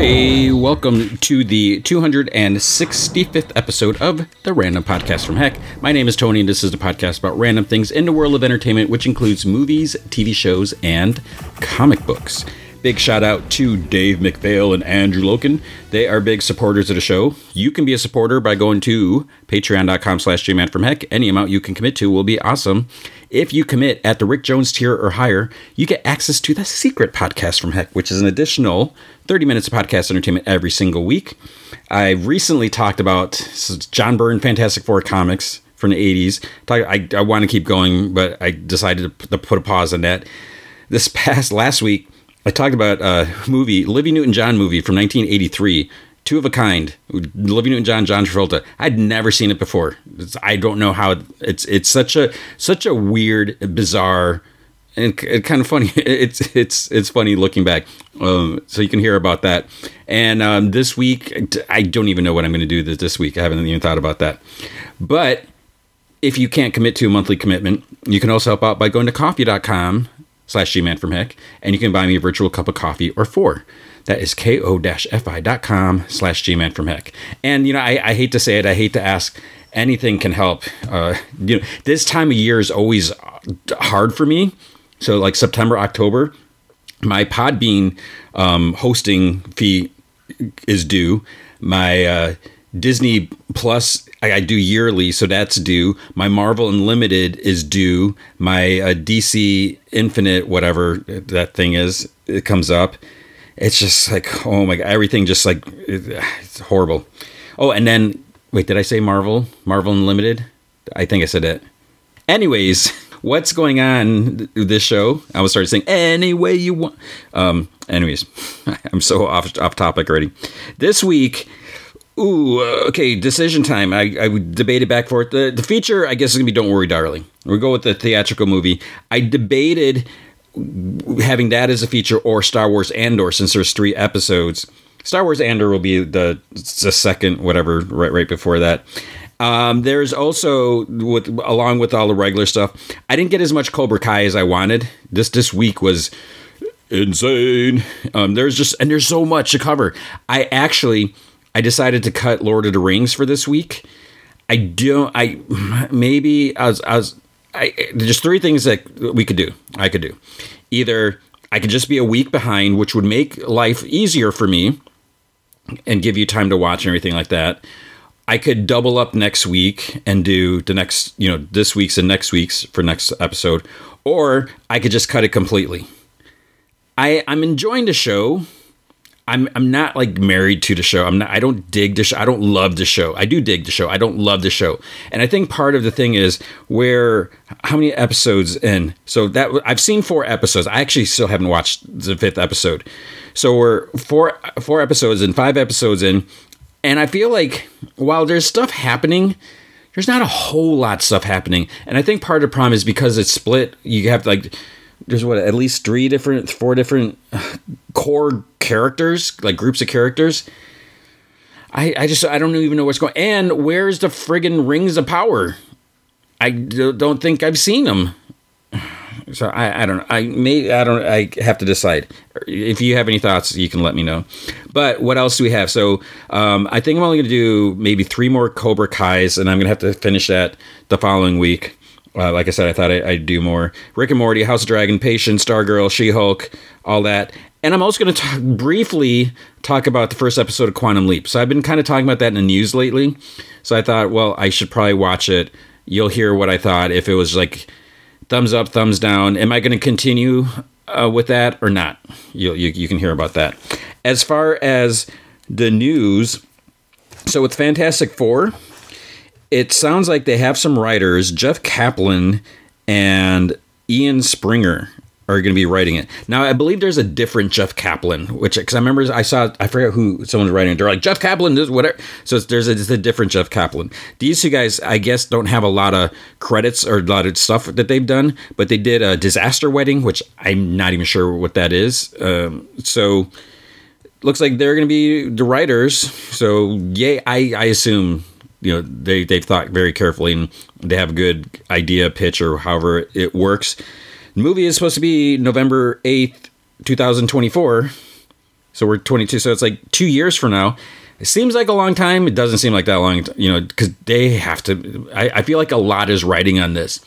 Hey, welcome to the 265th episode of the Random Podcast from Heck. My name is Tony, and this is the podcast about random things in the world of entertainment, which includes movies, TV shows, and comic books. Big shout out to Dave McPhail and Andrew Loken. They are big supporters of the show. You can be a supporter by going to patreon.com slash jman from heck. Any amount you can commit to will be awesome. If you commit at the Rick Jones tier or higher, you get access to the secret podcast from heck, which is an additional 30 minutes of podcast entertainment every single week. I recently talked about John Byrne Fantastic Four comics from the 80s. I, I want to keep going, but I decided to put a pause on that. This past last week, I talked about a movie, Livy Newton John movie from 1983, Two of a Kind, Olivia Newton John, John Travolta. I'd never seen it before. It's, I don't know how it, it's it's such a such a weird, bizarre, and kind of funny. It's it's it's funny looking back. Um, so you can hear about that. And um, this week, I don't even know what I'm going to do this, this week. I haven't even thought about that. But if you can't commit to a monthly commitment, you can also help out by going to ko-fi.com slash gman from heck, and you can buy me a virtual cup of coffee or four. That is ko-fi.com slash gman from heck. And, you know, I, I, hate to say it, I hate to ask, anything can help. Uh, you know, this time of year is always hard for me. So like September, October, my Podbean um, hosting fee is due. My uh, Disney Plus I, I, do yearly, so that's due. My Marvel Unlimited is due. My uh, DC Infinite, whatever that thing is, it comes up. It's just like oh my god, everything just like it's horrible. Oh, and then wait, did I say Marvel? Marvel Unlimited? I think I said it. Anyways, what's going on this show? I was started saying any way you want. Um, anyways, I'm so off off topic already. This week Ooh, uh, okay. Decision time. I, I debated back for it. The, the feature, I guess, is gonna be "Don't Worry, Darling." We'll go with the theatrical movie. I debated having that as a feature or Star Wars Andor, since there's three episodes. Star Wars Andor will be the the second, whatever, right right before that. Um, there's also with along with all the regular stuff. I didn't get as much Cobra Kai as I wanted. This this week was insane. Um, there's just and there's so much to cover. I actually I decided to cut Lord of the Rings for this week. I don't. I maybe I was. I was. I, there's three things that we could do. I could do. Either I could just be a week behind, which would make life easier for me, and give you time to watch and everything like that. I could double up next week and do the next, you know, this week's and next week's for next episode, or I could just cut it completely. I I'm enjoying the show. I'm I'm not like married to the show. I'm not I don't dig the show. I don't love the show. I do dig the show. I don't love the show. And I think part of the thing is where how many episodes in? So that I've seen four episodes. I actually still haven't watched the fifth episode. So we're four four episodes and five episodes in and I feel like while there's stuff happening, there's not a whole lot of stuff happening. And I think part of the problem is because it's split, you have like there's what at least three different four different core characters like groups of characters i i just i don't even know what's going and where's the friggin rings of power i don't think i've seen them so I, I don't I may I don't I have to decide. If you have any thoughts, you can let me know. But what else do we have? So um, I think I'm only going to do maybe three more Cobra Kai's, and I'm going to have to finish that the following week. Uh, like I said, I thought I, would do more Rick and Morty, House of Dragon, Patience, Stargirl, She Hulk, all that. And I'm also going to talk, briefly talk about the first episode of Quantum Leap. So I've been kind of talking about that in the news lately. So I thought, well, I should probably watch it. You'll hear what I thought. If it was like thumbs up, thumbs down, am I going to continue uh, with that or not? You, you you can hear about that. As far as the news, so with Fantastic Four it sounds like they have some writers, Jeff Kaplan and Ian Springer are going to be writing it. Now, I believe there's a different Jeff Kaplan, which because I remember I saw I forget who someone's writing. It. They're like Jeff Kaplan, this whatever. So there's a, a, different Jeff Kaplan. These two guys, I guess, don't have a lot of credits or a lot of stuff that they've done, but they did a Disaster Wedding, which I'm not even sure what that is. Um, so looks like they're going to be the writers. So yay! I I assume you know they they've thought very carefully and they have a good idea pitch or however it works. The movie is supposed to be November eighth, two thousand twenty four. So we're 22. So it's like two years from now. It seems like a long time. It doesn't seem like that long, you know, because they have to. I, I feel like a lot is writing on this.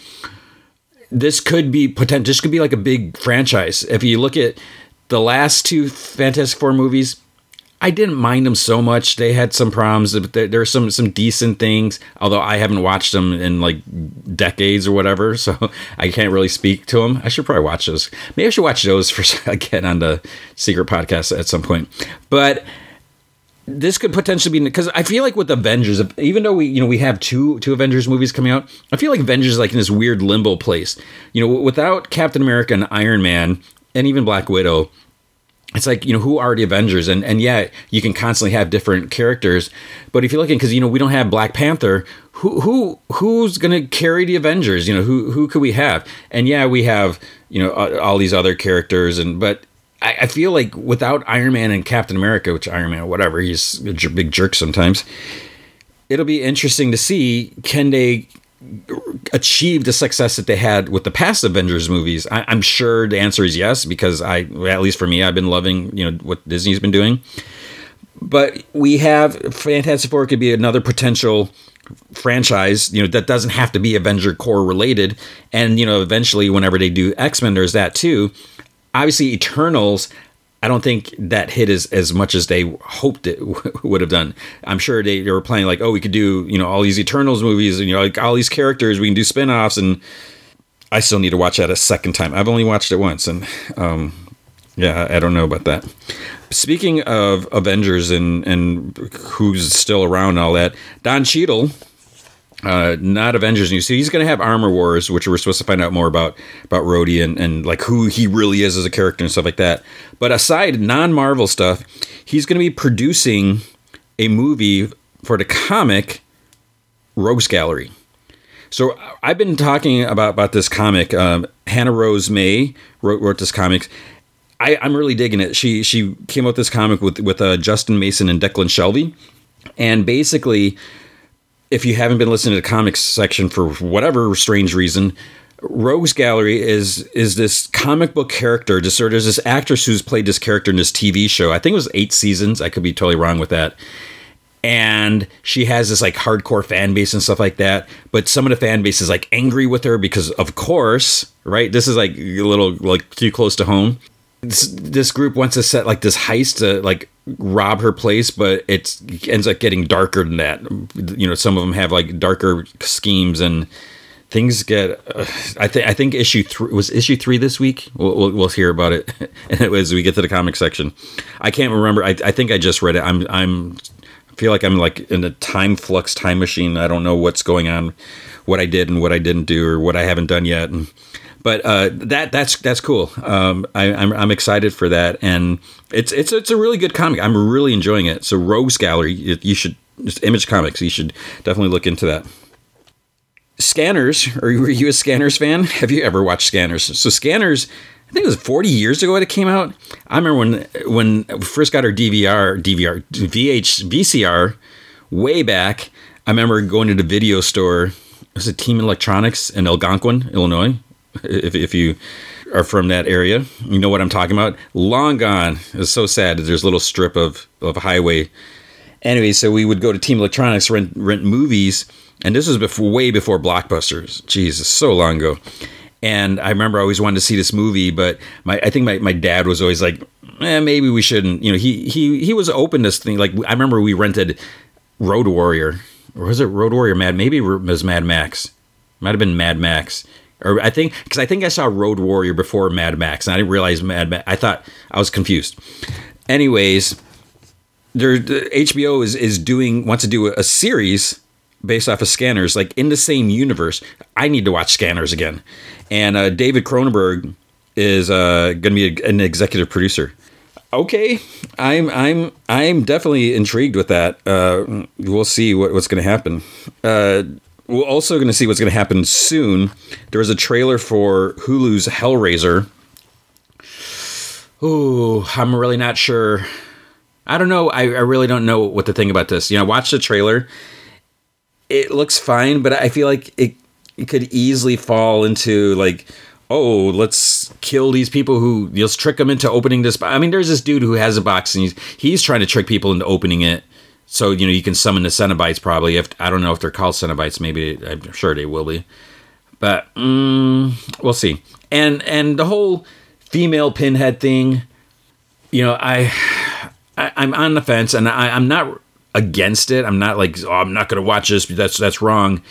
This could be potential. This could be like a big franchise. If you look at the last two Fantastic Four movies, I didn't mind them so much. They had some problems, but there, are some some decent things. Although I haven't watched them in like decades or whatever, so I can't really speak to them. I should probably watch those. Maybe I should watch those for again on the secret podcast at some point. But this could potentially be because I feel like with Avengers, even though we you know we have two two Avengers movies coming out, I feel like Avengers is like in this weird limbo place. You know, without Captain America and Iron Man and even Black Widow it's like you know who are the avengers? And and yeah you can constantly have different characters. But if you're looking because you know we don't have black panther who who who's gonna carry the avengers? You know who who could we have? And yeah we have you know all these other characters and but I, I feel like without iron man and captain america which iron man whatever he's a big jerk sometimes it'll be interesting to see can they achieve the success that they had with the past Avengers movies? I, am sure the answer is yes, because I, at least for me, I've been loving you know what Disney's been doing. But we have Fantastic Four could be another potential franchise, you know, that doesn't have to be Avenger Core related. And you know, eventually, whenever they do X Men, there's that too. Obviously, Eternals. I don't think that hit as, as much as they hoped it w- would have done. I'm sure they, they were planning like, oh, we could do, you know, all these Eternals movies and, you know, like all these characters, we can do spin-offs. And I still need to watch that a second time. I've only watched it once. And, um, yeah, I don't know about that. Speaking of Avengers and, and who's still around and all that, Don Cheadle uh, not Avengers news. So he's going to have Armor Wars, which we're supposed to find out more about about Rhodey and, and like who he really is as a character and stuff like that. But aside non Marvel stuff, he's going to be producing a movie for the comic Rogues Gallery. So I've been talking about about this comic. Um, Hannah Rose May wrote, wrote this comic. I, I'm really digging it. She she came with this comic with with uh, Justin Mason and Declan Shalvey, and basically if you haven't been listening to the comics section for whatever strange reason, Rogues Gallery is is this comic book character. Just of there's this actress who's played this character in this TV show. I think it was eight seasons. I could be totally wrong with that. And she has this like hardcore fan base and stuff like that. But some of the fan base is like angry with her because, of course, right? This is like a little like too close to home. This, this group wants to set like this heist to like rob her place, but it ends up getting darker than that. You know, some of them have like darker schemes and things get. Uh, I think I think issue three was issue three this week. We'll, we'll, we'll hear about it as we get to the comic section. I can't remember. I, I think I just read it. I'm I'm I feel like I'm like in a time flux time machine. I don't know what's going on, what I did and what I didn't do, or what I haven't done yet. And but uh, that that's that's cool. Um, I, am I'm, I'm excited for that, and it's it's it's a really good comic. I'm really enjoying it. So Rogues Gallery, you, you should just Image Comics. You should definitely look into that. Scanners, are you a Scanners fan? Have you ever watched Scanners? So Scanners, I think it was 40 years ago that it came out. I remember when when we first got our DVR, DVR, VH, VCR, way back. I remember going to the video store. It was a Team Electronics in Algonquin, Illinois if, if you are from that area, you know what I'm talking about. Long gone. It's so sad. that There's a little strip of, of highway. Anyway, so we would go to Team Electronics, rent rent movies, and this was before way before blockbusters. Jesus, so long ago. And I remember I always wanted to see this movie, but my I think my, my dad was always like, eh, maybe we shouldn't. You know, he he he was open to this thing. Like I remember we rented Road Warrior, or was it Road Warrior Mad? Maybe it was Mad Max. Might have been Mad Max or I think because I think I saw Road Warrior before Mad Max, and I didn't realize Mad Max. I thought I was confused. Anyways, there the HBO is is doing wants to do a, a series based off of Scanners, like in the same universe. I need to watch Scanners again, and uh, David Cronenberg is uh, going to be a, an executive producer. Okay, I'm I'm I'm definitely intrigued with that. Uh, we'll see what, what's going to happen. We're also going to see what's going to happen soon. There is a trailer for Hulu's Hellraiser. Ooh, I'm really not sure. I don't know. I, I really don't know what to think about this. You know, watch the trailer. It looks fine, but I feel like it it could easily fall into like, oh, let's kill these people who let's trick them into opening this. I mean, there's this dude who has a box and he's he's trying to trick people into opening it. So you know you can summon the Cenobites probably. If I don't know if they're called Cenobites, maybe I'm sure they will be, but mm, we'll see. And and the whole female pinhead thing, you know, I, I am on the fence, and I, I'm not against it. I'm not like oh, I'm not going to watch this. That's that's wrong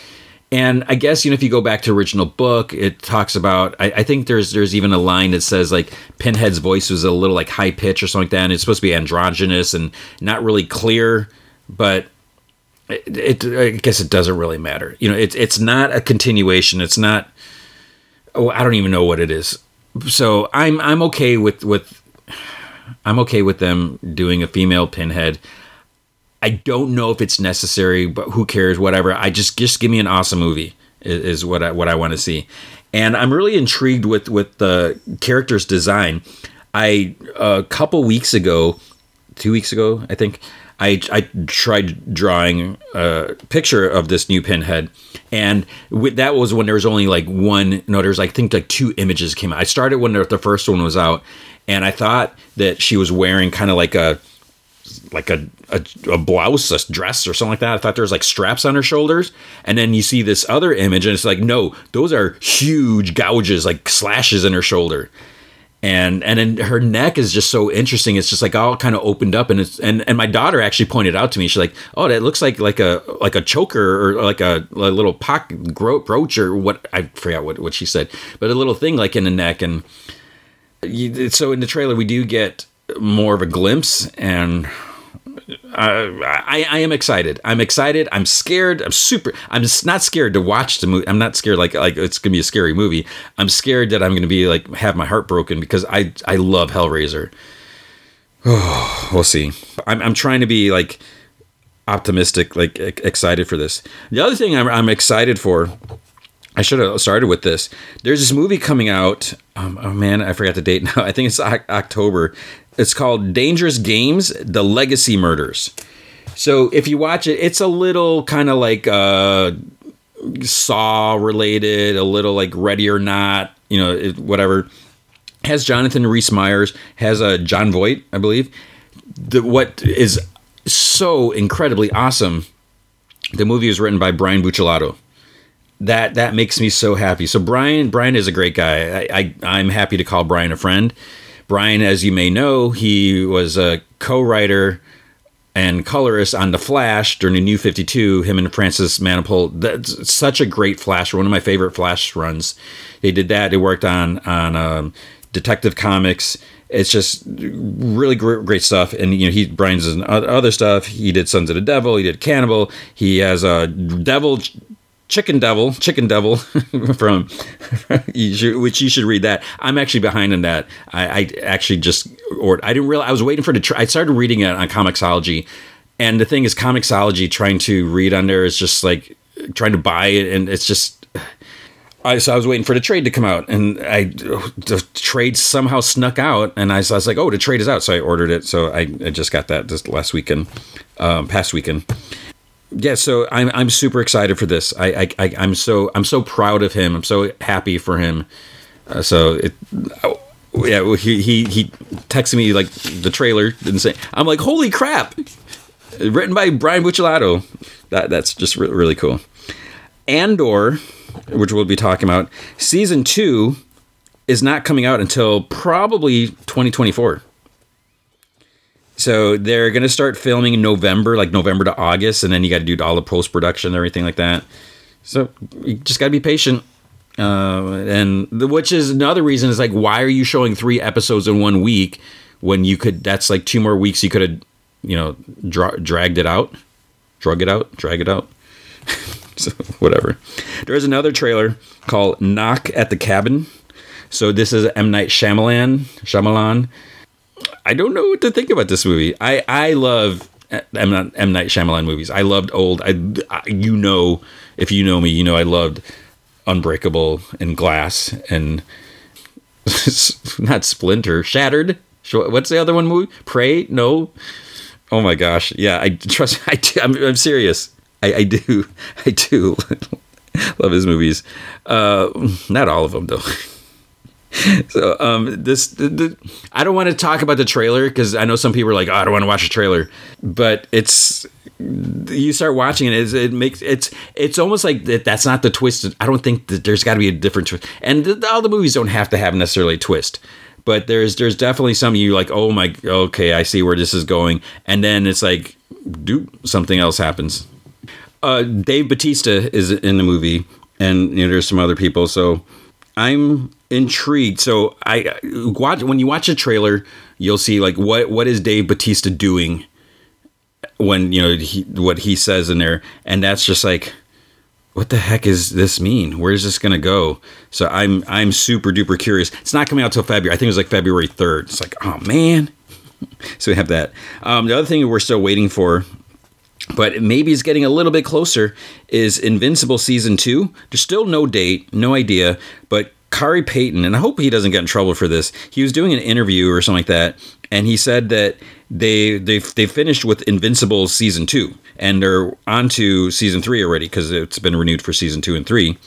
and I guess you know if you go back to original book, it talks about. I, I, think there's there's even a line that says like Pinhead's voice was a little like high pitch or something like that, and it's supposed to be androgynous and not really clear. But it, it I guess it doesn't really matter. You know, it's it's not a continuation. It's not. Oh, I don't even know what it is. So I'm I'm okay with with I'm okay with them doing a female Pinhead. I don't know if it's necessary, but who cares? Whatever. I just just give me an awesome movie is, is what I what I want to see, and I'm really intrigued with with the character's design. I a couple weeks ago, two weeks ago, I think. I, I tried drawing a picture of this new pinhead and with, that was when there was only like one no there's I think like two images came out. I started when the first one was out and I thought that she was wearing kind of like a like a, a, a blouse, a dress, or something like that. I thought there was like straps on her shoulders, and then you see this other image, and it's like, no, those are huge gouges, like slashes in her shoulder, and and then her neck is just so interesting. It's just like all kind of opened up, and it's and and my daughter actually pointed out to me, she's like, oh, that looks like like a like a choker or like a, a little pocket gro- brooch or what I forgot what what she said, but a little thing like in the neck, and you, so in the trailer we do get more of a glimpse and I, I am excited. I'm excited. I'm scared. I'm super. I'm not scared to watch the movie. I'm not scared like like it's gonna be a scary movie. I'm scared that I'm gonna be like have my heart broken because I I love Hellraiser. Oh, we'll see. I'm I'm trying to be like optimistic, like excited for this. The other thing I'm I'm excited for. I should have started with this. There's this movie coming out. Um, oh man, I forgot the date now. I think it's October. It's called Dangerous Games: The Legacy Murders. So if you watch it, it's a little kind of like uh, Saw related, a little like Ready or Not, you know, it, whatever. Has Jonathan Rhys Meyers, has a uh, Jon Voight, I believe. The, what is so incredibly awesome? The movie is written by Brian Buccellato. That that makes me so happy. So Brian Brian is a great guy. I, I I'm happy to call Brian a friend. Brian, as you may know, he was a co-writer and colorist on The Flash during the New 52, him and Francis Manapul. That's such a great Flash, one of my favorite Flash runs. They did that. They worked on on um, Detective Comics. It's just really great, great stuff. And you know, he Brian's other stuff. He did Sons of the Devil. He did Cannibal. He has a Devil Chicken Devil, Chicken Devil from, which you should read that. I'm actually behind in that. I, I actually just, or I didn't realize I was waiting for it the. I started reading it on Comixology, and the thing is, Comixology trying to read on there is just like trying to buy it, and it's just. I, so I was waiting for the trade to come out, and I the trade somehow snuck out, and I, I was like, "Oh, the trade is out!" So I ordered it. So I, I just got that this last weekend, um, past weekend, yeah, so I'm I'm super excited for this. I, I, I am so I'm so proud of him. I'm so happy for him. Uh, so it, oh, yeah, he he he texted me like the trailer and say I'm like holy crap, written by Brian Buccellato. That that's just re- really cool. Andor, which we'll be talking about, season two is not coming out until probably 2024. So they're to start filming in November, like November to August, and then you got to do all the post production and everything like that. So you just got to be patient. Uh, and the, which is another reason is like, why are you showing three episodes in one week when you could? That's like two more weeks. You could have, you know, dra- dragged it out, drug it out, drag it out. so whatever. There's another trailer called "Knock at the Cabin." So this is M Night Shyamalan. Shyamalan I don't know what to think about this movie. I I love M, not M Night Shyamalan movies. I loved old. I, I, you know if you know me, you know I loved Unbreakable and Glass and not Splinter, Shattered. What's the other one movie? Prey? No. Oh my gosh. Yeah, I trust. I do, I'm, I'm serious. I, I do. I do love his movies. Uh, not all of them though. so um, this the, the, I don't want to talk about the trailer because I know some people are like, oh, I don't want to watch a trailer, but it's you start watching it, it, makes it's it's almost like that. That's not the twist. I don't think that there's got to be a different twist, and the, all the movies don't have to have necessarily a twist. But there's there's definitely some you like. Oh my, okay, I see where this is going, and then it's like, do something else happens. Uh, Dave Batista is in the movie, and you know there's some other people. So I'm intrigued. So I watch when you watch a trailer, you'll see like what what is Dave Batista doing when you know he, what he says in there, and that's just like, what the heck is this mean? Where's this gonna go? So I'm I'm super duper curious. It's not coming out till February. I think it was like February third. It's like, oh man. so we have that. Um, the other thing we're still waiting for but maybe it's getting a little bit closer is Invincible season 2. There's still no date, no idea, but Khary Payton, and I hope he doesn't get in trouble for this. He was doing an interview or something like that, and he said that they they they finished with Invincible season two, and they're on to season three already because it's been renewed for season two and three.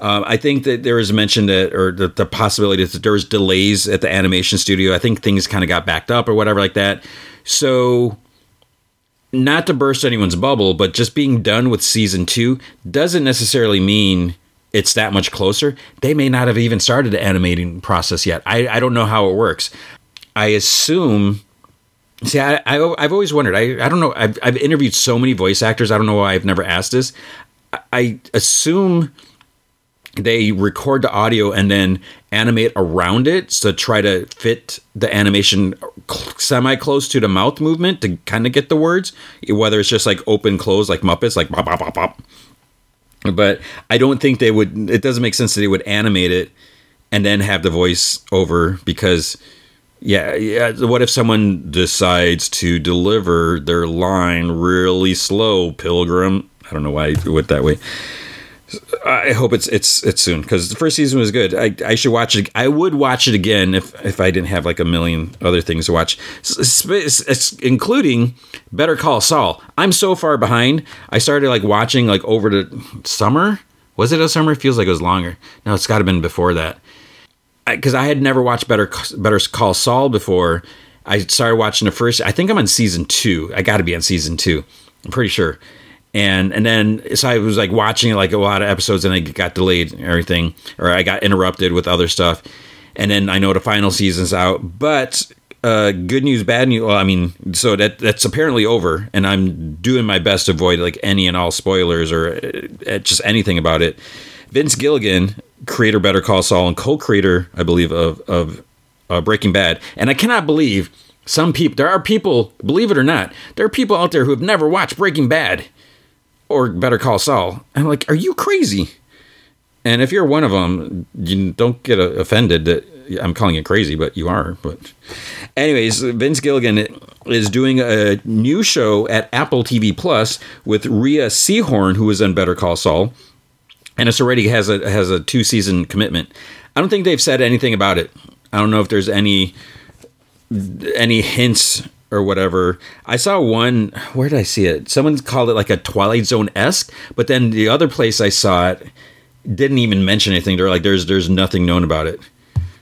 Um, I think that there was mention that, or the, the possibility that there was delays at the animation studio. I think things kind of got backed up or whatever like that. So, not to burst anyone's bubble, but just being done with season two doesn't necessarily mean it's that much closer. They may not have even started the animating process yet. I, I don't know how it works. I assume. See, I, I have always wondered. I, I don't know. I've, I've interviewed so many voice actors. I don't know why I've never asked this. I, assume they record the audio and then animate around it to try to fit the animation semi close to the mouth movement to kind of get the words. Whether it's just like open close like Muppets, like bop bop bop bop but I don't think they would. It doesn't make sense that they would animate it and then have the voice over because, yeah, yeah. What if someone decides to deliver their line really slow, Pilgrim? I don't know why I went that way. I hope it's it's it's soon because the first season was good. I, I should watch it. I would watch it again if if I didn't have like a million other things to watch, it's, it's, it's, including Better Call Saul. I'm so far behind. I started like watching like over the summer. Was it a summer? It feels like it was longer. No, it's got to have been before that. Because I, I had never watched Better Better Call Saul before. I started watching the first. I think I'm on season two. I got to be on season two. I'm pretty sure and and then so I was like watching like a lot of episodes and I got delayed and everything or I got interrupted with other stuff. And then I know the final season's out but uh, good news bad news well I mean so that that's apparently over and I'm doing my best to avoid like any and all spoilers or uh, just anything about it. Vince Gilligan creator Better Call Saul and co-creator I believe of of uh, Breaking Bad. And I cannot believe some people there are people believe it or not there are people out there who have never watched Breaking Bad or Better Call Saul. I'm like, are you crazy? And if you're one of them, you don't get uh, offended that I'm calling it crazy, but you are. But, anyways, Vince Gilligan is doing a new show at Apple TV Plus with Rhea Seehorn, who was on Better Call Saul, and it's already has a has a two season commitment. I don't think they've said anything about it. I don't know if there's any any hints or whatever. I saw one. Where did I see it? Someone called it like a Twilight Zone esque, but then the other place I saw it didn't even mention anything. They're like, "There's there's nothing known about it."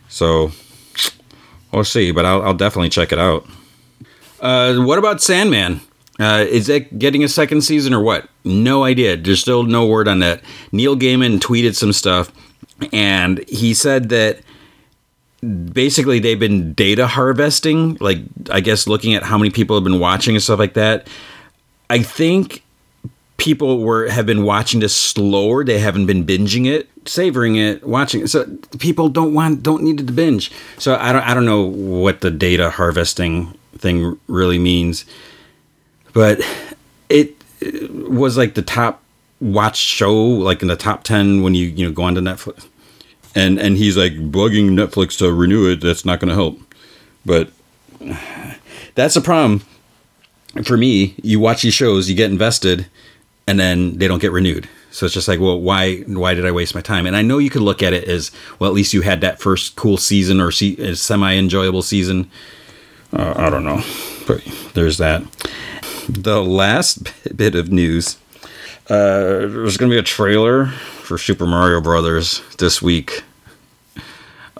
So we'll see, but I'll, I'll definitely check it out. Uh, what about Sandman? Uh, is it getting a second season or what? No idea. There's still no word on that. Neil Gaiman tweeted some stuff, and he said that basically they've been data harvesting, like I guess looking at how many people have been watching and stuff like that. I think people were have been watching this slower. They haven't been binging it, savoring it, watching it. So people don't want don't need to binge. So I don't I don't know what the data harvesting thing really means, but it, it was like the top watched show, like in the top ten when you you know go onto Netflix and and he's like bugging Netflix to renew it. That's not going to help. But that's a problem for me. You watch these shows, you get invested, and then they don't get renewed. So it's just like, well, why why did I waste my time? And I know you could look at it as well. At least you had that first cool season or se- semi enjoyable season. Uh, I don't know, but there's that. The last bit of news. Uh, there's going to be a trailer for Super Mario Brothers this week.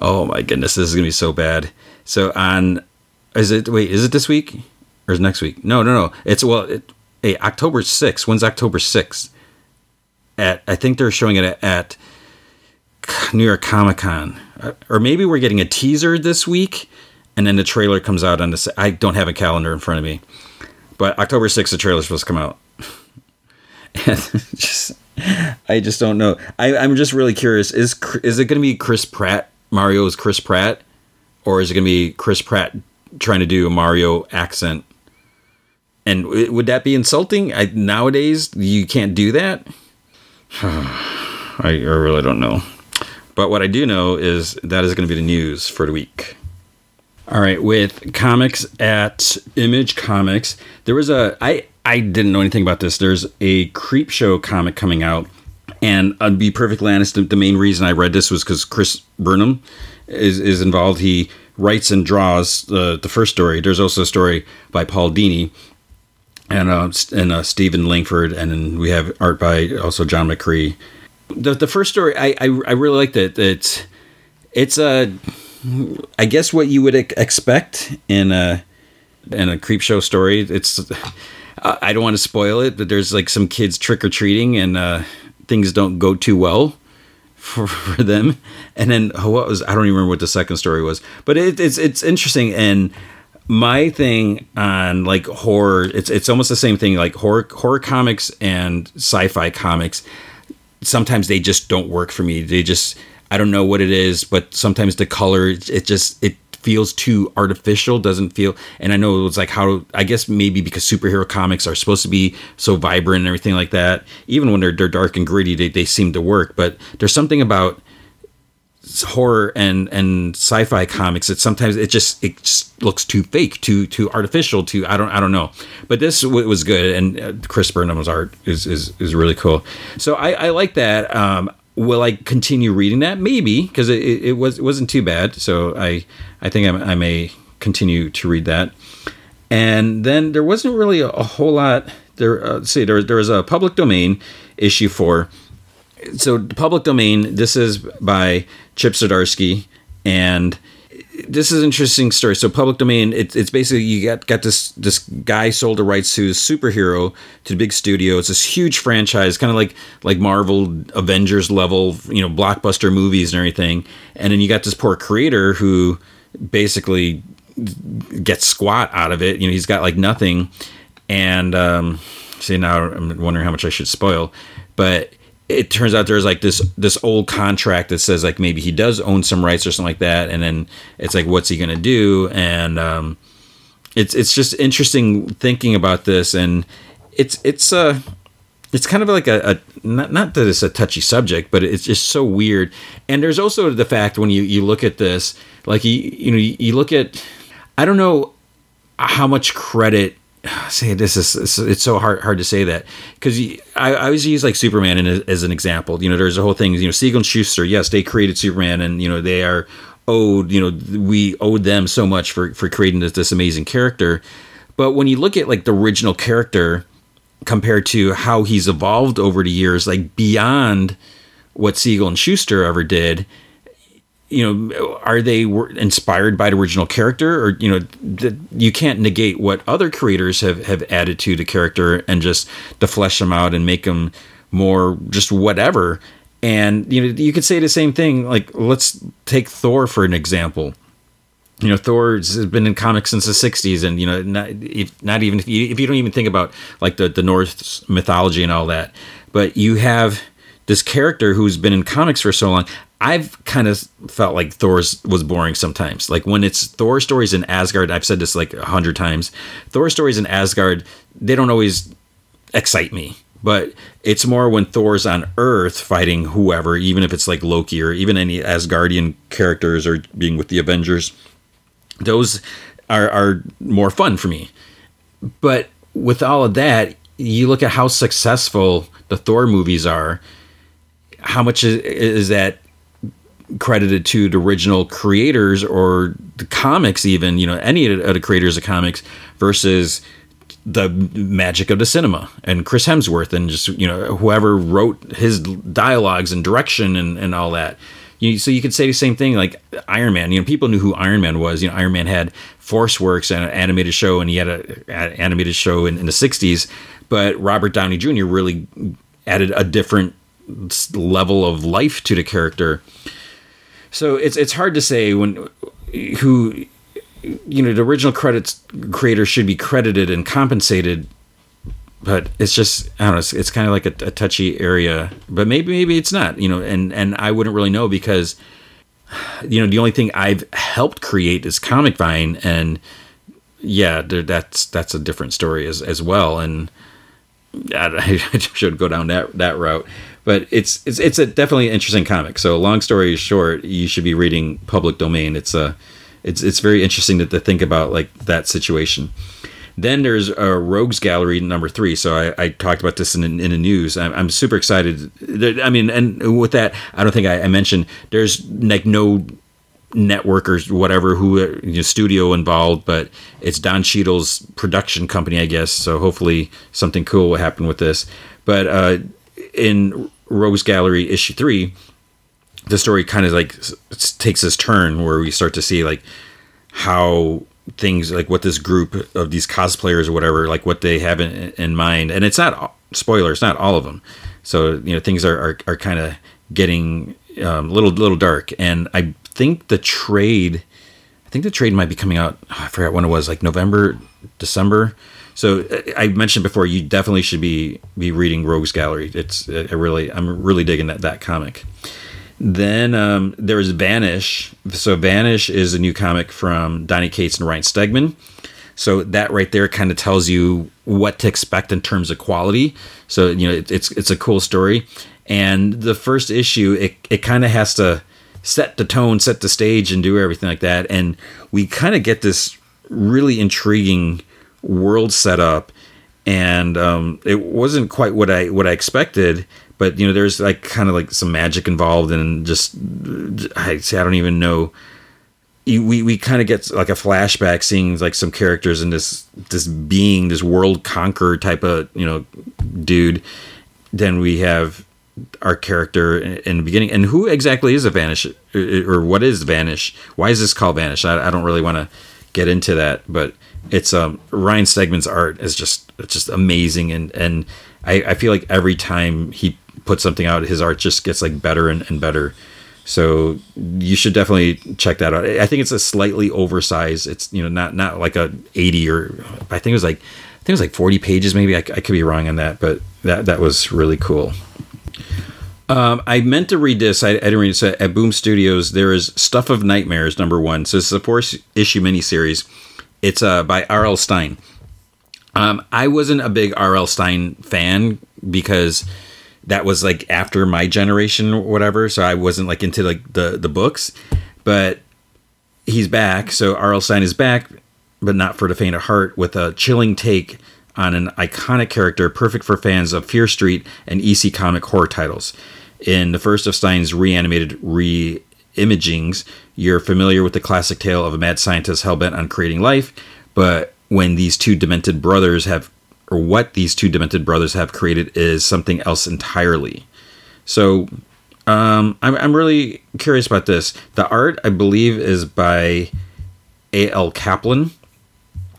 Oh my goodness, this is gonna be so bad. So on, is it wait? Is it this week or is next week? No, no, no. It's well, it, hey, October sixth. When's October sixth? At I think they're showing it at, at New York Comic Con, uh, or maybe we're getting a teaser this week, and then the trailer comes out on the. I don't have a calendar in front of me, but October sixth, the trailer's supposed to come out. just, I just don't know. I, I'm just really curious. Is is it going to be Chris Pratt? Mario's Chris Pratt, or is it going to be Chris Pratt trying to do a Mario accent? And would that be insulting? I, nowadays, you can't do that. I, I really don't know. But what I do know is that is going to be the news for the week. All right, with comics at Image Comics, there was a I I didn't know anything about this. There's a Creep Show comic coming out, and I'd be perfectly honest. The main reason I read this was because Chris Burnham is is involved. He writes and draws the the first story. There's also a story by Paul Dini and uh, and uh, Stephen Langford, and then we have art by also John McCrea. The the first story I I, I really liked it. It's it's a I guess what you would expect in a in a creep show story. It's I don't want to spoil it, but there's like some kids trick or treating and uh, things don't go too well for, for them. And then oh, what was I don't even remember what the second story was, but it, it's it's interesting and my thing on like horror it's it's almost the same thing like horror horror comics and sci-fi comics sometimes they just don't work for me they just I don't know what it is, but sometimes the color it just it feels too artificial doesn't feel and i know it was like how i guess maybe because superhero comics are supposed to be so vibrant and everything like that even when they're, they're dark and gritty they, they seem to work but there's something about horror and and sci-fi comics that sometimes it just it just looks too fake too too artificial too i don't i don't know. But this was good and uh, chris burnham's art is is, is really cool. So i i like that um will I continue reading that? Maybe because it, it, was it wasn't too bad. So I I think I, I, may continue to read that. And then there wasn't really a, a whole lot. There, uh, see, there there was a public domain issue for. So the public domain. This is by Chip Zdarsky, and this is an interesting story. So public domain, it, it's basically you got got this this guy sold the rights to his superhero to the big studio. It's this huge franchise, kind of like like Marvel Avengers level, you know, blockbuster movies and everything. And then you got this poor creator who basically gets squat out of it. You know, he's got like nothing. And um, see now I'm wondering how much I should spoil, but it turns out there's like this this old contract that says like maybe he does own some rights or something like that, and then it's like what's he gonna do? And um, it's it's just interesting thinking about this, and it's it's uh it's kind of like a, a not, not that it's a touchy subject, but it's just so weird. And there's also the fact when you you look at this, like you you know you, you look at I don't know how much credit say this is it's so hard hard to say that because I, I always use like Superman in, as an example. You know, there's a whole thing. You know, Siegel and Shuster, yes, they created Superman, and you know they are owed. You know, we owed them so much for for creating this, this amazing character. But when you look at like the original character compared to how he's evolved over the years, like beyond what Siegel and Shuster ever did, you know are they inspired by the original character? Or you know the, you can't negate what other creators have have added to the character and just to flesh them out and make them more just whatever. And you know you could say the same thing like let's take thor for an example. You know thor has been in comics since the 60s and you know not, if, not even if you, if you don't even think about like the, the norse mythology and all that. But you have this character who's been in comics for so long I've kind of felt like Thor's was boring sometimes. Like when it's Thor stories in Asgard, I've said this like a hundred times. Thor stories in Asgard, they don't always excite me. But it's more when Thor's on Earth fighting whoever, even if it's like Loki or even any Asgardian characters or being with the Avengers. Those are, are more fun for me. But with all of that, you look at how successful the Thor movies are. How much is, is that credited to the original creators or the comics even you know any of the creators of comics versus the magic of the cinema and chris hemsworth and just you know whoever wrote his dialogues and direction and, and all that You, so you could say the same thing like Iron Man. You know, people knew who Iron Man was. You know, Iron Man had Force Works and an animated show, and he had an animated show in, in the '60s. But Robert Downey Jr. really added a different level of life to the character. So it's it's hard to say when who you know the original credits creator should be credited and compensated but it's just I don't know. It's, it's kind of like a, a, touchy area, but maybe maybe it's not. You know, and and I wouldn't really know because you know the only thing I've helped create is Comic Vine, and yeah, that's that's a different story as as well. And I, I should go down that that route, but it's it's it's a definitely an interesting comic. So long story short, you should be reading Public Domain. It's a it's it's very interesting to, to think about like that situation. Then there's a Rogues Gallery number three. So I, I talked about this in, in the news. I'm, I'm, super excited. I mean, and with that, I don't think I, I mentioned there's like no network or whatever who you know, studio involved, but it's Don Cheadle's production company, I guess. So hopefully something cool will happen with this. But uh, in Rogues Gallery issue three, the story kind of like takes this turn where we start to see like how things like what this group of these cosplayers or whatever like what they have in, in mind. And it's not spoilers not all of them. So you know things are are, are kind of getting um, a little little dark. And i think the trade i think the trade might be coming out i forgot when it was like november december so uh, i mentioned before you definitely should be be reading rogues gallery it's i really i'm really digging that that comic then um, there's Vanish. So Vanish is a new comic from Donny Cates and Ryan Stegman. So that right there kind of tells you what to expect in terms of quality. So you know it, it's it's a cool story. And the first issue, it it kind of has to set the tone, set the stage, and do everything like that. And we kind of get this really intriguing world set up. And um, it wasn't quite what I what I expected but you know there's like kind of like some magic involved and just I say I don't even know. We we kind of get like a flashback seeing like some characters in this this being this world conqueror type of you know dude. Then we have our character in the beginning. And who exactly is a vanish or what is vanish? Why is this called vanish? I, I don't really want to get into that but it's um ryan stegman's art is just it's just amazing and and I, I feel like every time he puts something out, his art just gets like better and, and better. So you should definitely check that out. I think it's a slightly oversized. It's you know not not like a eighty or I think it was like I think it was like forty pages maybe. I, I could be wrong on that, but that that was really cool. Um, I meant to read this. I, I didn't read this at Boom Studios. There is Stuff of Nightmares number one. So it's a four issue miniseries. It's uh, by R.L. Stine. Um, I wasn't a big R.L. Stine fan because that was like after my generation or whatever. So I wasn't like into like the the books, but he's back. So R.L. Stine is back, but not for the faint of heart, with a chilling take on an iconic character, perfect for fans of Fear Street and EC comic horror titles. In the first of Stine's reanimated re-imagings, you're familiar with the classic tale of a mad scientist hell-bent on creating life, but when these two demented brothers have or what these two demented brothers have created is something else entirely. So um, I'm, I'm really curious about this. The art, I believe, is by A.L. Kaplan.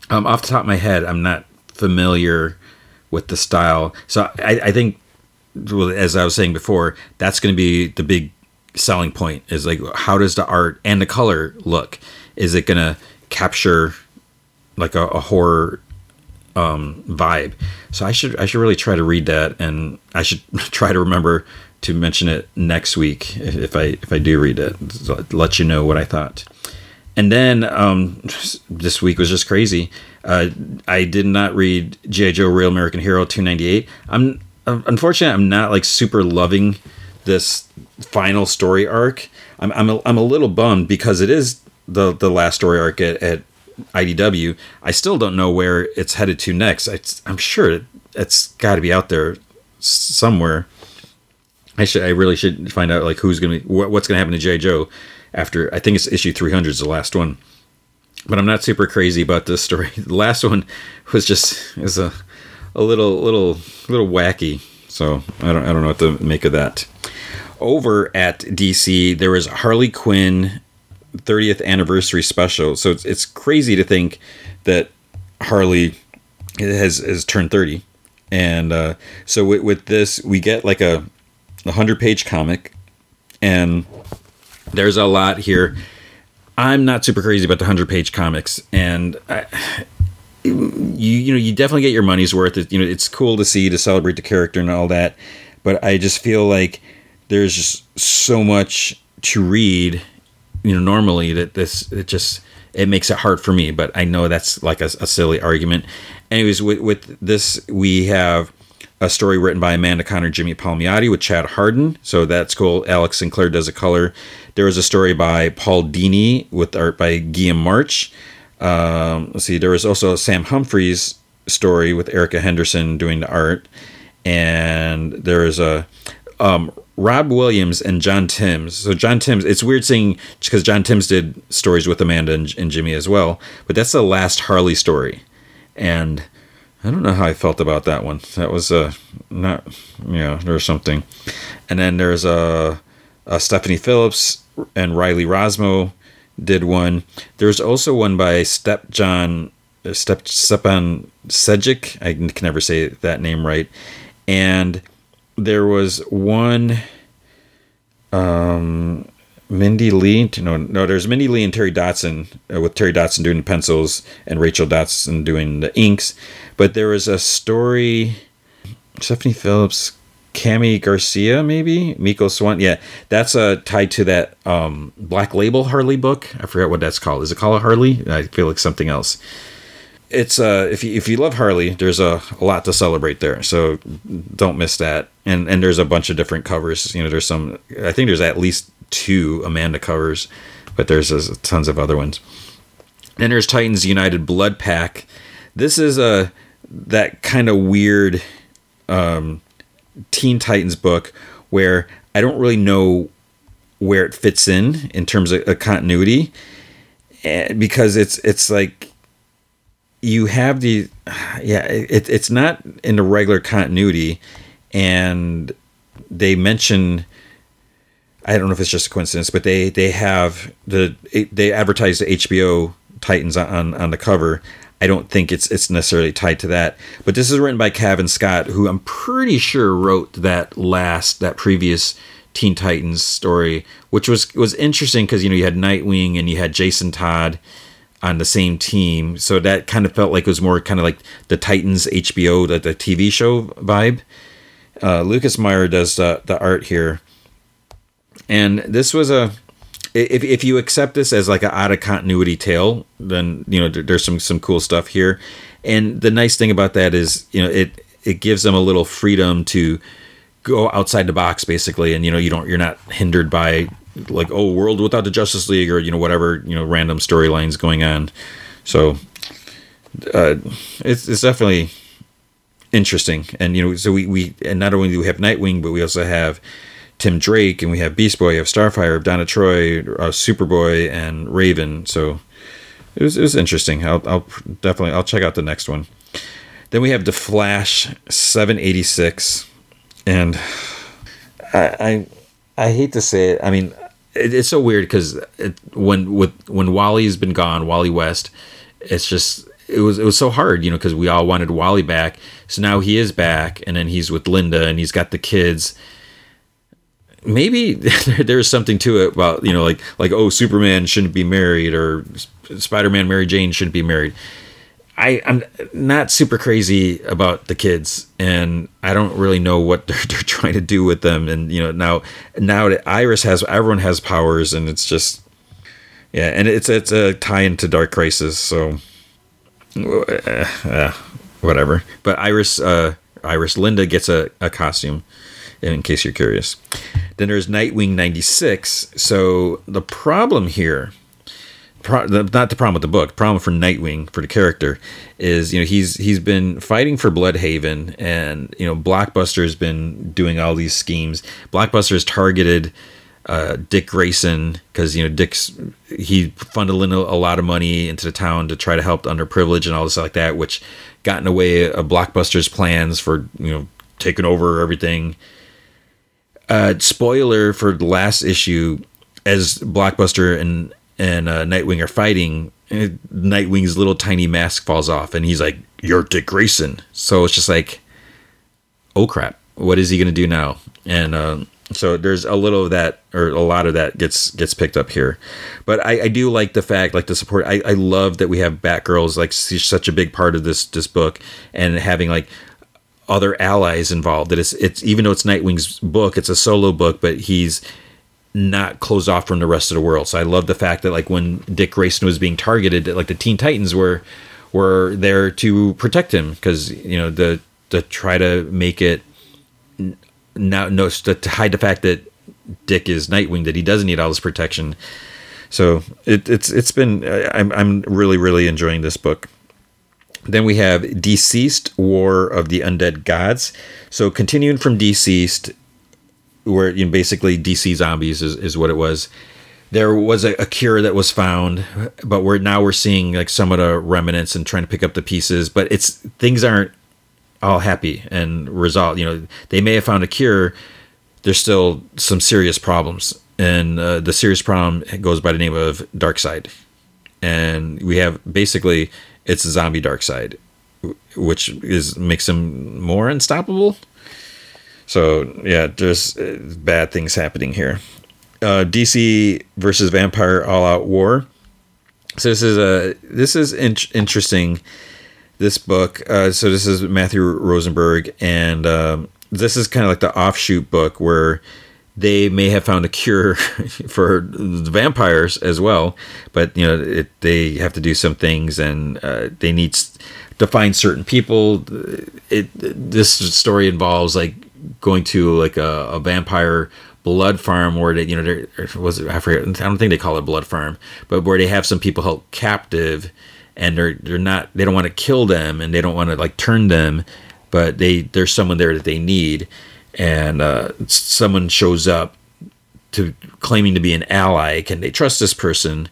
Um, off the top of my head, I'm not familiar with the style. So I, I think, as I was saying before, that's going to be the big selling point is like, how does the art and the color look? Is it to capture like a, a horror um, vibe. So I should I should really try to read that, and I should try to remember to mention it next week if I if I do read it. Let you know what I thought. And then um, this week was just crazy. Uh, I did not read G.I. Joe Real American Hero 298. I'm unfortunately I'm not like super loving this final story arc. I'm I'm a, I'm a little bummed because it is the the last story arc at, at IDW. I still don't know where it's headed to next. I, am sure it's got to be out there somewhere. I should. I really should find out like who's gonna be what, what's gonna happen to J. Joe after. I think it's issue 300 is the last one. But I'm not super crazy about this story. The last one was just is a a little little little wacky. So I don't I don't know what to make of that. over at DC, there was Harley Quinn 30th anniversary special. So it's, it's crazy to think that Harley has has turned 30, and uh, so with, with this we get like a, a hundred page comic, and there's a lot here. I'm not super crazy about the hundred page comics, and I, you you know you definitely get your money's worth. It, you know it's cool to see to celebrate the character and all that, but I just feel like there's just so much to read, you know, normally that this it just it makes it hard for me. But I know that's like a, a silly argument. Anyways, with with this we have a story written by Amanda Conner, Jimmy Palmiotti with Chad Hardin. So that's cool. Alex Sinclair does a color. There was a story by Paul Dini with art by Guillem March. Um, let's see. There was also Sam Humphries story with Erica Henderson doing the art, and there is a um, Rob Williams and John Timms. So John Timms, it's weird seeing because John Timms did stories with Amanda and, and Jimmy as well, but that's the last Harley story, and I don't know how I felt about that one. That was uh, not, you know, there's something. And then there's a, a Stephanie Phillips and Riley Rossmo did one. There's also one by Step John, Step Stepan Sejic. I can never say that name right. And there was one, um, Mindy Lee. No, no. There's Mindy Lee and Terry Dodson, uh, with Terry Dodson doing the pencils and Rachel Dodson doing the inks. But there was a story. Stephanie Phillips, Kami Garcia, maybe Mico Suayan. Yeah, that's uh, tied to that um, Black Label Harley book. I forget what that's called. Is it called a Harley? I feel like something else. It's uh, if you if you love Harley, there's a, a lot to celebrate there. So don't miss that. And and there's a bunch of different covers. You know, there's some. I think there's at least two Amanda covers, but there's, there's tons of other ones. Then there's Titans United Blood Pack. This is a that kind of weird um, Teen Titans book where I don't really know where it fits in in terms of a continuity, eh, because it's it's like you have the yeah it, it's not in the regular continuity, and they mention I don't know if it's just a coincidence, but they they have the they advertise the HBO Titans on on the cover. I don't think it's it's necessarily tied to that. But this is written by Cavan Scott, who I'm pretty sure wrote that last that previous Teen Titans story, which was was interesting because you know you had Nightwing and you had Jason Todd on the same team, so that kind of felt like it was more kind of like the Titans HBO the, the TV show vibe. Uh, Lucas Meyer does the the art here and this was a if, if you accept this as like an out of continuity tale, then you know there's some some cool stuff here. And the nice thing about that is you know it it gives them a little freedom to go outside the box basically, and you know you don't you're not hindered by like oh world without the Justice League or you know whatever you know random storylines going on. So uh, it's it's definitely interesting, and you know so we we and not only do we have Nightwing, but we also have Tim Drake, and we have Beast Boy, we have Starfire, Donna Troy, uh, Superboy, and Raven. So it was it was interesting. I'll, I'll definitely I'll check out the next one. Then we have the Flash 786, and I I, I hate to say it. I mean, it, it's so weird because when with when Wally's been gone, Wally West, it's just it was it was so hard, you know, because we all wanted Wally back. So now he is back, and then he's with Linda, and he's got the kids maybe there's something to it about you know like like oh Superman shouldn't be married or Spider-Man Mary Jane shouldn't be married. I I'm not super crazy about the kids, and I don't really know what they're, they're trying to do with them. And you know now now that Iris has everyone has powers, and it's just yeah, and it's it's a tie into Dark Crisis, so uh, uh, whatever. But Iris uh, Iris Linda gets a, a costume in case you're curious. Then there's Nightwing 96. So the problem here, pro, not the problem with the book, problem for Nightwing for the character is you know he's he's been fighting for Blüdhaven, and you know Blockbuster's been doing all these schemes. Blockbuster's targeted. Uh, Dick Grayson, because you know Dick's he funded in a, a, lot of money into the town to try to help the underprivileged and all this like that, which got in the way of Blockbuster's plans for you know taking over everything Uh, spoiler for the last issue, as Blockbuster and and uh, Nightwing are fighting, eh, Nightwing's little tiny mask falls off, and he's like, "You're Dick Grayson." So it's just like, oh crap, what is he gonna do now? And uh, so there's a little of that, or a lot of that gets gets picked up here. But I, I do like the fact, like the support. I, I love that we have Batgirls, like she's such a big part of this this book, and having like other allies involved. That it's it's even though it's Nightwing's book, it's a solo book, but he's not closed off from the rest of the world. So I love the fact that like when Dick Grayson was being targeted, that like the Teen Titans were were there to protect him because you know the to try to make it now no to, to hide the fact that Dick is Nightwing that he doesn't need all this protection. So it, it's it's been I'm I'm really really enjoying this book. Then we have Deceased War of the Undead Gods. So continuing from Deceased, where you know, basically DC zombies is, is what it was. There was a, a, cure that was found, but we're now we're seeing like some of the remnants and trying to pick up the pieces. But it's things aren't all happy and resolved. You know, they may have found a cure. There's still some serious problems, and uh, the serious problem goes by the name of Darkseid. And we have basically it's zombie Darkseid, which is makes him more unstoppable. So yeah, there's uh, bad things happening here. Uh, DC versus Vampire All Out War. So this is a this is in- interesting. This book. Uh, so this is Matthew Rosenberg, and um, this is kind of like the offshoot book where they may have found a cure for the vampires as well, but you know it, they have to do some things, and uh, they need to find certain people. It this story involves like going to like a, a vampire blood farm where they you know was it, I forget I don't think they call it blood farm, but where they have some people held captive, and they're they're not they don't want to kill them and they don't want to like turn them, but they there's someone there that they need and uh, someone shows up to claiming to be an ally. Can they trust this person?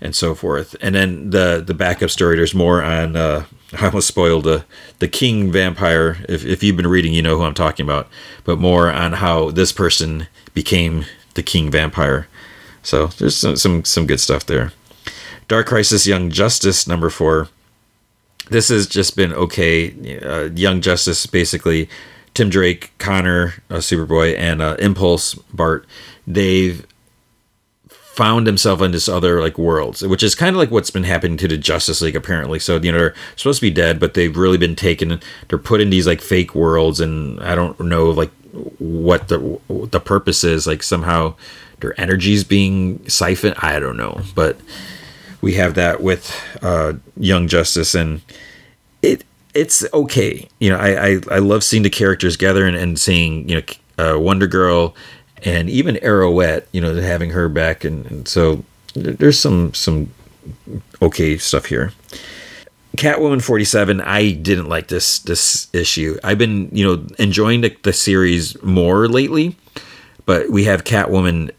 And so forth. And then the the backup story. There's more on. Uh, I almost spoiled the the king vampire. If if you've been reading, you know who I'm talking about. But more on how this person became the king vampire. So there's some some, some good stuff there. Dark Crisis Young Justice number four. This has just been okay. Uh, Young Justice basically Tim Drake, Connor, uh, Superboy, and uh, Impulse Bart, they've found themselves in this other like worlds, which is kind of like what's been happening to the Justice League apparently. So you know they're supposed to be dead, but they've really been taken. They're put in these like fake worlds, and I don't know like what the the purpose is. Like somehow their energies being siphoned. I don't know, but we have that with uh, Young Justice, and it it's okay. You know, I, I, I love seeing the characters gather and, and seeing, you know, uh, Wonder Girl and even Arrowette, you know, having her back. And, and so there's some, some okay stuff here. Catwoman 47, I didn't like this, this issue. I've been, you know, enjoying the, the series more lately, but we have Catwoman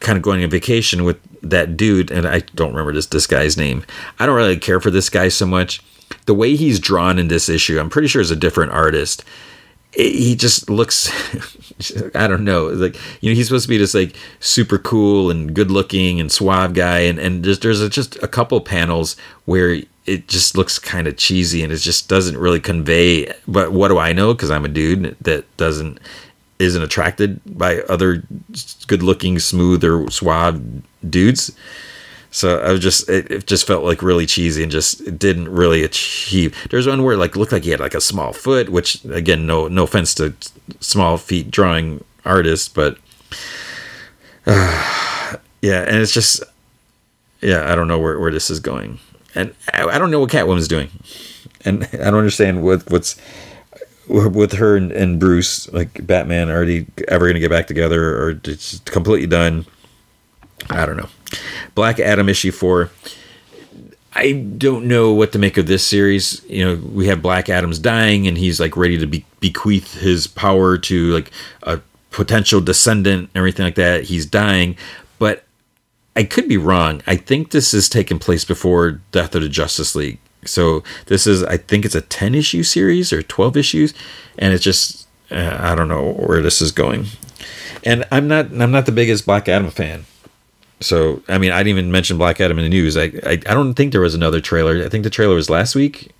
kind of going on vacation with that dude, and I don't remember this this guy's name. I don't really care for this guy so much the way he's drawn in this issue, I'm pretty sure is a different artist. It, he just looks, I don't know, like you know, he's supposed to be this like super cool and good looking and suave guy, and and just there's a, just a couple panels where it just looks kind of cheesy and it just doesn't really convey. But what do I know? Because I'm a dude that doesn't isn't attracted by other good looking, smooth or suave dudes. So I was just it, it, just felt like really cheesy and just didn't really achieve. There's one where like looked like he had like a small foot, which again, no no offense to small feet drawing artists, but uh, yeah, and it's just yeah, I don't know where, where this is going, and I, I don't know what Catwoman's doing, and I don't understand what what's with her and, and Bruce like Batman they ever gonna get back together or just completely done? I don't know. Black Adam issue four. I don't know what to make of this series. You know, we have Black Adam's dying, and he's like ready to be- bequeath his power to like a potential descendant, and everything like that. He's dying, but I could be wrong. I think this is taking place before Death of the Justice League. So this is, I think it's a ten issue series or twelve issues, and it's just uh, I don't know where this is going. And I'm not I'm not the biggest Black Adam fan. So I mean I didn't even mention Black Adam in the news. I, I I don't think there was another trailer. I think the trailer was last week.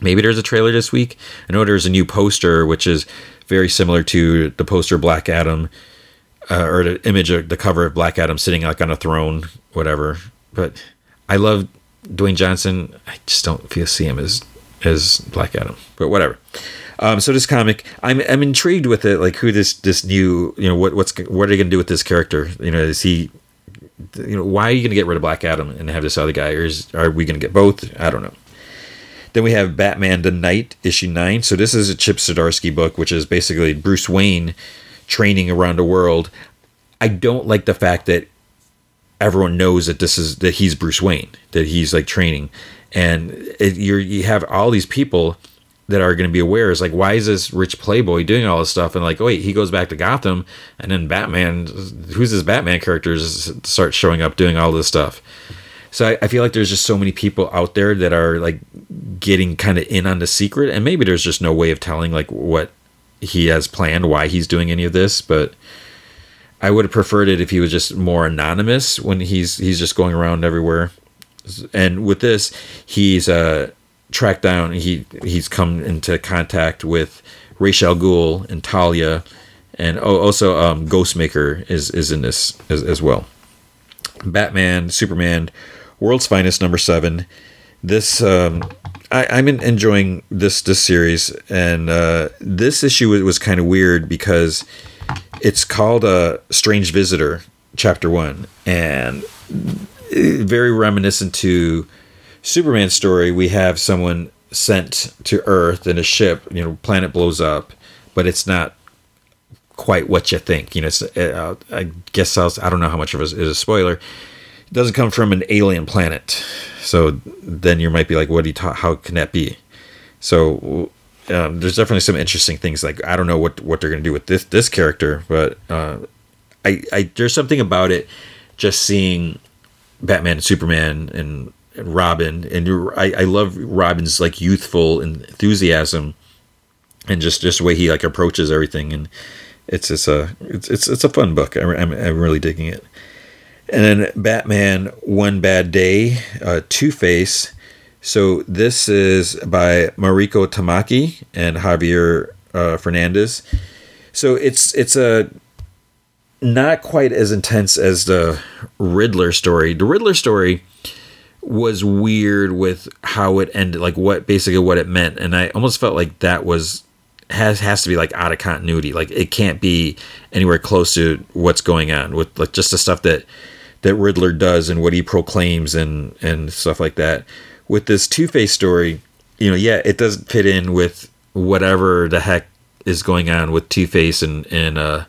Maybe there's a trailer this week. I know there's a new poster which is very similar to the poster Black Adam uh, or the image of the cover of Black Adam sitting like on a throne, whatever. But I love Dwayne Johnson. I just don't feel see him as as Black Adam. But whatever. Um, so this comic, I'm I'm intrigued with it. Like who this this new you know what what's what are they gonna do with this character? You know, is he you know why are you gonna get rid of Black Adam and have this other guy, or is, are we gonna get both? I don't know. Then we have Batman the Knight issue nine. So this is a Chip Zdarsky book, which is basically Bruce Wayne training around the world. I don't like the fact that everyone knows that this is that he's Bruce Wayne, that he's like training, and it, you you have all these people that are going to be aware is like why is this rich playboy doing all this stuff? And like oh wait he goes back to gotham and then batman who's this batman characters start showing up doing all this stuff? So I, I feel like there's just so many people out there that are like getting kind of in on the secret and maybe there's just no way of telling like what he has planned why he's doing any of this but i would have preferred it if he was just more anonymous when he's he's just going around everywhere. And with this he's uh tracked down. He he's come into contact with Ra's al and Talia, and oh, also um, Ghostmaker is is in this as, as well. Batman, Superman, World's Finest number seven. This um, I, I'm enjoying this this series, and uh, this issue was kind of weird because it's called a uh, Strange Visitor, Chapter One, and uh, very reminiscent to Superman story, we have someone sent to Earth in a ship. You know, planet blows up, but it's not quite what you think. You know, uh, I guess I'll, I don't know how much of it is a spoiler. It doesn't come from an alien planet, so then you might be like, "What do you ta- How can that be?" So um, there's definitely some interesting things. Like I don't know what what they're gonna do with this this character, but uh, I, I there's something about it. Just seeing Batman and Superman and Robin, and I, I love Robin's like youthful enthusiasm, and just just the way he like approaches everything, and it's it's a it's it's, it's a fun book. I, I'm I'm really digging it. And then Batman One Bad Day, uh, Two Face. So this is by Mariko Tamaki and Javier uh, Fernandez. So it's it's a not quite as intense as the Riddler story. The Riddler story was weird with how it ended, like what basically what it meant, and I almost felt like that was has has to be like out of continuity. Like it can't be anywhere close to what's going on with like just the stuff that that Riddler does and what he proclaims and and stuff like that. With this Two Face story, you know, yeah, it doesn't fit in with whatever the heck is going on with Two Face and and uh,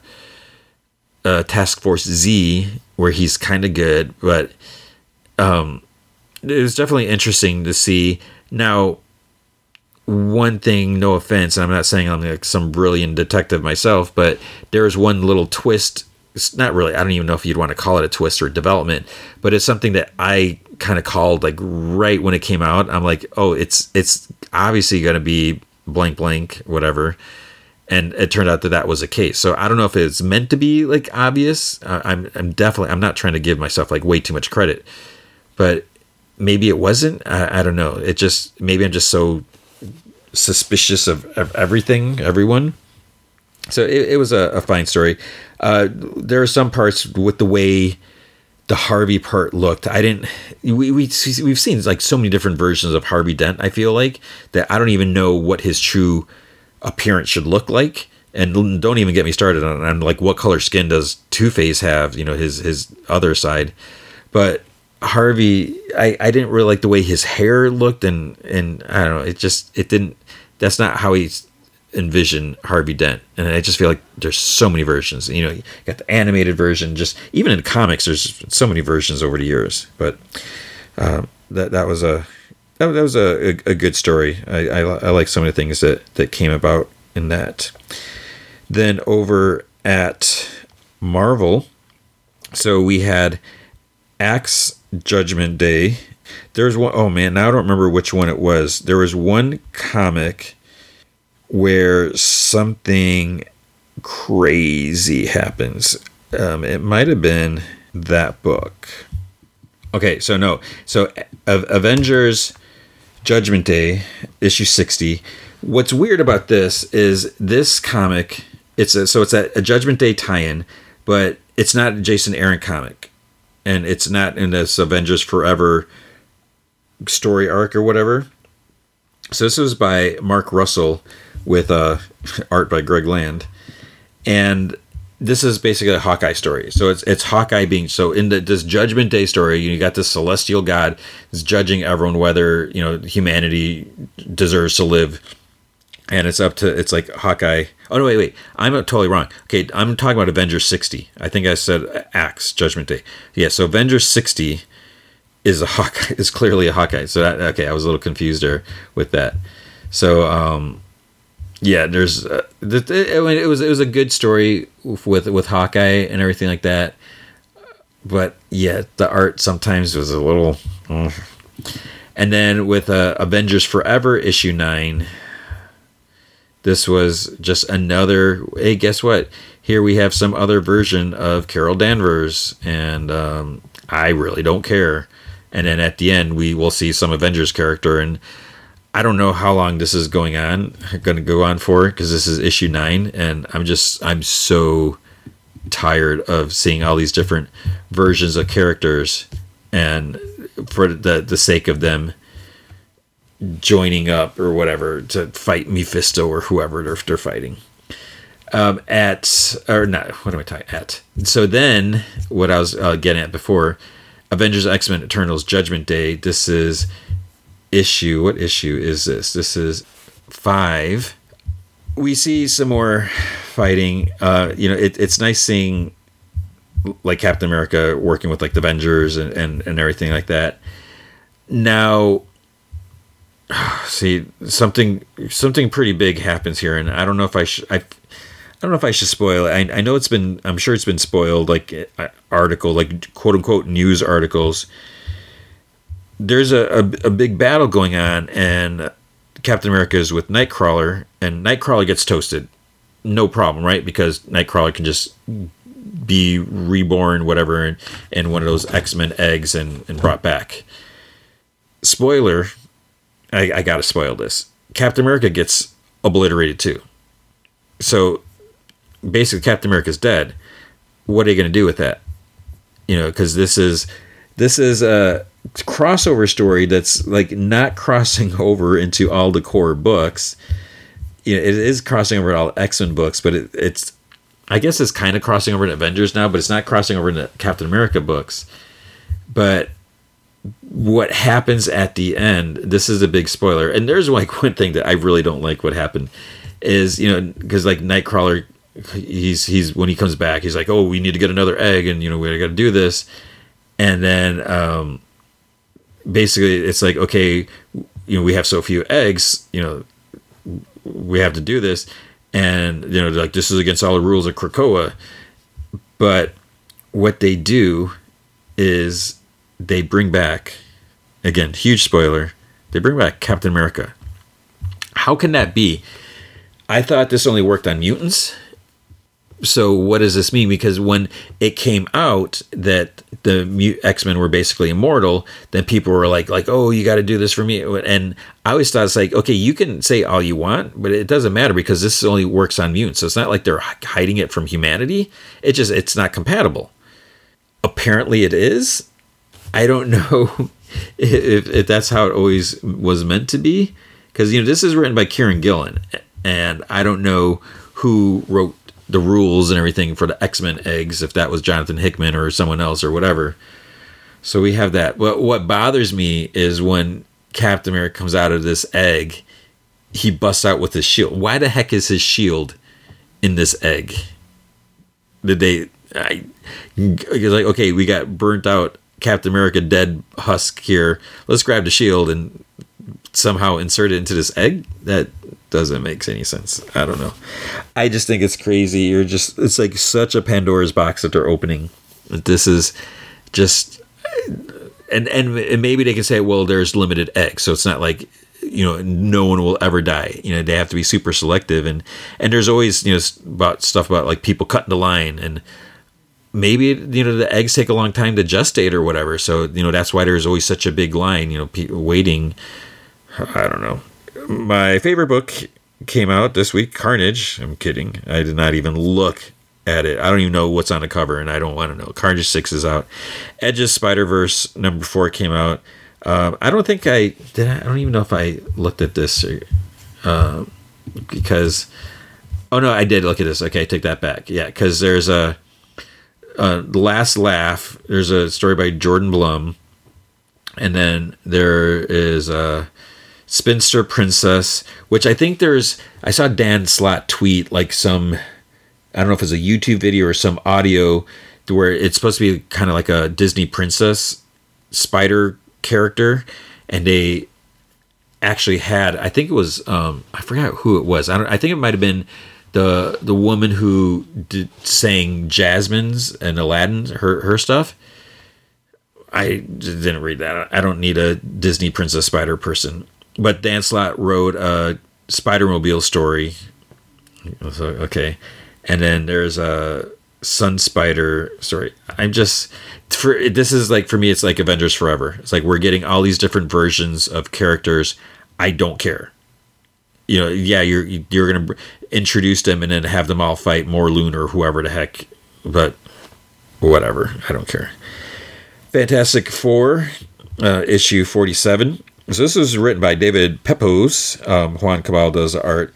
uh, Task Force Z, where he's kind of good, but um, it was definitely interesting to see. Now, one thing, no offense, and I'm not saying I'm like some brilliant detective myself, but there's one little twist. It's not really, I don't even know if you'd want to call it a twist or a development, but it's something that I kind of called like right when it came out. I'm like, oh, it's it's obviously going to be blank blank whatever, and it turned out that that was the case. So I don't know if it's meant to be like obvious. I'm I'm definitely I'm not trying to give myself like way too much credit, but maybe it wasn't. I, I, don't know. It just maybe I'm just so suspicious of, everything, everyone. So it, it was a, a, fine story. Uh, there are some parts with the way the Harvey part looked. I didn't. We we we've seen like so many different versions of Harvey Dent. I feel like that I don't even know what his true appearance should look like. And don't even get me started on, on like what color skin does Two Face have? You know his his other side, but Harvey, I, I didn't really like the way his hair looked, and and I don't know, it just it didn't. That's not how he envisioned Harvey Dent, and I just feel like there's so many versions. You know, you got the animated version, just even in comics, there's so many versions over the years. But uh, that that was a that, that was a, a, a, good story. I, I I like some of the things that that came about in that. Then over at Marvel, so we had Axe Judgment Day. There's one oh man, now I don't remember which one it was. There was one comic where something crazy happens. Um, it might have been that book. Okay, so no, so Avengers Judgment Day issue sixty. What's weird about this is this comic. It's a, so it's a, a Judgment Day tie-in, but it's not a Jason Aaron comic, and it's not in this Avengers Forever story arc or whatever. So this was by Mark Russell with uh, art by Greg Land, and this is basically a Hawkeye story. So it's it's Hawkeye being so in the this Judgment Day story. You got this celestial god is judging everyone whether you know humanity deserves to live, and it's up to it's like Hawkeye. Oh no, wait, wait, I'm totally wrong. Okay, I'm talking about Avengers 60. I think I said Axe Judgment Day. Yeah, so Avengers 60 is a Hawkeye is clearly a Hawkeye. So that, okay, I was a little confused there with that. So um, yeah, there's uh, it, it was it was a good story with with Hawkeye and everything like that. But yeah, the art sometimes was a little. Uh. And then with uh, Avengers Forever issue nine, this was just another. Hey, guess what? Here we have some other version of Carol Danvers, and um, I really don't care and then at the end we will see some Avengers character and I don't know how long this is going on going to go on for because this is issue 9 and I'm just I'm so tired of seeing all these different versions of characters and for the the sake of them joining up or whatever to fight Mephisto or whoever they're, they're fighting. Um, at or not, what am I talking at? So then, what I was uh, getting at before Avengers X Men Eternals Judgment Day. This is issue. What issue is this? This is five. We see some more fighting. Uh, you know, it, it's nice seeing like Captain America working with like the Avengers and, and, and everything like that. Now, see something something pretty big happens here, and I don't know if I should. I I don't know if I should spoil it. I, I know it's been, I'm sure it's been spoiled, like uh, article, like quote unquote news articles. There's a, a, a big battle going on, and Captain America is with Nightcrawler, and Nightcrawler gets toasted. No problem, right? Because Nightcrawler can just be reborn, whatever, in, in one of those X Men eggs and, and brought back. Spoiler, I, I gotta spoil this. Captain America gets obliterated too. So basically Captain America's dead. What are you to do with that? You know, because this is this is a crossover story that's like not crossing over into all the core books. You know, it is crossing over all X Men books, but it, it's I guess it's kind of crossing over into Avengers now, but it's not crossing over into Captain America books. But what happens at the end, this is a big spoiler. And there's like one thing that I really don't like what happened is, you know, because like Nightcrawler he's he's when he comes back, he's like, "Oh, we need to get another egg, and you know we got to do this." And then um, basically, it's like, okay, you know, we have so few eggs, you know, we have to do this, and you know, like this is against all the rules of Krakoa. But what they do is they bring back, again, huge spoiler, they bring back Captain America. How can that be? I thought this only worked on mutants so what does this mean? Because when it came out that the X Men were basically immortal, then people were like, like, oh, you got to do this for me. And I always thought it's like, okay, you can say all you want, but it doesn't matter because this only works on mutants. So it's not like they're hiding it from humanity. It just it's not compatible. Apparently, it is. I don't know if, if that's how it always was meant to be, because you know this is written by Kieron Gillen, and I don't know who wrote the rules and everything for the X Men eggs, if that was Jonathan Hickman or someone else or whatever. So we have that. But what bothers me is when Captain America comes out of this egg, he busts out with his shield. Why the heck is his shield in this egg? Did they? I, it's like okay, we got burnt out Captain America dead husk here. Let's grab the shield and somehow insert it into this egg. That doesn't make any sense. I don't know. I just think it's crazy. You're just it's like such a Pandora's box that they're opening. This is just and and, and maybe they can say, well, there's limited eggs, so it's not like you know no one will ever die. You know they have to be super selective and and there's always you know about stuff about like people cutting the line and maybe you know the eggs take a long time to gestate or whatever. So you know that's why there's always such a big line. You know, waiting. I don't know. My favorite book came out this week, Carnage. I'm kidding. I did not even look at it. I don't even know what's on the cover, and I don't want to know. Carnage Six is out. Edge of Spider Verse number four came out. Um, I don't think I did. I, I, don't even know if I looked at this or, uh, because. Oh no, I did look at this. Okay, take that back. Yeah, because there's a, a last laugh. There's a story by Jordan Blum, and then there is a spinster princess, which I think there's. I saw Dan Slott tweet like some I don't know if it's a YouTube video or some audio where it's supposed to be kind of like a Disney princess spider character, and they actually had I think it was um, I forgot who it was. I don't. I think it might have been the the woman who did, sang Jasmine's and Aladdin's her her stuff. I didn't read that. I don't need a Disney princess spider person. But Dan Slott wrote a Spider-Mobile story. So, okay and then there's a Sun Spider. Sorry, I'm just for this is like for me, it's like Avengers Forever. It's like we're getting all these different versions of characters. I don't care. You know, yeah, you're you're gonna introduce them and then have them all fight more Morlun or whoever the heck, but whatever, I don't care. Fantastic Four, uh, issue forty-seven. So this was written by David Pepose. Um, Juan Cabal does the art,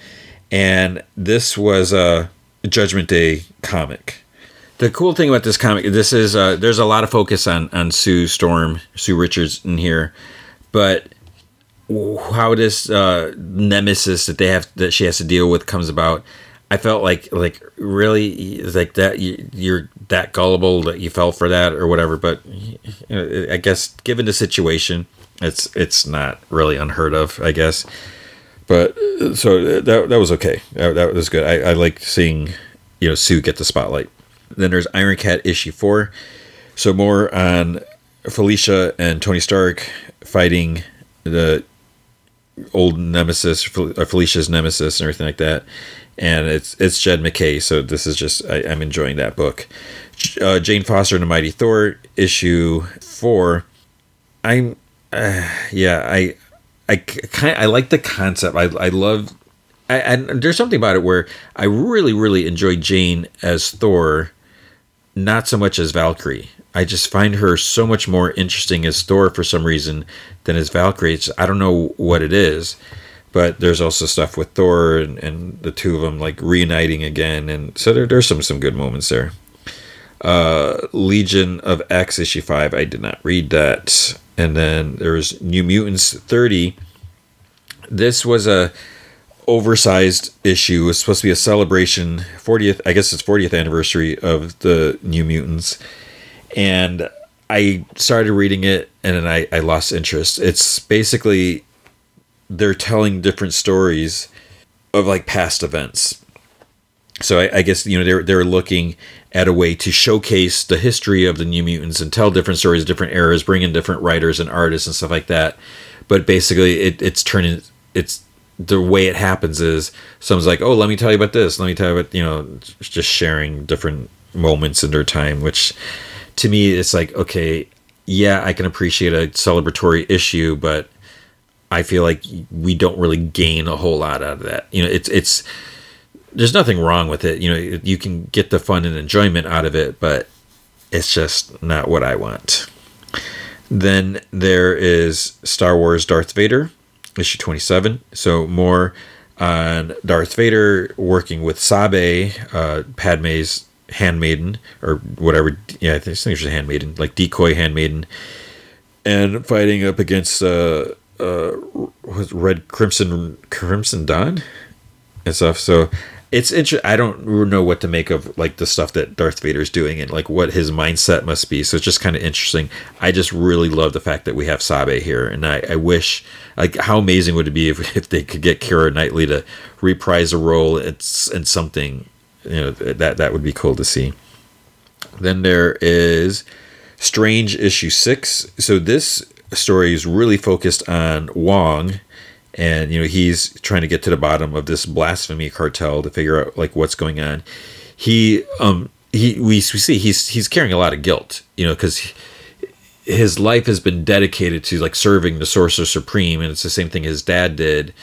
and this was a. Judgment Day comic. The cool thing about this comic, this is uh, there's a lot of focus on on Sue Storm, Sue Richards in here, but how this uh, nemesis that they have that she has to deal with comes about. I felt like like really like that you, you're that gullible that you fell for that or whatever. But you know, I guess given the situation, it's it's not really unheard of. I guess but so that that was okay. That, that was good. I, I like seeing you know Sue get the spotlight. Then there's Iron Cat issue four. So more on Felicia and Tony Stark fighting the old nemesis, uh, Felicia's nemesis, and everything like that. And it's it's Jed MacKay, so this is just I, am enjoying that book. Uh, Jane Foster and the Mighty Thor issue four. I'm uh, yeah I I kind I like the concept. I I love I, and there's something about it where I really really enjoy Jane as Thor, not so much as Valkyrie. I just find her so much more interesting as Thor for some reason than as Valkyrie. It's, I don't know what it is, but there's also stuff with Thor and, and the two of them like reuniting again, and so there, there's some some good moments there. Uh, Legion of X issue five. I did not read that and then there was New Mutants 30. This was a oversized issue. It was supposed to be a celebration, 40th, I guess it's 40th anniversary of the New Mutants. And I started reading it and then I, I lost interest. It's basically they're telling different stories of like past events. So I, I guess you know they're they're looking at a way to showcase the history of the New Mutants and tell different stories, different eras, bring in different writers and artists and stuff like that. But basically, it, it's turning it's the way it happens is someone's like, "Oh, let me tell you about this. Let me tell you about you know," just sharing different moments in their time. Which, to me, it's like, okay, yeah, I can appreciate a celebratory issue, but I feel like we don't really gain a whole lot out of that. You know, it's it's there's nothing wrong with it. You know, you can get the fun and enjoyment out of it, but it's just not what I want. Then there is Star Wars Darth Vader, issue 27. So more on Darth Vader working with Sabe, uh, Padme's handmaiden, or whatever. Yeah, I think she's a handmaiden, like decoy handmaiden, and fighting up against uh, uh, Red Crimson Crimson Dawn and stuff. So it's interesting. I don't know what to make of like the stuff that Darth Vader's doing and like what his mindset must be. So it's just kind of interesting. I just really love the fact that we have Sabe here, and I, I wish like how amazing would it be if, if they could get Keira Knightley to reprise a role it's in something you know that that would be cool to see. Then there is Strange issue six. So this story is really focused on Wong and you know he's trying to get to the bottom of this blasphemy cartel to figure out like what's going on. He um he we, we see he's he's carrying a lot of guilt, you know, because his life has been dedicated to like serving the sorcerer supreme, and it's the same thing his dad did,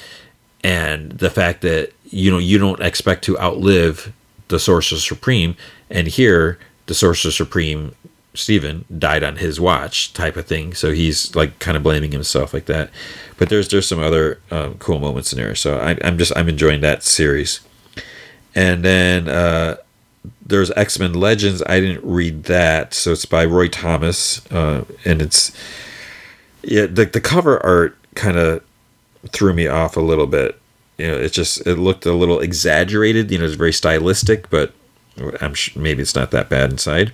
and the fact that you know you don't expect to outlive the sorcerer supreme, and here the sorcerer supreme Stephen died on his watch type of thing. So he's like kind of blaming himself like that. But there's there's some other um, cool moments in there. So I, I'm just I'm enjoying that series. And then uh, there's X Men Legends. I didn't read that, so it's by Roy Thomas, uh, and it's yeah the the cover art kind of threw me off a little bit. You know, it just it looked a little exaggerated. You know, it's very stylistic, but I'm sure maybe it's not that bad inside.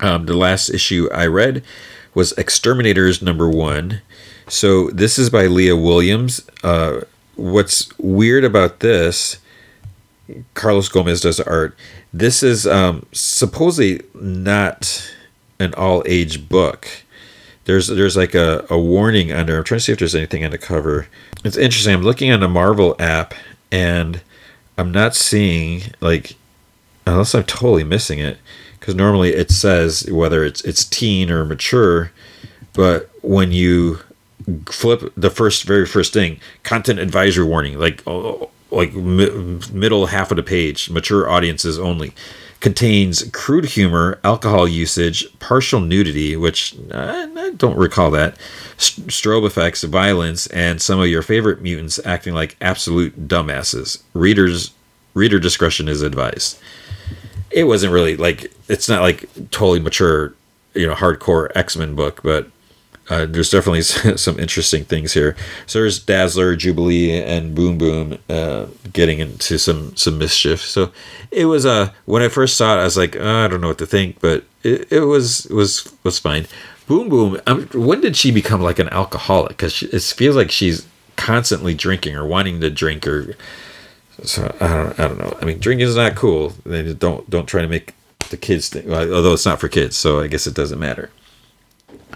Um, the last issue I read was X-Terminators number one. So this is by Leah Williams. Uh, what's weird about this? Carlos Gomez does art. This is um, supposedly not an all age book. There's there's like a, a warning under. I'm trying to see if there's anything on the cover. It's interesting. I'm looking on the Marvel app and I'm not seeing like unless I'm totally missing it because normally it says whether it's it's teen or mature, but when you flip the first very first thing, content advisory warning, like oh, oh like mi- middle half of the page, mature audiences only, contains crude humor, alcohol usage, partial nudity, which I, I don't recall that, st- strobe effects, violence, and some of your favorite mutants acting like absolute dumbasses. Readers reader discretion is advised. It wasn't really like it's not like totally mature, you know, hardcore X Men book, but uh, there's definitely some interesting things here. So there's Dazzler, Jubilee, and Boom Boom uh, getting into some some mischief. So it was uh when I first saw it, I was like, oh, I don't know what to think, but it, it was was was fine. Boom Boom, when did she become like an alcoholic? Because it feels like she's constantly drinking or wanting to drink or. So I don't, I don't know. I mean, drinking is not cool. They don't don't try to make the kids think. Well, although it's not for kids, so I guess it doesn't matter.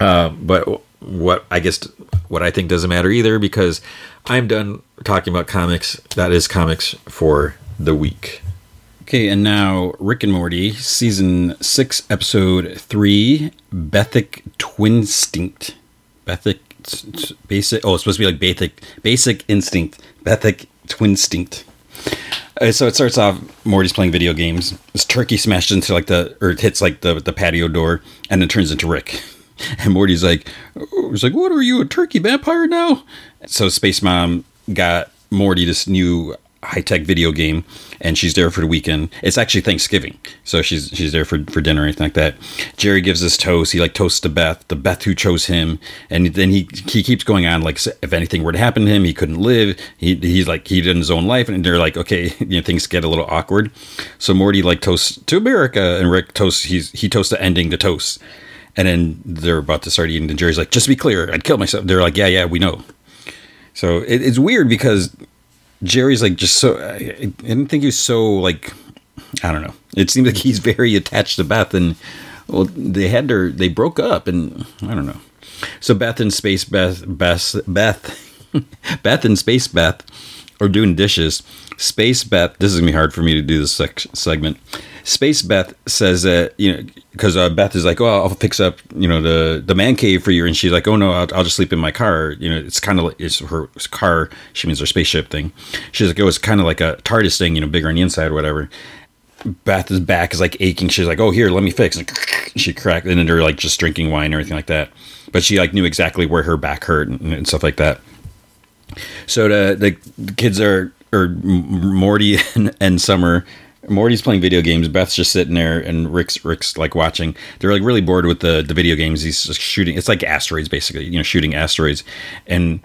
Uh, but what I guess what I think doesn't matter either because I'm done talking about comics. That is comics for the week. Okay, and now Rick and Morty, season six, episode three, Bethic Twinstinct. Bethic basic. Oh, it's supposed to be like basic basic instinct. Bethic Twinstinct. Uh, so it starts off Morty's playing video games. This turkey smashes into like the or it hits like the the patio door and then turns into Rick. And Morty's like, "He's like, what are you, a turkey vampire now?" So Space Mom got Morty this new high tech video game, and she's there for the weekend. It's actually Thanksgiving, so she's she's there for, for dinner or anything like that. Jerry gives us toast. He like toasts to Beth, the Beth who chose him, and then he he keeps going on like if anything were to happen to him, he couldn't live. He he's like he did his own life, and they're like okay, you know things get a little awkward. So Morty like toasts to America, and Rick toasts he's he toasts the ending to toast. And then they're about to start eating, and Jerry's like, "Just to be clear, I'd kill myself." They're like, "Yeah, yeah, we know." So it, it's weird because Jerry's like just so. I, I didn't think he was so like. I don't know. It seems like he's very attached to Beth, and well, they had their they broke up, and I don't know. So Beth and Space Beth Beth Beth Beth and Space Beth are doing dishes. Space Beth. This is gonna be hard for me to do this sec- segment. Space Beth says that you know because uh, Beth is like, oh, I'll fix up you know the the man cave for you, and she's like, oh no, I'll, I'll just sleep in my car. You know, it's kind of like it's her car. She means her spaceship thing. She's like, oh, it's kind of like a TARDIS thing, you know, bigger on the inside, or whatever. Beth's back is like aching. She's like, oh, here, let me fix. And she cracked, and they're like just drinking wine or anything like that. But she like knew exactly where her back hurt and, and stuff like that. So the the kids are or Morty and, and Summer Morty's playing video games. Beth's just sitting there, and Rick's Rick's like watching. They're like really bored with the the video games. He's just shooting. It's like asteroids, basically. You know, shooting asteroids. And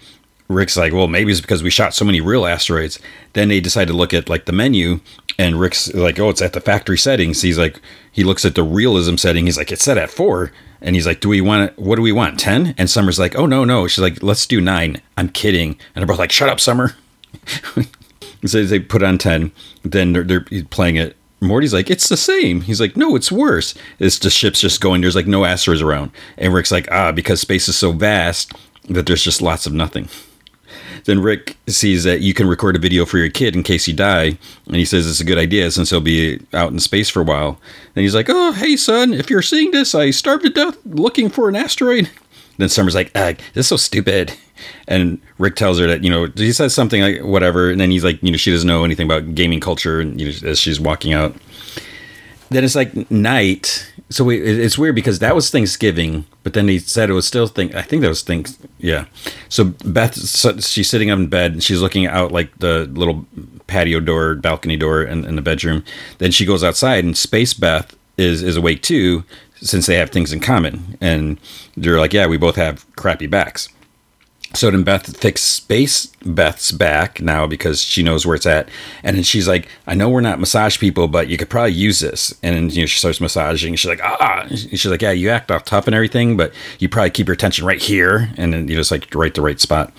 Rick's like, well, maybe it's because we shot so many real asteroids. Then they decide to look at like the menu, and Rick's like, oh, it's at the factory settings. He's like, he looks at the realism setting. He's like, it's set at four. And he's like, do we want it? What do we want? Ten? And Summer's like, oh no no. She's like, let's do nine. I'm kidding. And they're both like, shut up, Summer. so they put on 10 then they're, they're playing it. Morty's like it's the same. He's like no it's worse. It's the ship's just going there's like no asteroids around. And rick's like ah because space is so vast that there's just lots of nothing. Then Rick sees that you can record a video for your kid in case you die, and he says it's a good idea since he'll be out in space for a while. And he's like, "Oh, hey son, if you're seeing this, I starved to death looking for an asteroid." Then Summer's like, "Ugh, this is so stupid." And Rick tells her that you know he says something like whatever, and then he's like, you know, she doesn't know anything about gaming culture, and you know, as she's walking out. Then it's like night, so we, it's weird because that was Thanksgiving, but then he said it was still think. I think that was things. Yeah. So Beth, she's sitting up in bed and she's looking out like the little patio door, balcony door in, in the bedroom. Then she goes outside and Space Beth is is awake too, since they have things in common. And they're like, yeah, we both have crappy backs. So then Beth fixes Space Beth's back now because she knows where it's at. And then she's like, I know we're not massage people, but you could probably use this. And then you know, she starts massaging. She's like, ah. And She's like, yeah, you act all tough and everything, but you probably keep your attention right here. And then you just like right the right spot.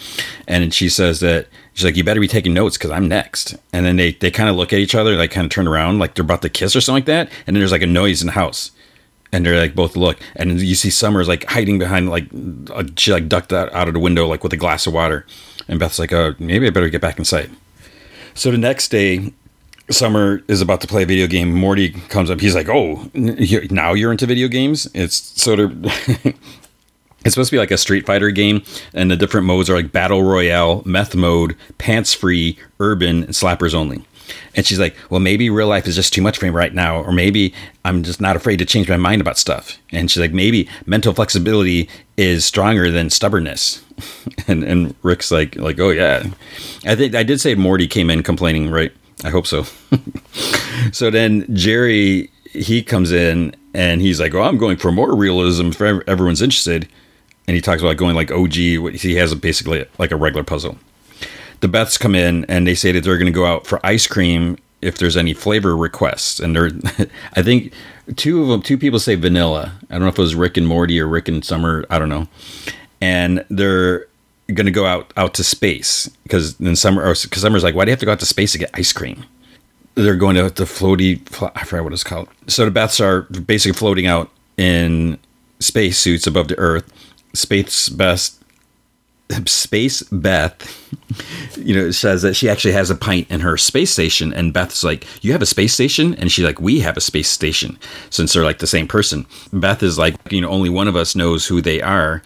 And then she says that she's like, you better be taking notes because I'm next. And then they, they kind of look at each other, like kind of turn around, like they're about to kiss or something like that. And then there's like a noise in the house and they're like both look and you see summer's like hiding behind like she like ducked out, out of the window like with a glass of water. And beth's like oh maybe i better get back inside so the next day summer is about to play a video game. Morty comes up. He's like oh now you're into video games? It's sort of it's supposed to be like a street fighter game and the different modes are like battle royale meth mode pants free urban and slappers only and she's like, well, maybe real life is just too much for me right now. Or maybe I'm just not afraid to change my mind about stuff. And she's like, maybe mental flexibility is stronger than stubbornness. and and Rick's like, like, oh yeah. I think I did say Morty came in complaining, right? I hope so. so then Jerry, he comes in and he's like, oh, I'm going for more realism if everyone's interested. And he talks about going like OG. He has basically like a regular puzzle the Beths come in and they say that they're going to go out for ice cream if there's any flavor requests. And they're, I think two of them, two people say vanilla. I don't know if it was Rick and Morty or Rick and Summer. I don't know. And they're going to go out out to space because then Summer, because Summer's like, why do you have to go out to space to get ice cream? They're going to the floaty. I forgot what it's called. So the Beths are basically floating out in space suits above the Earth. Space Beth Space Beth, you know, says that she actually has a pint in her space station, and Beth's like, "You have a space station?" And she's like, "We have a space station," since they're like the same person. Beth is like, you know, only one of us knows who they are,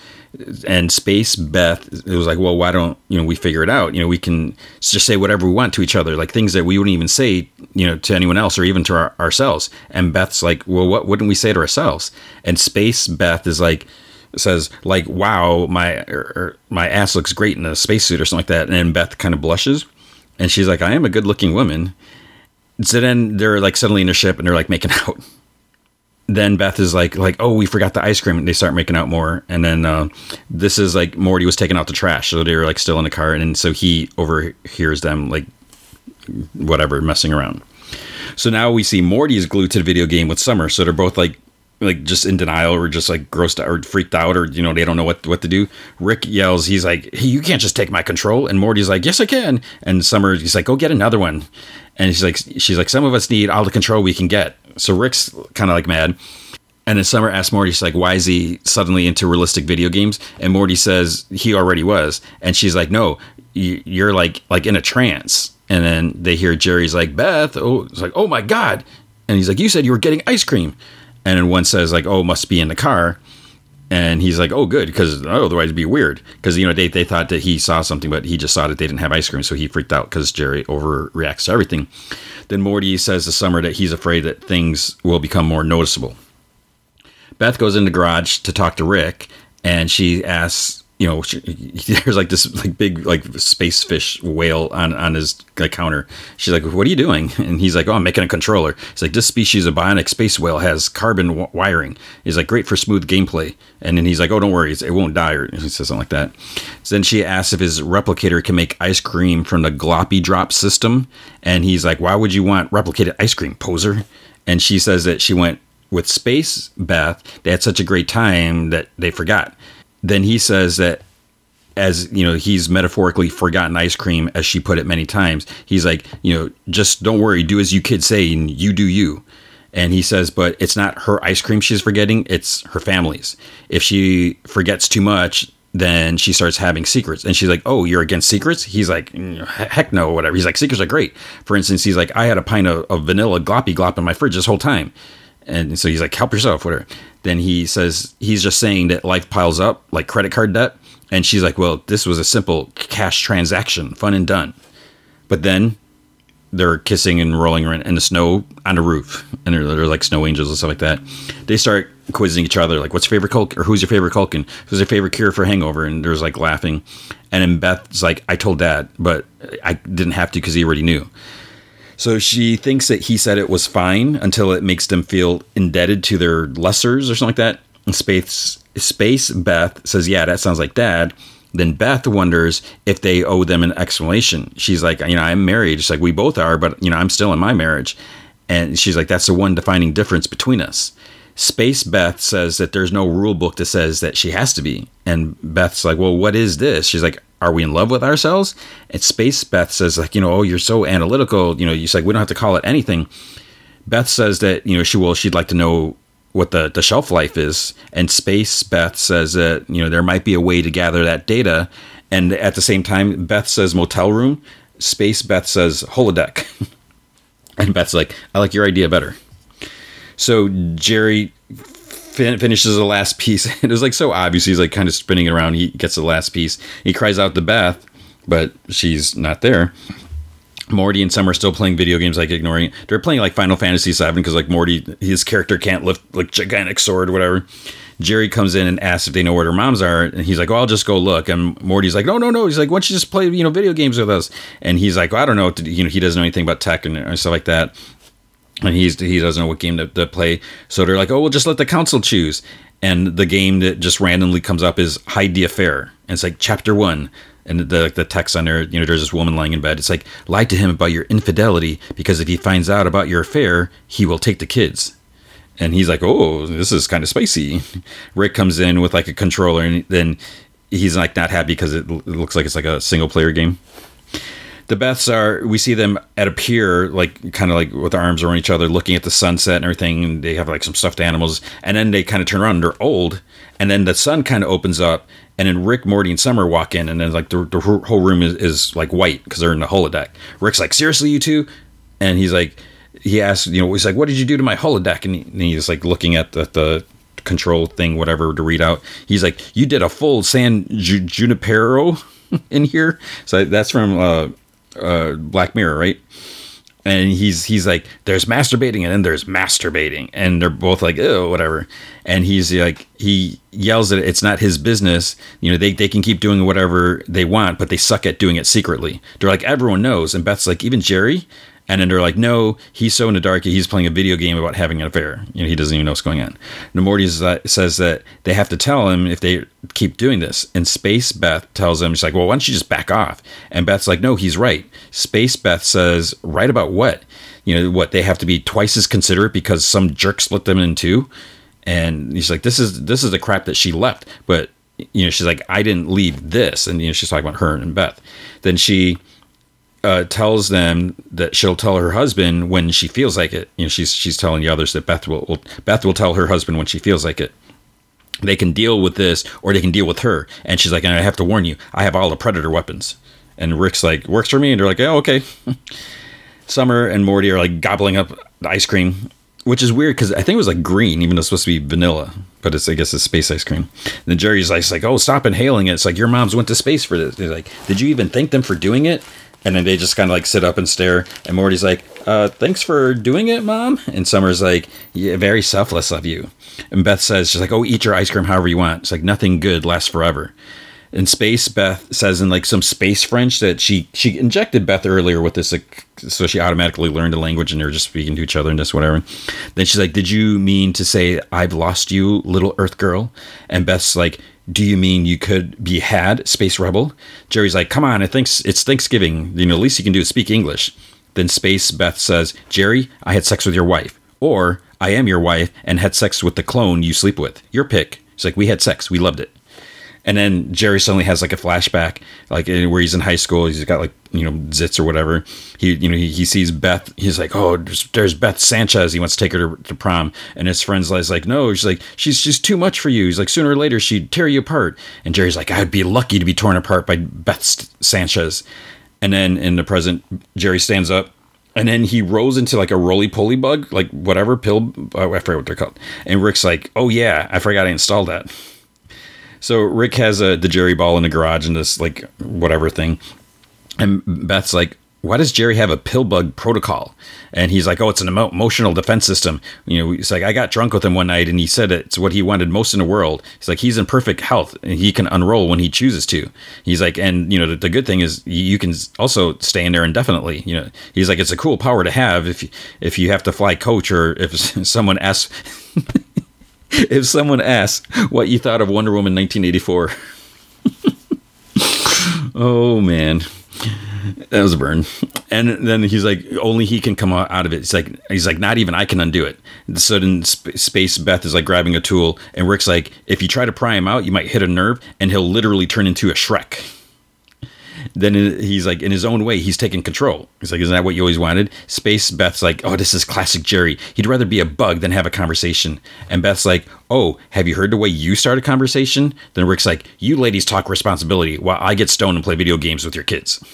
and Space Beth it was like, "Well, why don't you know we figure it out? You know, we can just say whatever we want to each other, like things that we wouldn't even say, you know, to anyone else or even to our, ourselves." And Beth's like, "Well, what wouldn't we say to ourselves?" And Space Beth is like says like, "Wow, my er, er, my ass looks great in a spacesuit" or something like that, and Beth kind of blushes, and she's like, "I am a good-looking woman." So then they're like suddenly in a ship and they're like making out. Then Beth is like, like, oh, we forgot the ice cream. And they start making out more. And then uh, this is like Morty was taking out the trash, so they were like still in the car, and so he overhears them like whatever messing around. So now we see Morty is glued to the video game with Summer. So they're both like like just in denial or just like grossed out or freaked out or you know they don't know what what to do. Rick yells, he's like, "Hey, you can't just take my control." And Morty's like, "Yes, I can." And Summer, he's like, "Go get another one." And she's like, she's like, "Some of us need all the control we can get." So Rick's kind of like mad. And then Summer asks Morty, she's like, "Why is he suddenly into realistic video games?" And Morty says he already was. And she's like, "No, you're like like in a trance." And then they hear Jerry's like, "Beth, oh, it's like, oh my god!" And he's like, "You said you were getting ice cream." And then one says like, "Oh, must be in the car," and he's like, "Oh, good," because otherwise it'd be weird. Because you know they they thought that he saw something, but he just saw that they didn't have ice cream, so he freaked out because Jerry overreacts to everything. Then Morty says to Summer that he's afraid that things will become more noticeable. Beth goes in the garage to talk to Rick, and she asks you know, there's like this like big like space fish whale on on his like, counter. She's like, "What are you doing?" And he's like, "Oh, I'm making a controller." He's like, "This species of bionic space whale has carbon w- wiring." He's like, "Great for smooth gameplay." And then he's like, "Oh, don't worry, it won't die," or he says something like that. So then she asks if his replicator can make ice cream from the gloppy drop system, and he's like, "Why would you want replicated ice cream, poser?" And she says that she went with Space Beth. They had such a great time that they forgot then he says that as you know he's metaphorically forgotten ice cream as she put it many times. He's like you know just don't worry. Do as you kids say and you do you. And he says but it's not her ice cream she's forgetting it's her family's. If she forgets too much then she starts having secrets. And she's like oh you're against secrets? He's like "Mm, heck no whatever. He's like secrets are great. For instance he's like i had a pint of, of vanilla gloppy glop in my fridge this whole time and so he's like help yourself whatever then he says he's just saying that life piles up like credit card debt and she's like well this was a simple cash transaction fun and done but then they're kissing and rolling around in the snow on the roof, and they're, they're like snow angels and stuff like that. They start quizzing each other, like, "What's your favorite Culkin?" or "Who's your favorite Culkin?" "Who's your favorite cure for hangover?" And there's like laughing, and then Beth's like, "I told Dad, but I didn't have to because he already knew." So she thinks that he said it was fine until it makes them feel indebted to their lessers or something like that. And Space Space Beth says, "Yeah, that sounds like Dad." Then Beth wonders if they owe them an explanation. She's like, you know, I'm married. She's like, we both are, but you know, I'm still in my marriage. And she's like, that's the one defining difference between us. Space Beth says that there's no rule book that says that she has to be. And Beth's like, well, what is this? She's like, are we in love with ourselves? And Space Beth says, like, you know, oh, you're so analytical. You know, she's like, we don't have to call it anything. Beth says that, you know, she will, she'd like to know what the, the shelf life is. And Space Beth says that, you know, there might be a way to gather that data. And at the same time, Beth says motel room. Space Beth says holodeck. and Beth's like, I like your idea better. So Jerry fin- finishes the last piece. It was like so obvious. He's like kind of spinning it around. He gets the last piece. He cries out to Beth, but she's not there. Morty and Summer are still playing video games, like ignoring. It. They're playing like Final Fantasy VII because like Morty, his character can't lift like gigantic sword or whatever. Jerry comes in and asks if they know where their moms are, and he's like, "Oh, I'll just go look." And Morty's like, "No, no, no." He's like, "Why don't you just play, you know, video games with us?" And he's like, well, "I don't know. You know, he doesn't know anything about tech and, and stuff like that." And he's he doesn't know what game to, to play. So they're like, "Oh, we'll just let the council choose." And the game that just randomly comes up is Hide the Affair. And it's like chapter one and the the text on there, you know, there's this woman lying in bed. It's like lie to him about your infidelity because if he finds out about your affair, he will take the kids. And he's like, "Oh, this is kind of spicy." Rick comes in with like a controller, and then he's like not happy because it, it looks like it's like a single player game. The Beths are we see them at a pier, like kind of like with their arms around each other, looking at the sunset and everything. And they have like some stuffed animals, and then they kind of turn around. and They're old, and then the sun kind of opens up, and then Rick, Morty, and Summer walk in, and then like the, the whole room is, is like white because they're in the holodeck. Rick's like, seriously, you two? And he's like, he asks, you know, he's like, what did you do to my holodeck? And, he, and he's like looking at the, the control thing, whatever, to read out. He's like, you did a full San Ju- Junipero in here. So that's from uh, uh, Black Mirror, right? and he's he's like there's masturbating and then there's masturbating and they're both like oh whatever. And he's like he yells that it's not his business. You know they, they can keep doing whatever they want but they suck at doing it secretly. They're like everyone knows and beth's like even jerry and then they're like no he's so in the dark he's playing a video game about having an affair. You know he doesn't even know what's going on. And morty says that they have to tell him if they keep doing this. And space beth tells him she's like well why don't you just back off? And beth's like no he's right. Space beth says right about what? You know what they have to be twice as considerate because some jerk split them in two? And he's like this is this is the crap that she left. But you know she's like i didn't leave this. And you know she's talking about her and beth. Then she uh, tells them that she'll tell her husband when she feels like it. You know, she's she's telling the others that Beth will, will Beth will tell her husband when she feels like it. They can deal with this, or they can deal with her. And she's like, and I have to warn you, I have all the predator weapons. And Rick's like, works for me, and they're like, oh okay. Summer and Morty are like gobbling up ice cream, which is weird because I think it was like green, even though it's supposed to be vanilla, but it's I guess it's space ice cream. And then Jerry's like, like, oh, stop inhaling it. It's like your mom's went to space for this. They're like, did you even thank them for doing it? And then they just kind of like sit up and stare. And Morty's like, uh, thanks for doing it, mom. And Summer's like, yeah, very selfless of you. And Beth says, she's like, oh, eat your ice cream however you want. It's like nothing good lasts forever. In space, Beth says in like some space French that she she injected Beth earlier with this, like, so she automatically learned the language and they were just speaking to each other and just whatever. Then she's like, "Did you mean to say I've lost you, little Earth girl?" And Beth's like, do you mean you could be had, Space Rebel? Jerry's like, come on, it thinks it's Thanksgiving. You know, the least you can do is speak English. Then Space Beth says, Jerry, I had sex with your wife. Or I am your wife and had sex with the clone you sleep with. Your pick. She's like, we had sex. We loved it. And then Jerry suddenly has like a flashback, like eh, where he's in high school. He's got like you know zits or whatever. He you know he, he sees Beth. He's like, oh, there's, there's Beth Sanchez. He wants to take her to, to prom, and his friend's like, no. She's like, she's she's too much for you. He's like, sooner or later she'd tear you apart. And Jerry's like, I'd be lucky to be torn apart by Beth Sanchez. And then in the present, Jerry stands up and then he rolls into like a roly poly bug, like whatever pill. Oh, I forget what they're called. And Rick's like, "Oh yeah, I forgot I installed that." So Rick has a the Jerry ball in the garage and this like whatever thing, and Beth's like, why does Jerry have a pill bug protocol? And he's like, oh, it's an emo- emotional defense system. You know, he's like, I got drunk with him one night and he said it's what he wanted most in the world. He's like, he's in perfect health and he can unroll when he chooses to. He's like, and you know, the, the good thing is you can also stay in there indefinitely. You know, he's like, it's a cool power to have if you, if you have to fly coach or if someone asks, if someone asks what you thought of Wonder Woman 1984. oh man that was a burn. And then he's like, only he can come out of it. He's like, he's like, not even I can undo it. So then Space Beth is like grabbing a tool, and Rick's like, if you try to pry him out, you might hit a nerve, and he'll literally turn into a Shrek. Then he's like, in his own way, he's taking control. He's like, isn't that what you always wanted? Space Beth's like, oh, this is classic Jerry. He'd rather be a bug than have a conversation. And Beth's like, oh, have you heard the way you start a conversation? Then Rick's like, you ladies talk responsibility while I get stoned and play video games with your kids.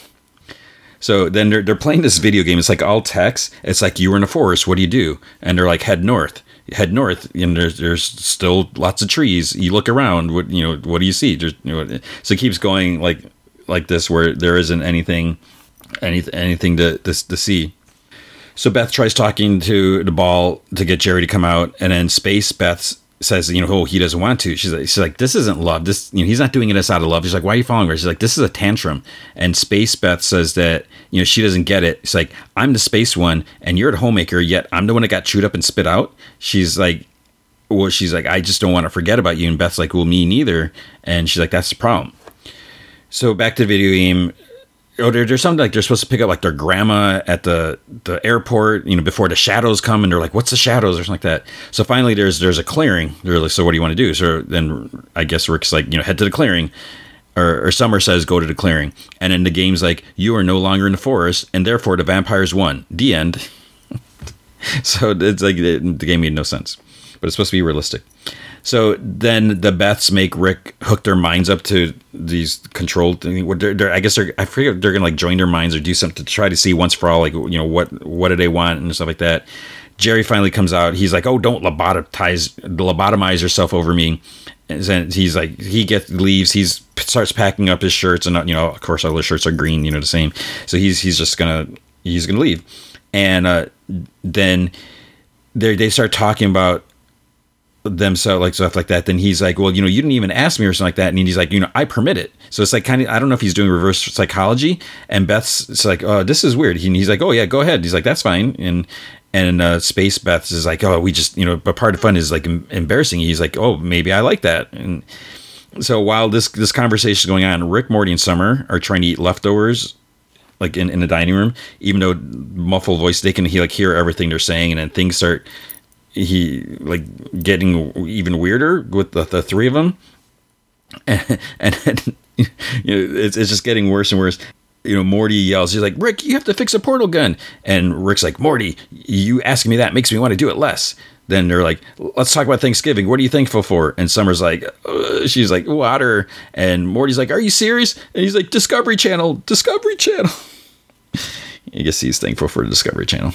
So then they're, they're playing this video game. It's like all text. It's like you were in a forest. What do you do? And they're like head north. Head north. And there's there's still lots of trees. You look around. What you know? What do you see? There's, you know, so it keeps going like like this where there isn't anything any, anything to, to to see. So Beth tries talking to the ball to get Jerry to come out, and then Space Beth says, you know, oh, he doesn't want to. She's like, she's like, this isn't love. This, you know, he's not doing this out of love. She's like, why are you following her? She's like, this is a tantrum. And Space Beth says that, you know, she doesn't get it. It's like, I'm the space one and you're the homemaker, yet I'm the one that got chewed up and spit out. She's like, well, she's like, I just don't want to forget about you. And Beth's like, well, me neither. And she's like, that's the problem. So back to the video game oh, there, there's something like they're supposed to pick up like their grandma at the the airport, you know, before the shadows come, and they're like, "What's the shadows?" or something like that. So finally, there's there's a clearing. They're like, "So what do you want to do?" So then I guess Rick's like, you know, head to the clearing. Or, or Summer says, go to the clearing. And then the game's like, you are no longer in the forest, and therefore the vampires won. The end. so it's like the game made no sense. But it's supposed to be realistic. So then the Beths make Rick hook their minds up to these controlled. They're, they're, I guess they're. I forget they're gonna like join their minds or do something to try to see once for all, like you know what what do they want and stuff like that. Jerry finally comes out. He's like, "Oh, don't lobotomize lobotomize yourself over me." And he's like, he gets leaves. He's starts packing up his shirts, and you know, of course, all the shirts are green. You know, the same. So he's he's just gonna he's gonna leave, and uh, then they they start talking about themselves like stuff like that then he's like well you know you didn't even ask me or something like that and he's like you know i permit it. So it's like kind of i don't know if he's doing reverse psychology and beth's it's like oh this is weird he, he's like oh yeah go ahead he's like that's fine and and uh, space beth is like oh we just you know but part of fun is like embarrassing he's like oh maybe i like that and so while this this conversation is going on rick morty and summer are trying to eat leftovers like in, in the dining room even though muffled voice they can he like hear everything they're saying and then things start he like getting even weirder with the, the three of them. And, and you know it's, it's just getting worse and worse. You know morty yells he's like rick you have to fix a portal gun. And rick's like morty you asking me that makes me want to do it less. Then they're like let's talk about thanksgiving. What are you thankful for? And summer's like uh, she's like water. And morty's like are you serious? And he's like discovery channel discovery channel. I guess he's thankful for the discovery channel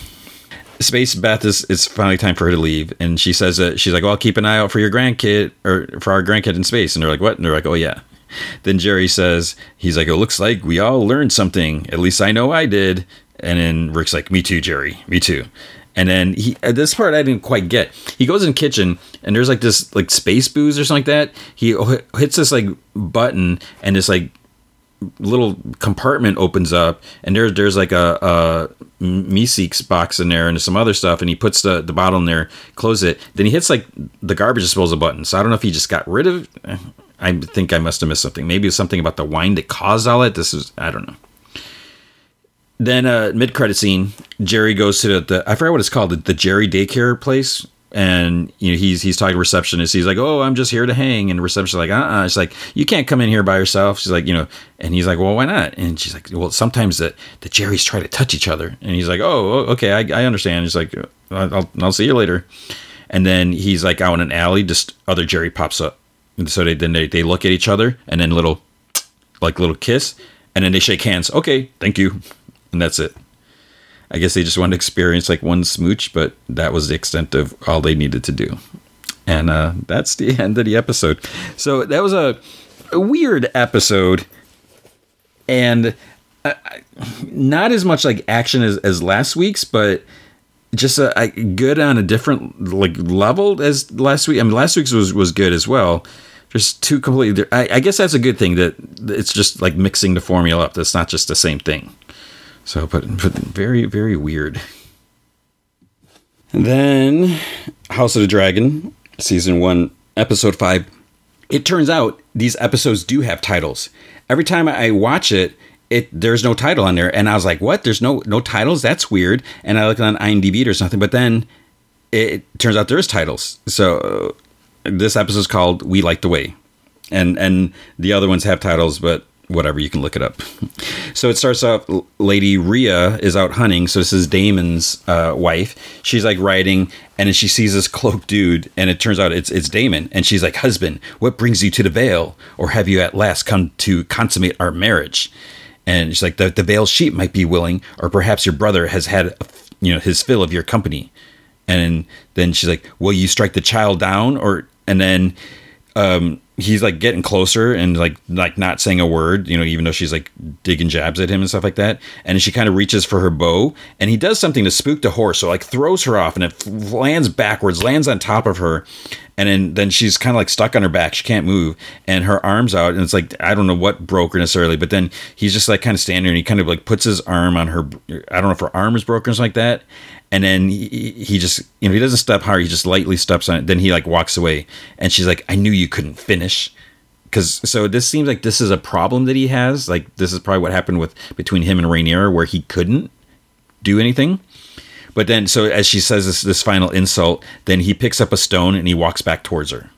Space Beth is it's finally time for her to leave, and she says that she's like, "Well, I'll keep an eye out for your grandkid or for our grandkid in space." And they're like, "What?" And they're like, "Oh yeah." Then Jerry says, "He's like, it looks like we all learned something. At least I know I did." And then Rick's like, "Me too, Jerry. Me too." And then he uh, this part I didn't quite get. He goes in kitchen and there's like this like space booze or something like that. He hits this like button and this like little compartment opens up and there's there's like a, a Meeseeks box in there and some other stuff and he puts the, the bottle in there close it then he hits like the garbage disposal button. So I don't know if he just got rid of I think I must have missed something. Maybe something about the wine that caused all it. This is I don't know. Then uh mid credit scene Jerry goes to the, the I forget what it's called the, the Jerry daycare place and you know he's he's talking to receptionist. He's like, "Oh, I'm just here to hang," and receptionist like, "Uh, uh She's like, "You can't come in here by yourself." She's like, "You know," and he's like, "Well, why not?" And she's like, "Well, sometimes the the Jerrys try to touch each other," and he's like, "Oh, okay, I, I understand." He's like, I'll, "I'll see you later," and then he's like out in an alley, just other Jerry pops up, and so they then they, they look at each other, and then little like little kiss, and then they shake hands. Okay, thank you, and that's it. I guess they just wanted to experience like one smooch, but that was the extent of all they needed to do. And uh, that's the end of the episode. So that was a, a weird episode, and uh, not as much like action as, as last week's, but just a, a, good on a different like level as last week. I mean, last week's was was good as well. Just two completely. I, I guess that's a good thing that it's just like mixing the formula up. That's not just the same thing. So, but, but very, very weird. And then House of the Dragon, season one, episode five. It turns out these episodes do have titles. Every time I watch it, it there's no title on there, and I was like, "What? There's no no titles? That's weird." And I looked on IMDb or something, but then it, it turns out there is titles. So uh, this episode is called "We Light the Way," and and the other ones have titles, but whatever you can look it up. So it starts off lady Rhea is out hunting so this is Daemon's uh, wife. She's like riding and she sees this cloaked dude and it turns out it's it's daemon and she's like husband what brings you to the Vale or have you at last come to consummate our marriage? And she's like the, the vale sheep might be willing or perhaps your brother has had you know his fill of your company. And then she's like will you strike the child down or and then um he's like getting closer and like like not saying a word you know even though she's like digging jabs at him and stuff like that. And she kind of reaches for her bow and he does something to spook the horse. So like throws her off and it lands backwards lands on top of her and then then she's kind of like stuck on her back. She can't move. And her arms out and it's like i don't know what broke her necessarily but then he's just like kind of standing and he kind of like puts his arm on her i don't know if her arm is broken or something like that. And then he, he just you know he doesn't step hard he just lightly steps on it. Then he like walks away. And she's like i knew you couldn't finish. Because so this seems like this is a problem that he has. Like this is probably what happened with between him and Rainier, where he couldn't do anything but then so as she says this this final insult then he picks up a stone and he walks back towards her.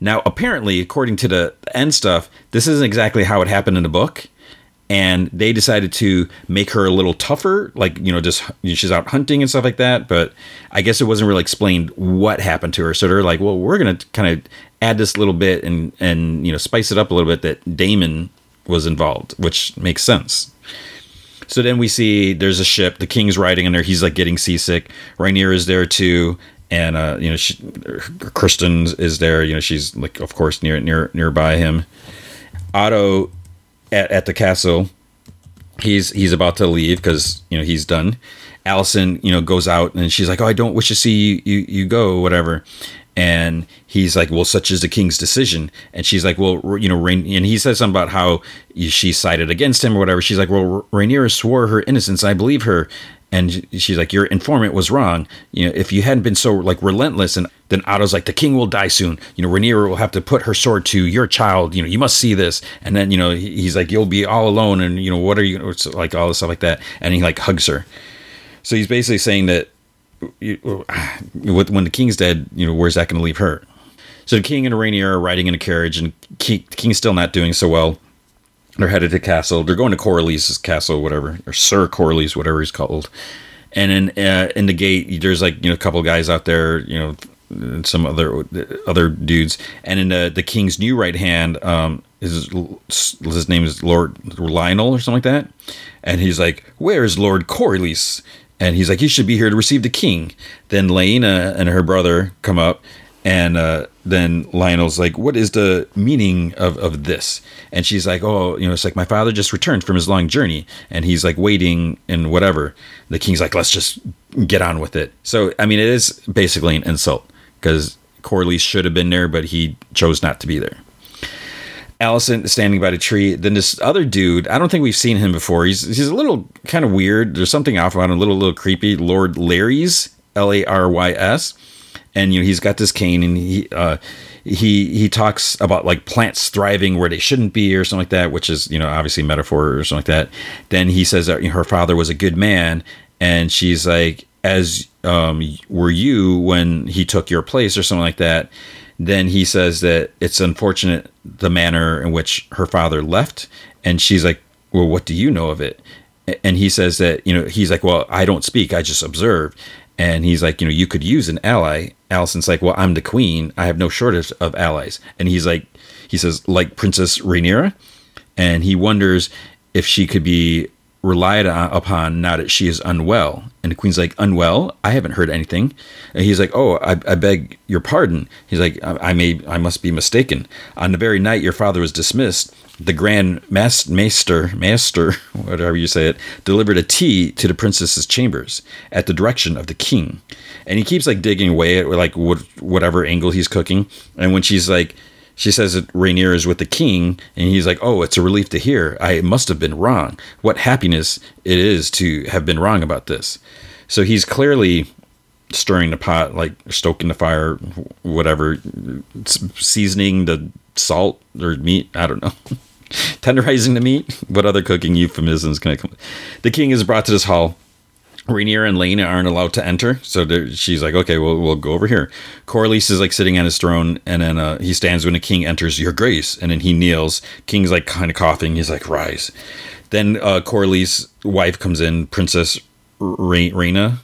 Now apparently according to the end stuff this isn't exactly how it happened in the book. And they decided to make her a little tougher like you know just she's out hunting and stuff like that. But i guess it wasn't really explained what happened to her. So they're like well we're gonna kind of add this little bit and and you know spice it up a little bit that Daemon was involved which makes sense so then we see there's a ship the king's riding in there he's like getting seasick Rhaenyra is there too and uh, you know she, Criston is there you know she's like of course near near nearby him Otto at, at the castle. He's he's about to leave because you know he's done. Alicent, you know, goes out and she's like, "Oh, I don't wish to see you you, you go, whatever." And he's like, "Well, such is the king's decision." And she's like, "Well, you know," Rain-, and he says something about how she sided against him or whatever. She's like, "Well, Rhaenyra swore her innocence. I believe her." and she's like your informant was wrong you know if you hadn't been so like relentless and then otto's like the king will die soon you know Rhaenyra will have to put her sword to your child you know you must see this and then you know he's like you'll be all alone and you know what are you like all this stuff like that and he like hugs her so he's basically saying that when the king's dead you know where's that going to leave her so the king and Rainier are riding in a carriage and king, the king's still not doing so well they're headed to castle. They're going to Corlys' castle, whatever, or Sir Corlys, whatever he's called. And in uh, in the gate, there's like you know a couple guys out there, you know, some other other dudes. And in the the king's new right hand, um, his his name is Lord Lyonel or something like that. And he's like, "Where's Lord Corlys?" And he's like, "He should be here to receive the king." Then Laena and her brother come up, and uh, then Lyonel's like, "What is the meaning of of this?" And she's like, "Oh, you know, it's like my father just returned from his long journey, and he's like waiting and whatever." The king's like, "Let's just get on with it." So, I mean, it is basically an insult because Corlys should have been there, but he chose not to be there. Alicent standing by the tree. Then this other dude, I don't think we've seen him before. He's he's a little kind of weird. There's something off about him, a little little creepy. Lord Larys, L A R Y S and you know he's got this cane and he uh, he he talks about like plants thriving where they shouldn't be or something like that, which is you know obviously metaphor or something like that. Then he says that her father was a good man, and she's like, as um, were you when he took your place or something like that, then he says that it's unfortunate the manner in which her father left. And she's like, well, what do you know of it? And he says that, you know, he's like, well, I don't speak, I just observe. And he's like, you know, you could use an ally. Alicent's like, well, I'm the queen. I have no shortage of allies. And he's like, he says, like Princess Rhaenyra. And he wonders if she could be relied upon now that she is unwell. And the queen's like, unwell? I haven't heard anything. And he's like, oh, I, I beg your pardon. He's like, I, I, may, I must be mistaken. On the very night your father was dismissed, the grand mas- master, master, whatever you say it, delivered a tea to the princess's chambers at the direction of the king. And he keeps like digging away at like what, whatever angle he's cooking. And when she's like, she says that Rhaenyra is with the king, and he's like, "Oh, it's a relief to hear. I must have been wrong. What happiness it is to have been wrong about this." So he's clearly stirring the pot, like stoking the fire, whatever, seasoning the salt or meat. I don't know. Tenderizing the meat. What other cooking euphemisms can I come? The king is brought to this hall Rhaenyra and Laena aren't allowed to enter, so she's like, "Okay, we'll we'll go over here." Corlys is like sitting on his throne, and then uh, he stands when the king enters. Your Grace, and then he kneels. King's like kind of coughing. He's like, "Rise." Then uh, Corlys' wife comes in, Princess Rhaena.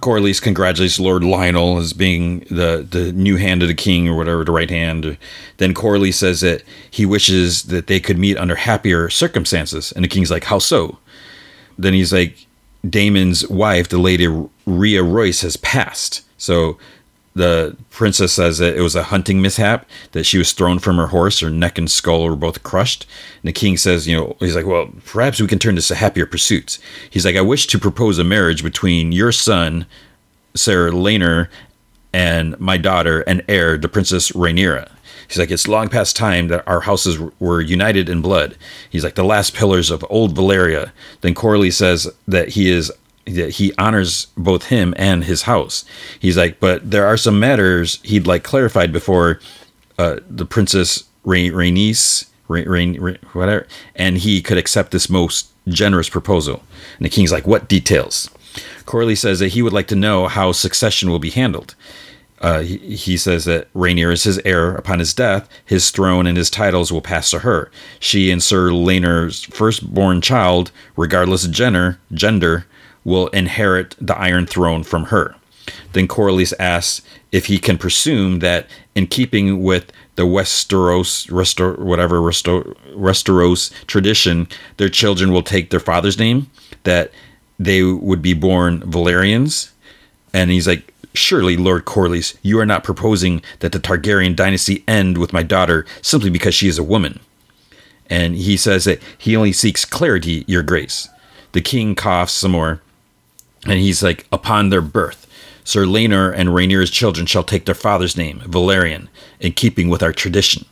Corlys congratulates Lord Lyonel as being the the new hand of the king or whatever, the right hand. Then Corlys says that he wishes that they could meet under happier circumstances, and the king's like, "How so?" Then he's like, Daemon's wife, the lady Rhea Royce, has passed. So the princess says that it was a hunting mishap, that she was thrown from her horse, her neck and skull were both crushed. And the king says, you know, he's like, well, perhaps we can turn this to happier pursuits. He's like, I wish to propose a marriage between your son, Sir Laenor, and my daughter and heir, the Princess Rhaenyra. He's like, it's long past time that our houses were united in blood. He's like the last pillars of old Valyria. Then Corley says that he is that he honors both him and his house. He's like, but there are some matters he'd like clarified before uh, the Princess Rhaenys, Rain, whatever, and he could accept this most generous proposal. And the king's like, what details? Corley says that he would like to know how succession will be handled uh, he, he, says that Rhaenyra is his heir. Upon his death, his throne and his titles will pass to her. She and Sir Laenor's firstborn child, regardless of gender, gender, will inherit the Iron Throne from her. Then Corlys asks if he can presume that, in keeping with the Westeros, Restor, whatever Restor, Westeros tradition, their children will take their father's name. That they would be born Velaryons. And he's like, Surely, Lord Corlys, you are not proposing that the Targaryen dynasty end with my daughter simply because she is a woman. And he says that he only seeks clarity, your grace. The king coughs some more, and he's like, Upon their birth, Sir Laenor and Rhaenyra's children shall take their father's name, Velaryon, in keeping with our tradition.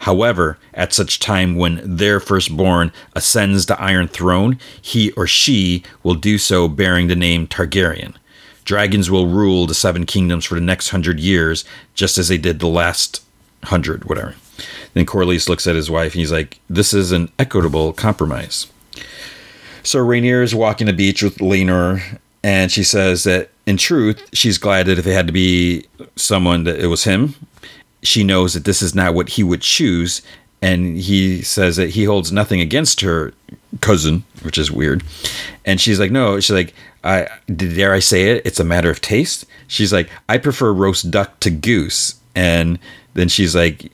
However, at such time when their firstborn ascends the Iron Throne, he or she will do so bearing the name Targaryen dragons will rule the seven kingdoms for the next hundred years, just as they did the last hundred, whatever. Then Corlys looks at his wife and he's like, This is an equitable compromise. So Rainier is walking the beach with Laenor, and she says that in truth, she's glad that if it had to be someone, that it was him. She knows that this is not what he would choose, and he says that he holds nothing against her cousin, which is weird. And she's like, no, she's like, I dare I say it? It's a matter of taste. She's like, I prefer roast duck to goose, and then she's like,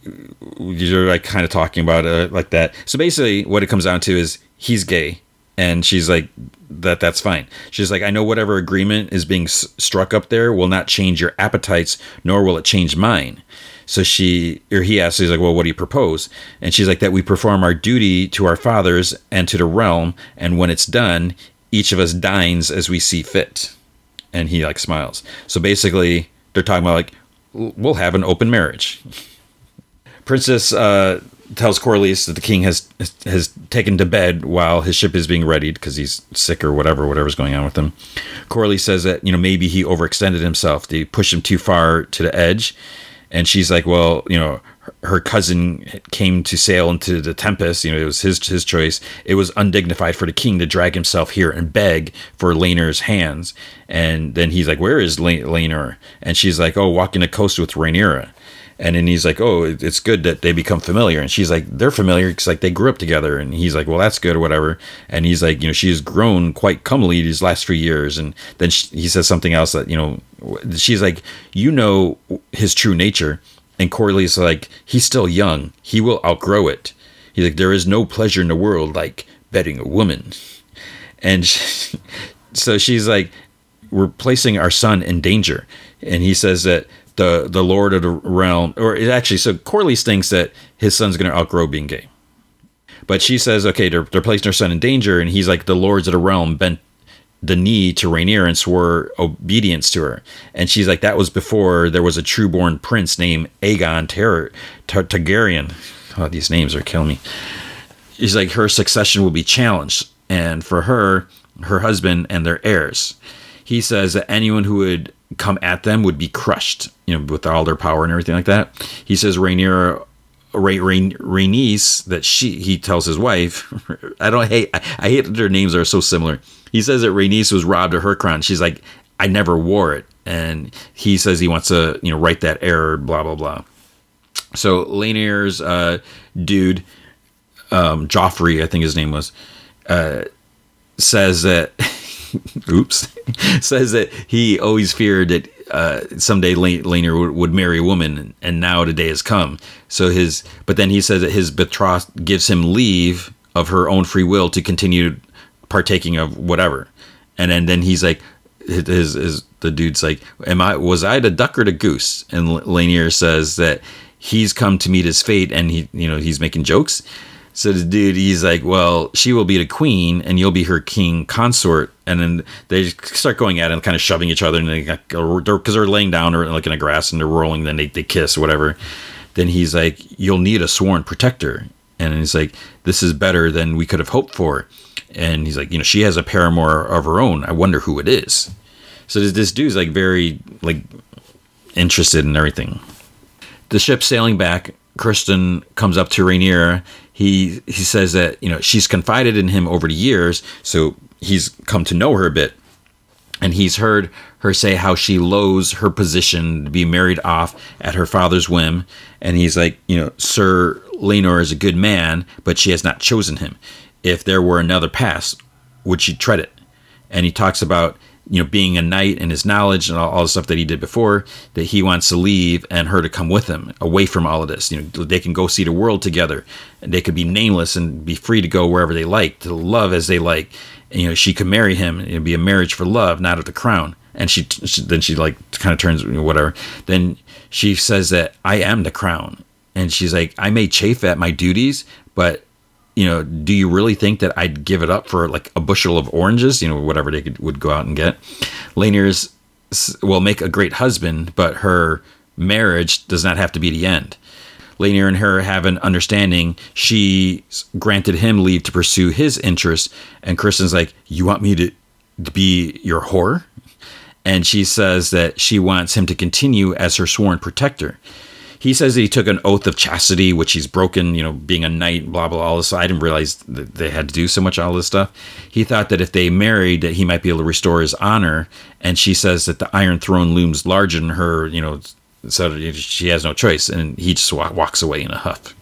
you're like kind of talking about it uh, like that. So basically, what it comes down to is he's gay, and she's like, that that's fine. She's like, I know whatever agreement is being s- struck up there will not change your appetites, nor will it change mine. So she or he asks, he's like, Well, what do you propose? And she's like, That we perform our duty to our fathers and to the realm, and when it's done, each of us dines as we see fit. And he like smiles. So basically, they're talking about like, we'll have an open marriage. Princess uh, tells Corlys that the king has has taken to bed while his ship is being readied because he's sick or whatever, whatever's going on with him. Corlys says that you know maybe he overextended himself. They pushed him too far to the edge, and she's like, well, you know, her cousin came to sail into the Tempest, you know, it was his his choice. It was undignified for the king to drag himself here and beg for Laenor's hands. And then he's like, "Where is Laenor?" And she's like, "Oh, walking the coast with Rhaenyra." And then he's like, "Oh, it's good that they become familiar." And she's like, "They're familiar because like they grew up together." And he's like, "Well, that's good or whatever." And he's like, "You know, she has grown quite comely these last few years." And then she, he says something else that you know, she's like, "You know his true nature." And Corley's like, he's still young. He will outgrow it. He's like, there is no pleasure in the world like betting a woman. And she, so she's like, we're placing our son in danger. And he says that the the Lord of the realm, or actually, so Corley thinks that his son's going to outgrow being gay. But she says, okay, they're, they're placing their son in danger. And he's like, the lords of the realm bent the knee to Rhaenyra and swore obedience to her. And she's like, that was before there was a true-born prince named Aegon Ter- Tar- Targaryen. Oh, these names are killing me. She's like, her succession will be challenged. And for her, her husband and their heirs. He says that anyone who would come at them would be crushed, you know, with all their power and everything like that. He says Rhaenyra Rhaenys that she he tells his wife I don't hate I, I hate that their names are so similar he says that Rhaenys was robbed of her crown. She's like, I never wore it. And he says he wants to, you know, right that error, blah, blah, blah. So Laenir's uh, dude, um, Joffrey, I think his name was, uh, says that, oops, says that he always feared that uh, someday Laenir would, would, marry a woman, and now the day has come. So his, but then he says that his betrothed gives him leave of her own free will to continue partaking of whatever. And then, then he's like, his, his, the dude's like, am I, was I the duck or the goose? And Lanier says that he's come to meet his fate and he, you know, he's making jokes. So the dude, he's like, well, she will be the queen and you'll be her king consort. And then they start going at it and kind of shoving each other and they because they're, they're, laying down or like in the grass and they're rolling. Then they, they kiss or whatever. Then he's like, you'll need a sworn protector. And he's like, this is better than we could have hoped for and he's like, you know, she has a paramour of her own. I wonder who it is. So this, this dude's like very like interested in everything. The ship sailing back, Criston comes up to Rainier. He he says that you know she's confided in him over the years, so he's come to know her a bit, and he's heard her say how she loathes her position to be married off at her father's whim. And he's like, you know, Sir Laenor is a good man, but she has not chosen him. If there were another path, would she tread it? And he talks about you know being a knight and his knowledge and all, all the stuff that he did before that he wants to leave and her to come with him away from all of this. You know they can go see the world together. And they could be nameless and be free to go wherever they like to love as they like. And, you know she could marry him it'd be a marriage for love not of the crown. And she, she then she like kind of turns whatever. Then she says that i am the crown and she's like i may chafe at my duties but you know, do you really think that I'd give it up for like a bushel of oranges, you know, whatever they could, would go out and get? Lanier's will make a great husband, but her marriage does not have to be the end. Lanier and her have an understanding. She granted him leave to pursue his interests, and Criston's like, "You want me to, to be your whore?" And she says that she wants him to continue as her sworn protector he says he took an oath of chastity, which he's broken, you know, being a knight, blah, blah, all this. I didn't realize that they had to do so much, all this stuff. He thought that if they married, that he might be able to restore his honor. And she says that the Iron Throne looms larger than her, you know, so she has no choice. And he just walks away in a huff.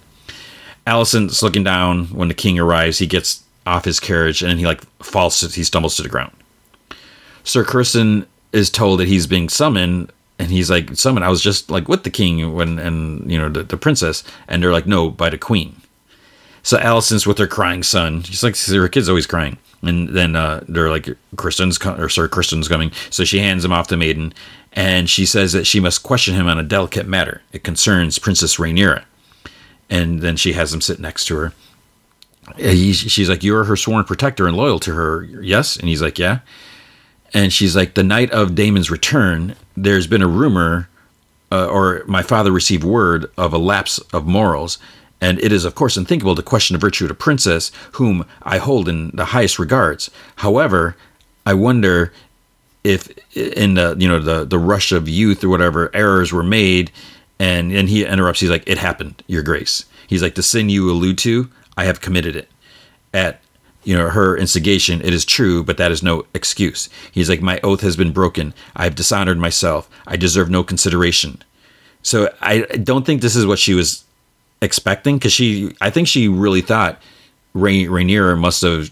Alicent's looking down when the king arrives. He gets off his carriage and he like falls, he stumbles to the ground. Sir Criston is told that he's being summoned and he's like, "Summon." I was just like with the king when and you know the, the princess, and they're like, "No, by the queen." So Alicent's with her crying son. She's like, her kid's always crying, and then uh, they're like, "Criston's or Sir Criston's coming." So she hands him off to Maiden, and she says that she must question him on a delicate matter. It concerns Princess Rhaenyra, and then she has him sit next to her. He, she's like, "You are her sworn protector and loyal to her, yes?" And he's like, "Yeah." and she's like, the night of Daemon's return, there's been a rumor, uh, or my father received word of a lapse of morals, and it is of course unthinkable to question the virtue of a princess whom I hold in the highest regards. However, I wonder if in the you know the the rush of youth or whatever errors were made And and he interrupts. He's like, "It happened, Your Grace." He's like, "The sin you allude to, I have committed it. At you know her instigation, it is true, but that is no excuse." He's like, "My oath has been broken. I have dishonored myself. I deserve no consideration." So I don't think this is what she was expecting because she, I think she really thought Ray, Rhaenyra must have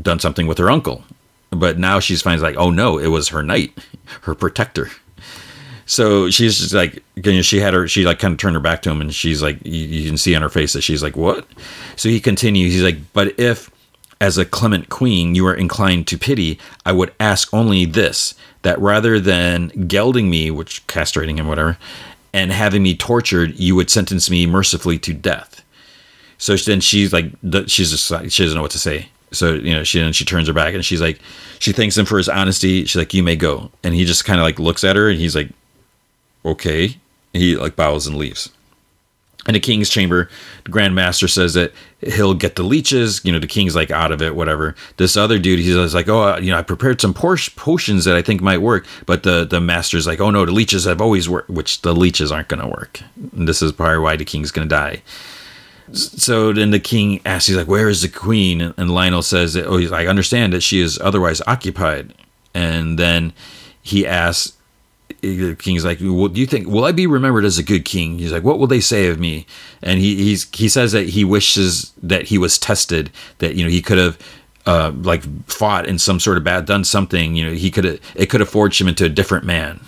done something with her uncle, but now she's finds like, oh no, it was her knight, her protector. So she's just like, you know, she had her, she like kind of turned her back to him, and she's like, you, you can see on her face that she's like, what? So he continues. He's like, but if, as a clement queen, you are inclined to pity, I would ask only this: that rather than gelding me, which castrating him, whatever, and having me tortured, you would sentence me mercifully to death. So then she's like, she's just she doesn't know what to say. So you know, she then she turns her back and she's like, she thanks him for his honesty. She's like, you may go, and he just kind of like looks at her and he's like, okay. He like bows and leaves. In the king's chamber, the Grand Maester says that he'll get the leeches. You know, the king's like out of it, whatever. This other dude, he's like, oh, uh, you know, I prepared some potions that I think might work. But the the master's like, oh no, the leeches have always worked, which the leeches aren't going to work. And this is probably why the king's going to die. So then the king asks, he's like, where is the queen? And Lyonel says, that, oh, he's like, I understand that she is otherwise occupied. And then he asks, the king's like, well, do you think will I be remembered as a good king? He's like, what will they say of me? And he he's he says that he wishes that he was tested, that you know he could have uh, like fought in some sort of bad, done something. You know, he could have it could have forged him into a different man.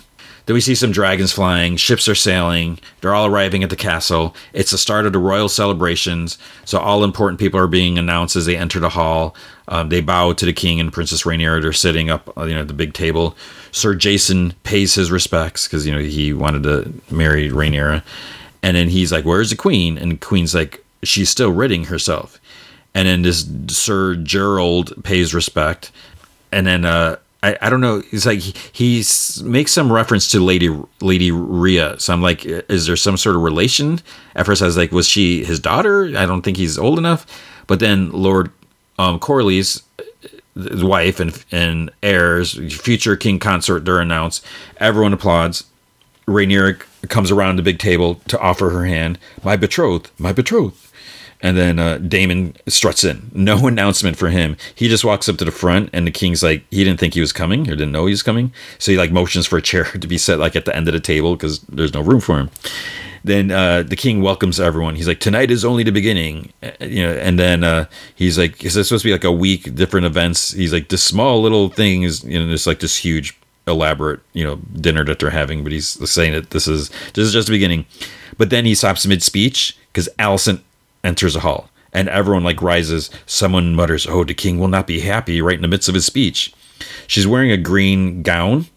Then we see some dragons flying, ships are sailing, they're all arriving at the castle. It's the start of the royal celebrations, so all important people are being announced as they enter the hall. Um, they bow to the king and Princess Rhaenyra. They're sitting up, uh, you know, at the big table. Sir Jason pays his respects because you know he wanted to marry Rhaenyra, and then he's like, "Where's the queen?" And the queen's like, "She's still ridding herself." And then this Sir Gerold pays respect, and then uh, I, I don't know. He's like he, makes some reference to Lady Lady Rhea. So I'm like, is there some sort of relation? At first, I was like, was she his daughter? I don't think he's old enough. But then Lord um, Corlys, his wife and and heirs, future king consort, they're announced. Everyone applauds. Rhaenyra comes around the big table to offer her hand. My betrothed, my betrothed. And then uh, Daemon struts in. No announcement for him. He just walks up to the front, and the king's like, he didn't think he was coming or didn't know he was coming. So he like motions for a chair to be set like at the end of the table because there's no room for him. Then uh, the king welcomes everyone. He's like, tonight is only the beginning, you know. And then uh, he's like, is this supposed to be like a week, different events? He's like, this small little thing is, you know, it's like this huge, elaborate, you know, dinner that they're having. But he's saying that this is this is just the beginning. But then he stops mid speech because Alicent enters a hall, and everyone like rises. Someone mutters, "Oh, the king will not be happy!" Right in the midst of his speech. She's wearing a green gown,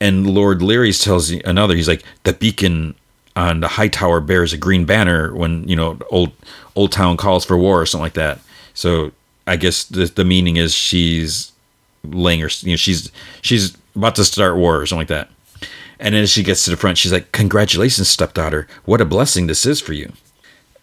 and Lord Larys tells another. He's like, "The beacon on the high tower bears a green banner when you know old old town calls for war or something like that." So I guess the the meaning is she's laying her, you know, she's she's about to start war or something like that. And then as she gets to the front, she's like, "Congratulations, stepdaughter! What a blessing this is for you."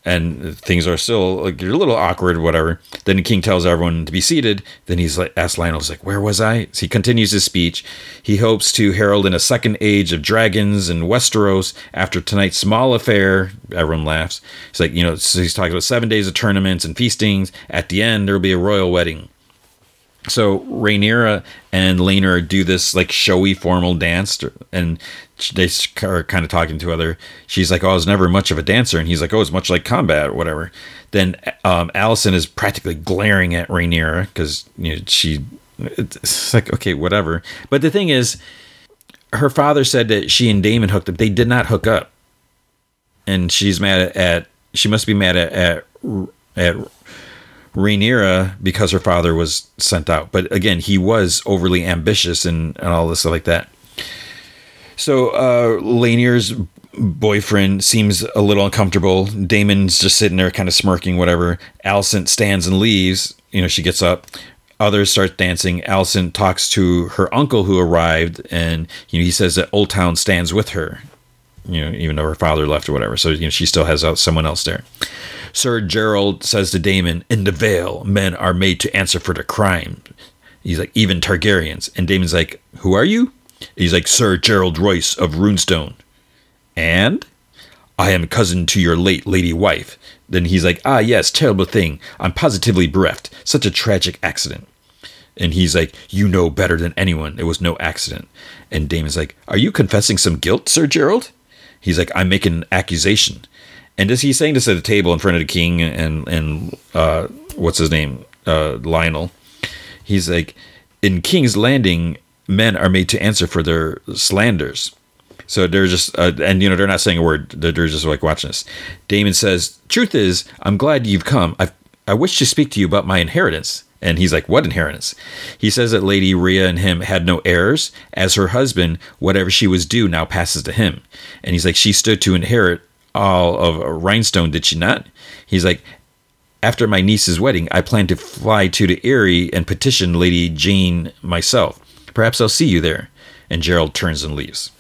And things are still like you're a little awkward, whatever. Then the king tells everyone to be seated. Then he's like, asks Lyonel's like, "Where was I?" So he continues his speech. He hopes to herald in a second age of dragons in Westeros after tonight's small affair. Everyone laughs. He's like, you know, so he's talking about seven days of tournaments and feastings. At the end, there will be a royal wedding. So Rhaenyra and Laenor do this like showy formal dance, and they are kind of talking to other. She's like, "Oh, I was never much of a dancer," and he's like, "Oh, it's much like combat or whatever." Then um, Alicent is practically glaring at Rhaenyra because you know she. It's like okay, whatever. But the thing is, her father said that she and Daemon hooked up. They did not hook up, and she's mad at. at she must be mad at at, at Rhaenyra because her father was sent out. But again, he was overly ambitious and, and all this stuff like that. So uh, Rhaenyra's boyfriend seems a little uncomfortable. Daemon's just sitting there, kind of smirking, whatever. Alicent stands and leaves. You know, she gets up. Others start dancing. Alicent talks to her uncle who arrived, and you know he says that Old Town stands with her. You know, even though her father left or whatever. So you know she still has someone else there. Sir Gerold says to Daemon, In the Vale, men are made to answer for their crime. He's like, even Targaryens. And Daemon's like, Who are you? He's like, Sir Gerold Royce of Runestone. And I am cousin to your late lady wife. Then he's like, ah, yes, terrible thing. I'm positively bereft. Such a tragic accident. And he's like, you know better than anyone. It was no accident. And Daemon's like, are you confessing some guilt, Sir Gerold? He's like, I'm making an accusation. And as he's saying this at a table in front of the king and and uh, what's his name, uh, Lyonel, he's like, in King's Landing, men are made to answer for their slanders. So they're just, uh, and you know, they're not saying a word. They're, they're just like watching this. Daemon says, "Truth is, I'm glad you've come. I I wish to speak to you about my inheritance." And he's like, What inheritance? He says that Lady Rhea and him had no heirs. As her husband, whatever she was due now passes to him. And he's like, She stood to inherit all of Runestone, did she not? He's like, After my niece's wedding, I plan to fly to the Eyrie and petition Lady Jeyne myself. Perhaps I'll see you there. And Gerold turns and leaves.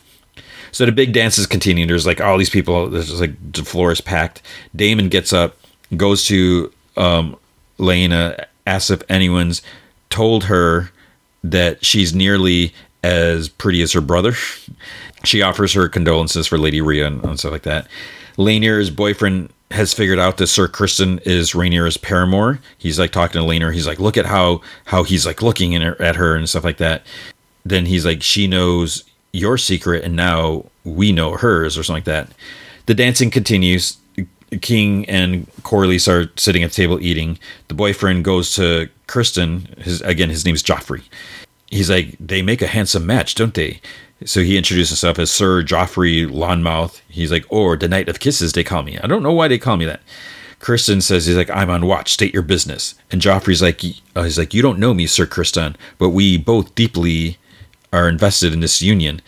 So the big dance is continuing. There's like all these people. There's like the floor is packed. Daemon gets up, goes to um, Laena asks if anyone's told her that she's nearly as pretty as her brother. she offers her condolences for Lady Rhea and, and stuff like that. Laenor's boyfriend has figured out that Sir Criston is Rhaenyra's paramour. He's like talking to Laenor. He's like, look at how how he's like looking her, at her and stuff like that. Then he's like, she knows your secret, and now we know hers, or something like that. The dancing continues. King and Corlys are sitting at the table eating. The boyfriend goes to Criston. His again, his name's Joffrey. He's like, they make a handsome match, don't they? So he introduces himself as Sir Joffrey Lonmouth. He's like, or the Knight of Kisses, they call me. I don't know why they call me that. Criston says he's like, I'm on watch. State your business. And Joffrey's like, uh, he's like, you don't know me, Sir Criston, but we both deeply are invested in this union.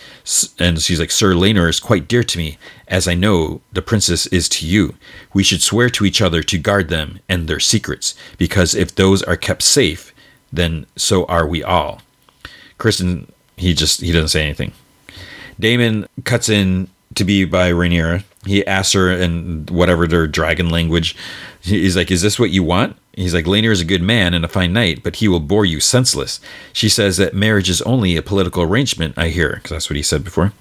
And she's like, Sir Laenor is quite dear to me, as I know the princess is to you. We should swear to each other to guard them and their secrets, because if those are kept safe, then so are we all. Criston, he just he doesn't say anything. Daemon cuts in to be by Rhaenyra. He asks her in whatever their dragon language. He's like, "Is this what you want?" He's like, Laenor is a good man and a fine knight, but he will bore you senseless. She says that marriage is only a political arrangement. I hear, because that's what he said before.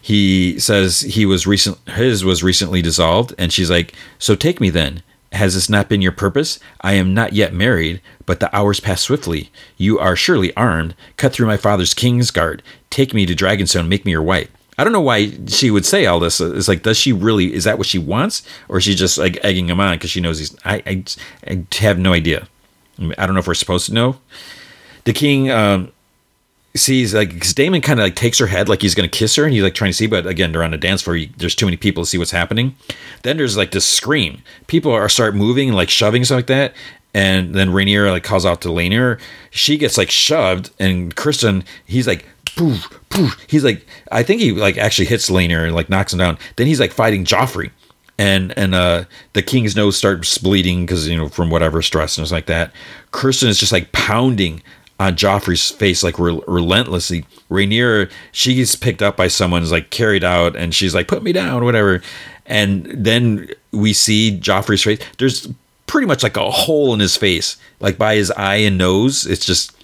He says he was recent, his was recently dissolved, and she's like, "So take me then." Has this not been your purpose? I am not yet married, but the hours pass swiftly. You are surely armed. Cut through my father's king's guard. Take me to Dragonstone. Make me your wife. I don't know why she would say all this. It's like, does she really? Is that what she wants, or is she just like egging him on because she knows he's? I, I, I have no idea. I don't know if we're supposed to know. The king um, sees like because Daemon kind of like takes her head like he's gonna kiss her, and he's like trying to see, but again they're on a dance floor. There's too many people to see what's happening. Then there's like this scream. People are start moving and like shoving stuff like that, and then Rhaenyra like calls out to Laenor. She gets like shoved, and Criston he's like poof, poof. He's like, I think he like actually hits Laenor and like knocks him down. Then he's like fighting Joffrey, and and uh the king's nose starts bleeding because you know from whatever stress and it's like that. Criston is just like pounding on Joffrey's face like re- relentlessly. Rhaenyra, she's picked up by someone, is like carried out, and she's like, "Put me down," whatever. And then we see Joffrey's face. There's pretty much like a hole in his face, like by his eye and nose. It's just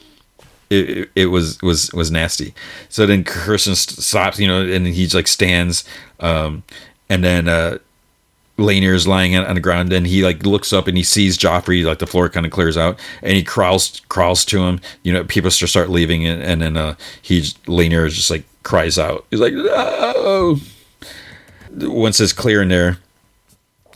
it, it was was was nasty. So then Criston stops, you know, and he like stands, um, and then uh, is lying on, on the ground, and he like looks up and he sees Joffrey, like the floor kind of clears out, and he crawls crawls to him. You know, people start leaving, and, and then uh, he Laenor just like cries out. He's like, "Oh!" Once it's clear in there,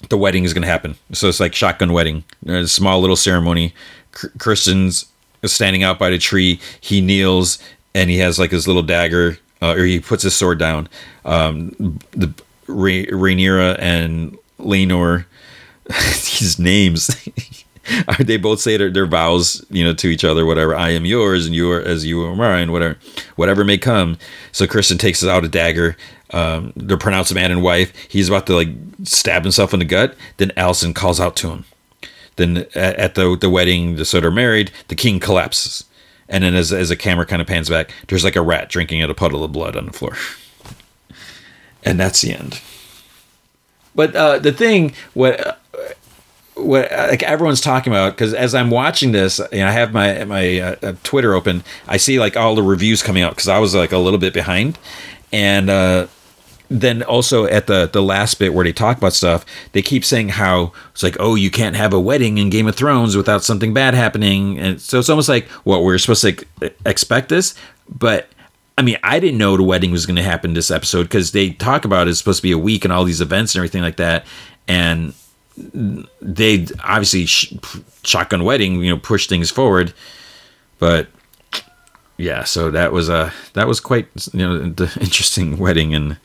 the wedding is to happen. So it's like shotgun wedding, a small little ceremony. Criston's standing out by the tree. He kneels and he has like his little dagger, uh, or he puts his sword down. Um, the Ra- Rhaenyra and Laenor, these names. they both say their, their vows, you know, to each other, whatever. I am yours, and you are as you are mine, whatever, whatever may come. So Criston takes out a dagger. Um, they're pronounced man and wife. He's about to like stab himself in the gut. Then Alicent calls out to him. Then at the the wedding, the so they're married. The king collapses, and then as as the camera kind of pans back, there's like a rat drinking at a puddle of blood on the floor, and that's the end. But uh, the thing, what what like everyone's talking about because as I'm watching this, you know, I have my my uh, uh, Twitter open. I see like all the reviews coming out because I was like a little bit behind, and uh, then also at the the last bit where they talk about stuff, they keep saying how it's like, oh, you can't have a wedding in Game of Thrones without something bad happening, and so it's almost like what well, we're supposed to expect this, but. I mean, I didn't know the wedding was going to happen this episode because they talk about it's supposed to be a week and all these events and everything like that, and they obviously sh- shotgun wedding, you know, push things forward, but yeah, so that was a uh, that was quite you know the interesting wedding, and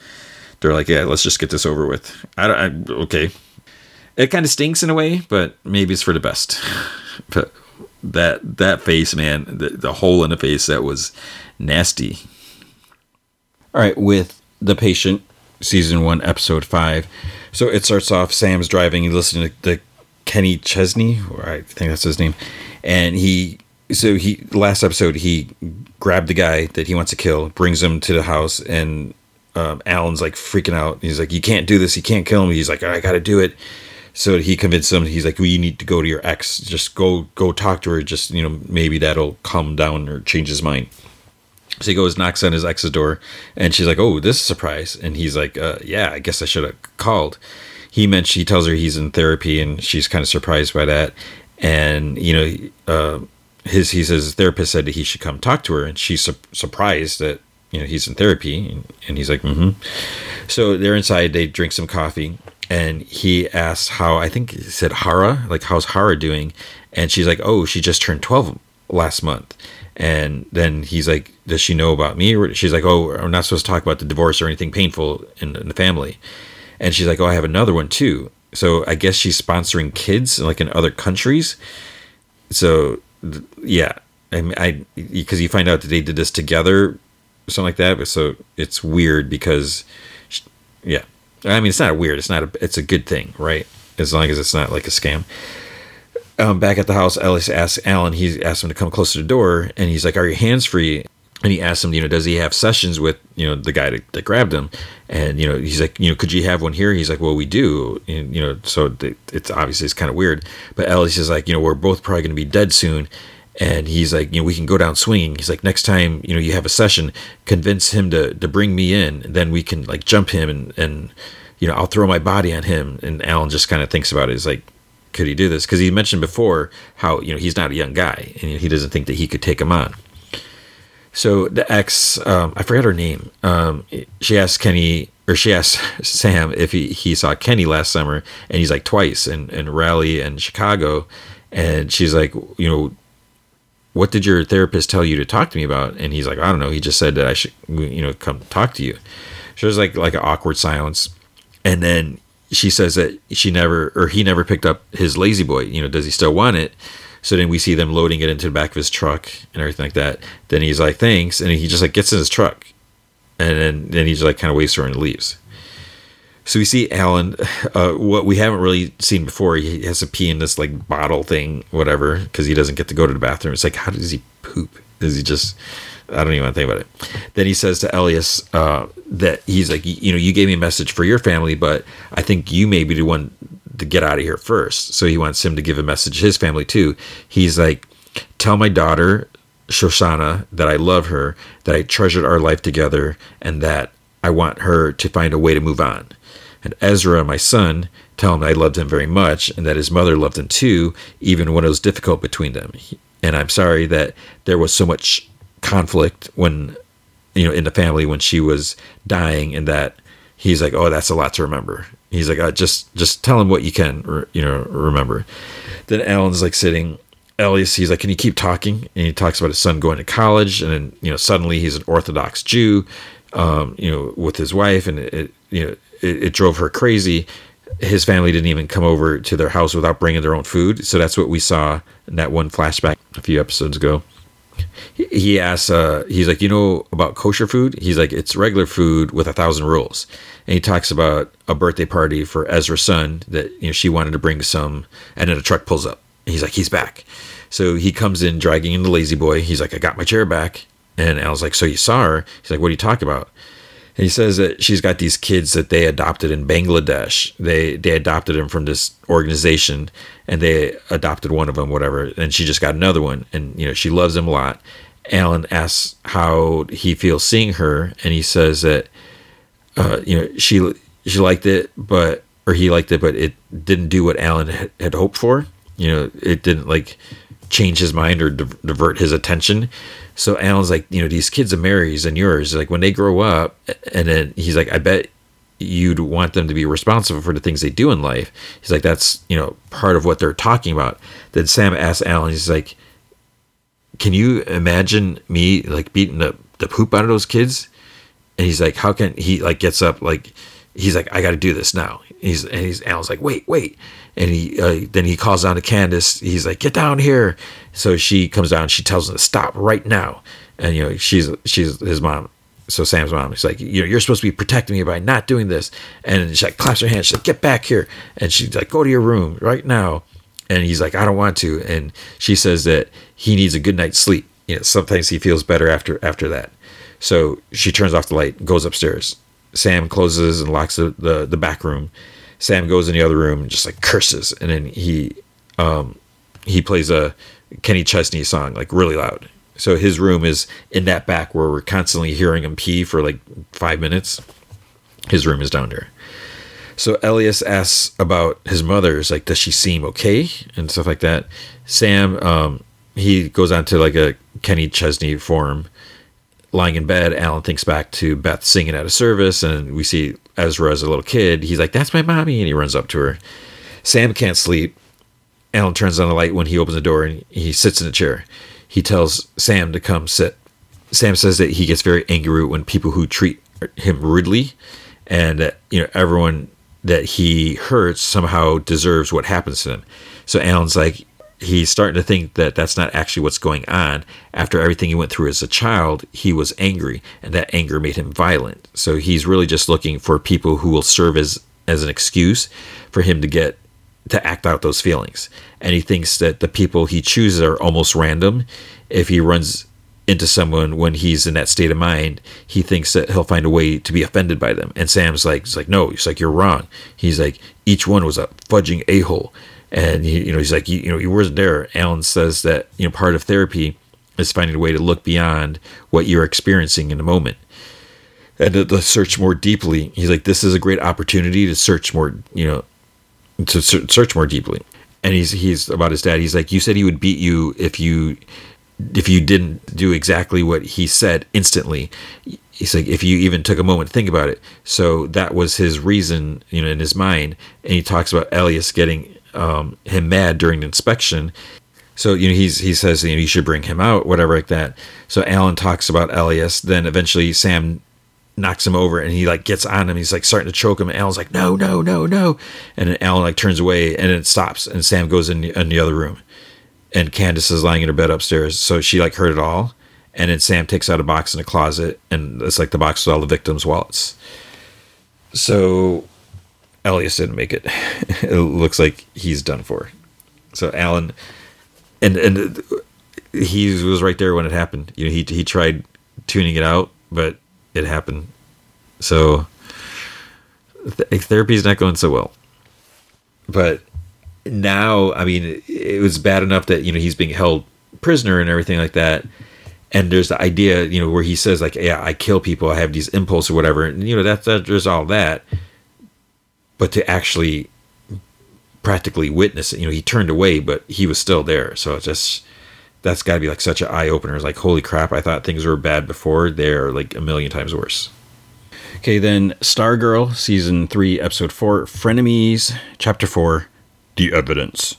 they're like, yeah, let's just get this over with. I don't I, okay, it kind of stinks in a way, but maybe it's for the best. but that that face, man, the, the hole in the face that was nasty. All right, with the patient, season one, episode five. So it starts off. Sam's driving. He's listening to the Kenny Chesney, or I think that's his name, and he so he last episode he grabbed the guy that he wants to kill, brings him to the house, and um, Alan's like freaking out. He's like, "You can't do this. You can't kill him." He's like, "I got to do it." So he convinced him. He's like, "We well, need to go to your ex. Just go, go talk to her. Just you know, maybe that'll calm down or change his mind." So he goes, knocks on his ex's door, and she's like, "Oh, this is a surprise." And he's like, uh, "Yeah, I guess I should have called." He mentioned he tells her he's in therapy, and she's kind of surprised by that. And you know, uh, his he says his therapist said that he should come talk to her, and she's su- surprised that you know he's in therapy, and, he's like, mm-hmm. So they're inside. They drink some coffee, and he asks how I think he said Hara, like how's Hara doing, and she's like, oh, she just turned twelve last month. And then he's like, "Does she know about me?" She's like, "Oh, I'm not supposed to talk about the divorce or anything painful in, in the family." And she's like, "Oh, I have another one too." So I guess she's sponsoring kids like in other countries. So yeah, I mean, I because you find out that they did this together, something like that. But so it's weird because, yeah, I mean, it's not weird. It's not a. It's a good thing, right? As long as it's not like a scam. Um, back at the house, Elias asks Alan. He asks him to come close to the door, and he's like, "Are your hands free?" And he asks him, you know, does he have sessions with you know the guy that, that grabbed him? And you know, he's like, you know, could you have one here? He's like, well, we do. And, you know, so it's obviously it's kind of weird. But Elias is like, you know, we're both probably going to be dead soon and he's like, you know, we can go down swinging. He's like, next time, you know, you have a session, convince him to to bring me in, then we can like jump him and and you know, I'll throw my body on him. And Alan just kind of thinks about it. He's like, could he do this? Because he mentioned before how you know he's not a young guy, and he doesn't think that he could take him on. So the ex, um, I forgot her name. Um, she asked Kenny, or she asked Sam if he, he saw Kenny last summer, and he's like twice in, in Raleigh and Chicago. And she's like, you know, what did your therapist tell you to talk to me about? And he's like, I don't know. He just said that I should, you know, come talk to you. So there's like like an awkward silence, and then she says that she never or he never picked up his lazy boy. You know, does he still want it? So then we see them loading it into the back of his truck and everything like that. Then he's like, thanks, and he just like gets in his truck, and then then he just like kind of for her and leaves. So we see Alan, uh, what we haven't really seen before. He has to pee in this like bottle thing, whatever, because he doesn't get to go to the bathroom. It's like, how does he poop? Does he just? I don't even want to think about it. Then he says to Elias uh, that he's like, you know, you gave me a message for your family, but I think you may be the one to get out of here first. So he wants him to give a message to his family too. He's like, tell my daughter Shoshana that I love her, that I treasured our life together, and that I want her to find a way to move on. And Ezra, my son, tell him I loved him very much and that his mother loved him too, even when it was difficult between them. And I'm sorry that there was so much conflict when, you know, in the family when she was dying, and that he's like, oh, that's a lot to remember. He's like, uh, just just tell him what you can, you know, remember. Then Alan's like sitting. Elias, he's like, can you keep talking? And he talks about his son going to college, and then you know, suddenly he's an Orthodox Jew, um, you know, with his wife, and it, you know, it, it drove her crazy. His family didn't even come over to their house without bringing their own food. So that's what we saw in that one flashback a few episodes ago. He asks, uh, he's like, you know about kosher food? He's like, it's regular food with a thousand rules. And he talks about a birthday party for Ezra's son that you know she wanted to bring some, and then a truck pulls up. he's like, he's back. So he comes in dragging in the lazy boy. He's like, I got my chair back. And Al's like, so you saw her? He's like, what are you talking about? He says that she's got these kids that they adopted in Bangladesh. They they adopted them from this organization, and they adopted one of them, whatever. And she just got another one, and you know she loves him a lot. Alan asks how he feels seeing her, and he says that uh, you know, she she liked it, but or he liked it, but it didn't do what Alan had, hoped for. You know, it didn't like change his mind or di- divert his attention. So Alan's like, you know, these kids of Mary's and yours, like when they grow up, and then he's like, I bet you'd want them to be responsible for the things they do in life. He's like, that's, you know, part of what they're talking about. Then Sam asks Alan, he's like, can you imagine me like beating the, the poop out of those kids? And he's like, how can he like gets up like he's like, I got to do this now. He's and he's Alan's like, wait, wait, and he uh, then he calls down to Candace. He's like, get down here. So she comes down. She tells him to stop right now. And you know, she's she's his mom. So Sam's mom. She's like, you know, you're supposed to be protecting me by not doing this. And she like claps her hands. She's like, get back here. And she's like, go to your room right now. And he's like, I don't want to. And she says that he needs a good night's sleep. You know, sometimes he feels better after after that. So she turns off the light, goes upstairs. Sam closes and locks the, the, the back room. Sam goes in the other room and just like curses, and then he um, he plays a Kenny Chesney song like really loud. So his room is in that back where we're constantly hearing him pee for like five minutes. His room is down there. So Elias asks about his mother. Is like, does she seem okay and stuff like that? Sam, um, he goes on to like a Kenny Chesney forum. Lying in bed, Alan thinks back to Beth singing at a service, and we see Ezra as a little kid. He's like, "That's my mommy," and he runs up to her. Sam can't sleep. Alan turns on the light when he opens the door, and he sits in a chair. He tells Sam to come sit. Sam says that he gets very angry when people who treat him rudely, and that you know everyone that he hurts somehow deserves what happens to them. So Alan's like, he's starting to think that that's not actually what's going on. After everything he went through as a child, he was angry, and that anger made him violent. So he's really just looking for people who will serve as as an excuse for him to get to act out those feelings. And he thinks that the people he chooses are almost random. If he runs into someone when he's in that state of mind, he thinks that he'll find a way to be offended by them. And Sam's like, he's like, no, he's like, you're wrong. He's like, each one was a fudging a hole and he, you know he's like you, you know he wasn't there. Alan says that you know part of therapy is finding a way to look beyond what you're experiencing in the moment and to, to search more deeply. He's like this is a great opportunity to search more you know to search more deeply. And he's he's about his dad. He's like you said he would beat you if you if you didn't do exactly what he said instantly. He's like if you even took a moment to think about it. So that was his reason you know in his mind. And he talks about elias getting um, him mad during the inspection. So you know he's he says you know you should bring him out, whatever like that. So Alan talks about Elias. Then eventually Sam knocks him over and he like gets on him. He's like starting to choke him. And Alan's like no no no no, and then Alan like turns away and it stops. And Sam goes in in the other room, and Candace is lying in her bed upstairs. So she like heard it all. And then Sam takes out a box in a closet, and it's like the box with all the victims' wallets. So Elias didn't make it. it looks like he's done for. So Alan, and and he was right there when it happened. You know, he he tried tuning it out, but it happened. So th- therapy is not going so well. But now, I mean, it was bad enough that you know he's being held prisoner and everything like that. And there's the idea, you know, where he says like, "Yeah, I kill people. I have these impulses or whatever." And you know, that's that, there's all that but to actually practically witness it, you know, he turned away, but he was still there. So it's just that's got to be like such an eye opener. It's like, holy crap! I thought things were bad before. They're like a million times worse. Okay, then Stargirl, season three, episode four, Frenemies, chapter four, the evidence.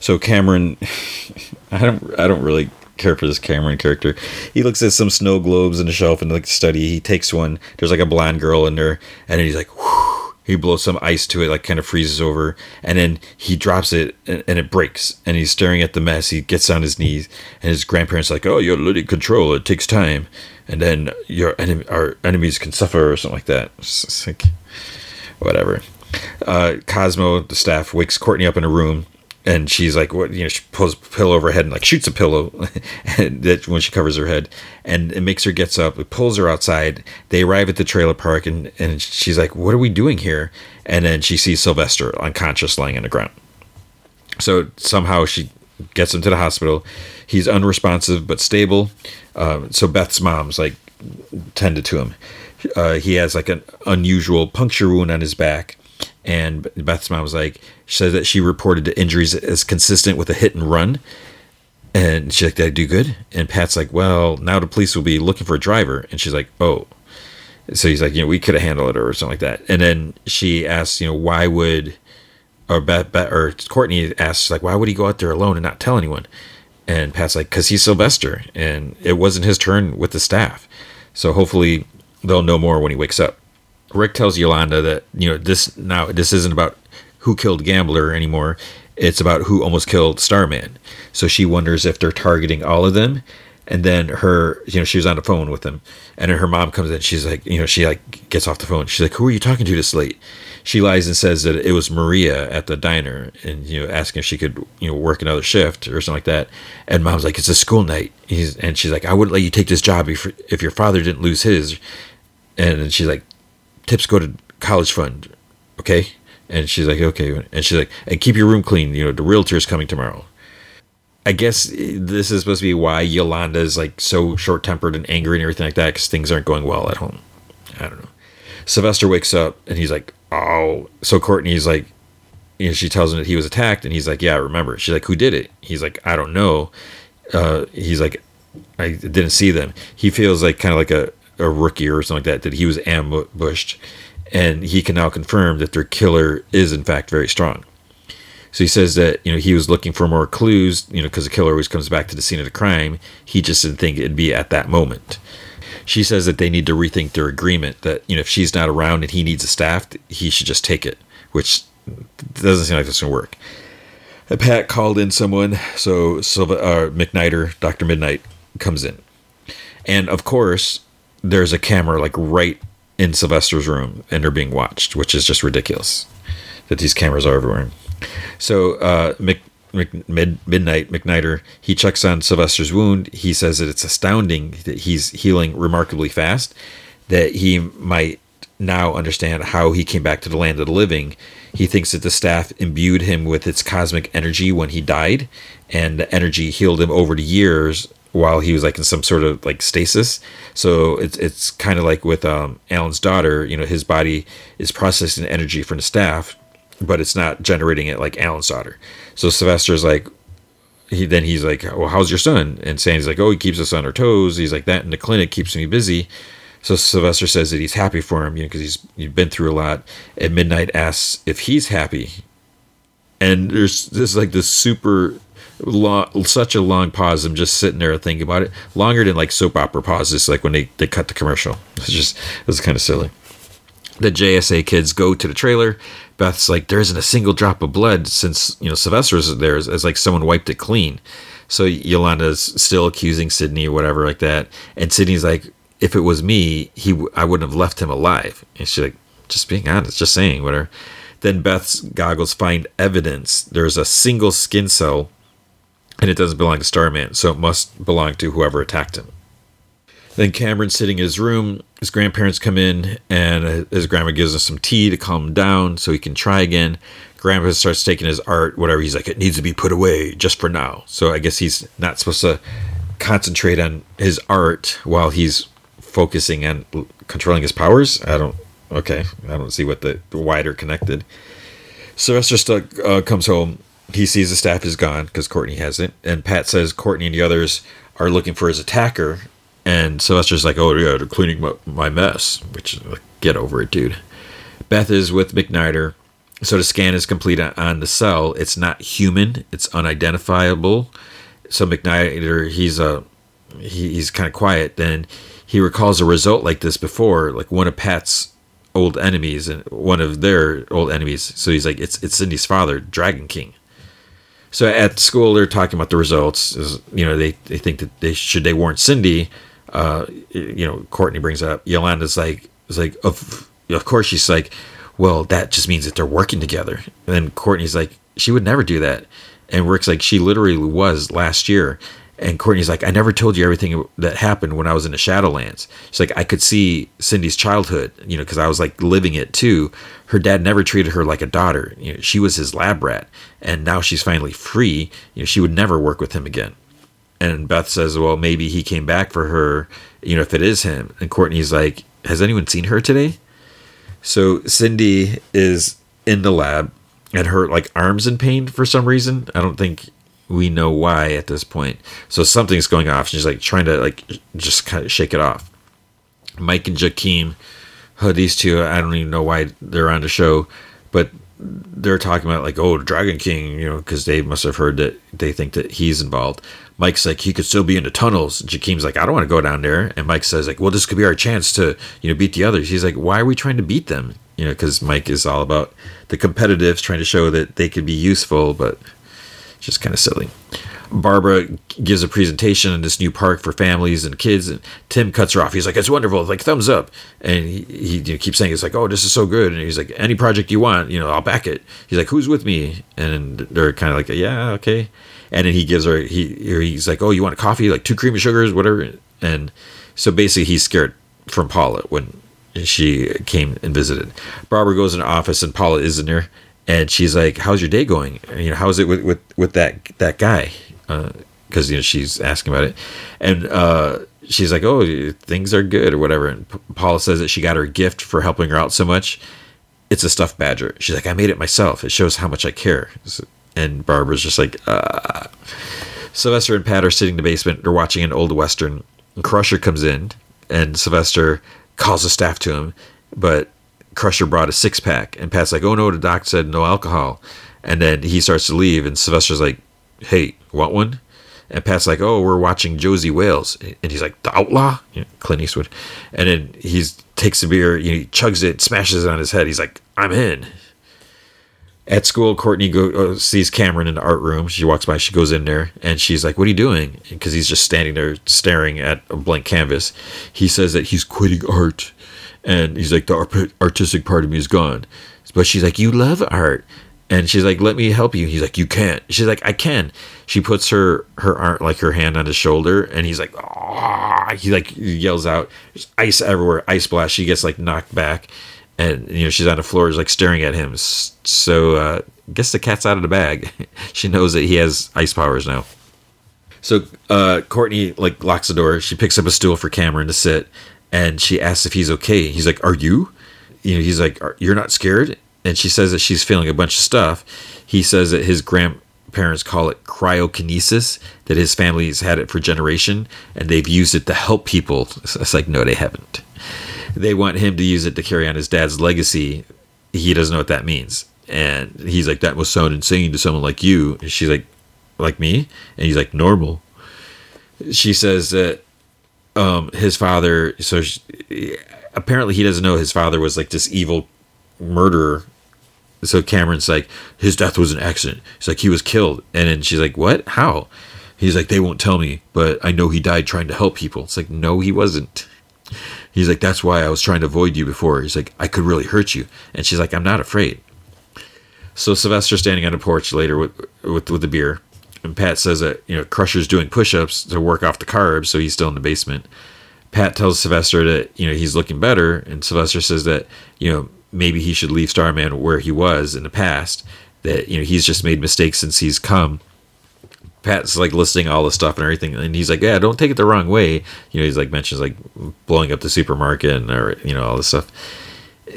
So Cameron, I don't, I don't really care for this Cameron character. He looks at some snow globes in the shelf and like study. He takes one. There's like a blonde girl in there, and he's like, Whew he blows some ice to it, like kind of freezes over, and then he drops it and, and, it breaks. And he's staring at the mess. He gets on his knees, and his grandparents are like, "Oh, you're letting control. It takes time, and then your enemy, our enemies can suffer or something like that." It's like whatever. Uh, Cosmo, the staff, wakes Courtney up in a room and she's like, "What?" You know, she pulls a pillow over her head and like shoots a pillow, that when she covers her head, and it makes her gets up. It pulls her outside. They arrive at the trailer park, and and she's like, "What are we doing here?" And then she sees Sylvester unconscious, lying on the ground. So somehow she gets him to the hospital. He's unresponsive but stable. Um, so Beth's mom's like tended to him. uh, he has like an unusual puncture wound on his back. And Beth's mom was like, she said that she reported the injuries as consistent with a hit and run. And she's like, Did I do good? And Pat's like, Well, now the police will be looking for a driver. And she's like, Oh. So he's like, You know, we could have handled it or something like that. And then she asks, You know, why would, or Beth, Beth or Courtney asks, like, Why would he go out there alone and not tell anyone? And Pat's like, Because he's Sylvester. And it wasn't his turn with the staff. So hopefully they'll know more when he wakes up. Rick tells Yolanda that, you know, this now, this isn't about who killed Gambler anymore. It's about who almost killed Starman. So she wonders if they're targeting all of them. And then her, you know, she was on the phone with them, and then her mom comes in. She's like, you know, she like gets off the phone. She's like, "Who are you talking to this late?" She lies and says that it was Maria at the diner, and you know, asking if she could, you know, work another shift or something like that. And mom's like, "It's a school night." He's, and she's like, "I wouldn't let you take this job if if your father didn't lose his." And she's like, "Tips go to college fund, okay?" And she's like, okay. And she's like, and keep your room clean. You know, the realtor is coming tomorrow. I guess this is supposed to be why Yolanda is like so short tempered and angry and everything like that because things aren't going well at home. I don't know. Sylvester wakes up and he's like, oh. So Courtney's like, you know, she tells him that he was attacked and he's like, yeah, I remember. She's like, who did it? He's like, I don't know. Uh, he's like, I didn't see them. He feels like kind of like a, a rookie or something like that, that he was ambushed and he can now confirm that their killer is in fact very strong. So he says that you know he was looking for more clues, you know, because the killer always comes back to the scene of the crime. He just didn't think it'd be at that moment. She says that they need to rethink their agreement. That you know if she's not around and he needs a staff, he should just take it, which doesn't seem like this gonna work. Pat called in someone, so Silva, uh, McNider, Doctor Midnight, comes in, and of course there's a camera like right in Sylvester's room and they're being watched, which is just ridiculous that these cameras are everywhere. So uh, Mc, Mc, Mid, Midnight McNider he checks on Sylvester's wound. He says that it's astounding that he's healing remarkably fast. That he might now understand how he came back to the land of the living. He thinks that the staff imbued him with its cosmic energy when he died, and the energy healed him over the years while he was like in some sort of like stasis. So it's it's kind of like with um, Alan's daughter. You know, his body is processing energy from the staff, but it's not generating it like Alan's daughter. So Sylvester's like, he then he's like, well, how's your son? And Sandy's like, oh, he keeps us on our toes. He's like that in the clinic keeps me busy. So Sylvester says that he's happy for him, you know, because he's he's been through a lot. And midnight, asks if he's happy, and there's this like this super long, such a long pause. I'm just sitting there thinking about it, longer than like soap opera pauses, like when they they cut the commercial. It's just it was kind of silly. The JSA kids go to the trailer. Beth's like, there isn't a single drop of blood since you know Sylvester's there, as, like someone wiped it clean. So Yolanda's still accusing Cindy or whatever like that, and Cindy's like, if it was me, he I wouldn't have left him alive. And she's like, just being honest, just saying whatever. Then Beth's goggles find evidence. There's a single skin cell and it doesn't belong to Starman, so it must belong to whoever attacked him. Then Cameron's sitting in his room. His grandparents come in, and his grandma gives him some tea to calm him down so he can try again. Grandpa starts taking his art, whatever. He's like, it needs to be put away just for now. So I guess he's not supposed to concentrate on his art while he's focusing on controlling his powers. I don't. Okay, I don't see what the, the wider connected. Sylvester Stuck uh, comes home he sees the staff is gone because Courtney hasn't, and Pat says Courtney and the others are looking for his attacker, and Sylvester's like, "Oh yeah, they're cleaning my, my mess." Which like, get over it, dude. Beth is with McNider, so the scan is complete on the cell. It's not human. It's unidentifiable. So McNider, he's a he, he's kind of quiet. Then he recalls a result like this before, like one of Pat's old enemies and one of their old enemies. So he's like, it's it's Cindy's father, Dragon King. So at school, they're talking about the results. Is you know they, they think that they should they warn Cindy. Uh, you know Courtney brings up Yolanda's like is like of of course she's like, well that just means that they're working together. And then Courtney's like she would never do that, and Rick's like she literally was last year. And Courtney's like, I never told you everything that happened when I was in the Shadowlands. She's like, I could see Cindy's childhood, you know, because I was like living it too. Her dad never treated her like a daughter. You know, she was his lab rat, and now she's finally free. You know, she would never work with him again. And Beth says, well, maybe he came back for her, you know, if it is him. And Courtney's like, has anyone seen her today? So Cindy is in the lab and her like arms in pain for some reason. I don't think we know why at this point. So something's going off. She's like trying to like just kind of shake it off. Mike and Jakeem, uh, these two, I don't even know why they're on the show, but they're talking about like, oh, Dragon King, you know, because they must have heard that they think that he's involved. Mike's like, he could still be in the tunnels. Jakeem's like, I don't want to go down there. And Mike says like, well, this could be our chance to, you know, beat the others. He's like, why are we trying to beat them? You know, because Mike is all about the competitives, trying to show that they could be useful, but just kind of silly. Barbara gives a presentation in this new park for families and kids, and Tim cuts her off. He's like, "It's wonderful, like thumbs up," and he, he you know, keeps saying, "It's like, oh, this is so good," and he's like, "Any project you want, you know, I'll back it." He's like, "Who's with me?" And they're kind of like, "Yeah, okay." And then he gives her he he's like, "Oh, you want a coffee? Like two cream and sugars, whatever." And so basically, he's scared from Paula when she came and visited. Barbara goes in office, and Paula isn't there, and she's like, "How's your day going? You know, how's it with with, with that that guy?" Because uh, you know she's asking about it, and uh, she's like, "Oh, things are good or whatever." And P- Paula says that she got her gift for helping her out so much. It's a stuffed badger. She's like, "I made it myself. It shows how much I care." And Barbara's just like, uh. Sylvester and Pat are sitting in the basement. They're watching an old western. Crusher comes in, and Sylvester calls the staff to him, but Crusher brought a six pack, and Pat's like, "Oh no, the doc said no alcohol," and then he starts to leave, and Sylvester's like, "Hey, want one?" And Pat's like, "Oh, we're watching Josey Wales," and he's like, "The Outlaw," you know, Clint Eastwood, and then he takes a beer, you know, he chugs it, smashes it on his head. He's like, "I'm in." At school, Courtney go, uh, sees Cameron in the art room. She walks by, she goes in there, and she's like, "What are you doing?" Because he's just standing there staring at a blank canvas. He says that he's quitting art and he's like, the artistic part of me is gone. But she's like, you love art. And she's like, let me help you. He's like, you can't. She's like, I can. She puts her her art like her hand on his shoulder, and he's like, he like yells out, There's ice everywhere, ice blast. She gets like knocked back, and you know she's on the floor, is like staring at him. So uh, guess the cat's out of the bag. she knows that he has ice powers now. So uh, Courtney like locks the door. She picks up a stool for Cameron to sit, and she asks if he's okay. He's like, "Are you?" You know, he's like, "You're not scared?" And she says that she's feeling a bunch of stuff. He says that his grandparents call it cryokinesis, that his family's had it for generation, and they've used it to help people. It's like, no, they haven't. They want him to use it to carry on his dad's legacy. He doesn't know what that means. And he's like, that must sound insane to someone like you. And she's like, like me? And he's like, normal. She says that um, his father. So she, apparently, he doesn't know his father was like this evil murderer. So Cameron's like, his death was an accident. He's like, he was killed, and then she's like, what? How? He's like, they won't tell me, but I know he died trying to help people. It's like, no, he wasn't. He's like, that's why I was trying to avoid you before. He's like, I could really hurt you, and she's like, I'm not afraid. So Sylvester's standing on a porch later with with, with the beer, and Pat says that you know Crusher's doing push-ups to work off the carbs, so he's still in the basement. Pat tells Sylvester that you know he's looking better, and Sylvester says that you know maybe he should leave Starman where he was in the past. That you know he's just made mistakes since he's come. Pat's like listing all the stuff and everything, and he's like, "Yeah, don't take it the wrong way." You know, he's like mentions like blowing up the supermarket and or you know all this stuff.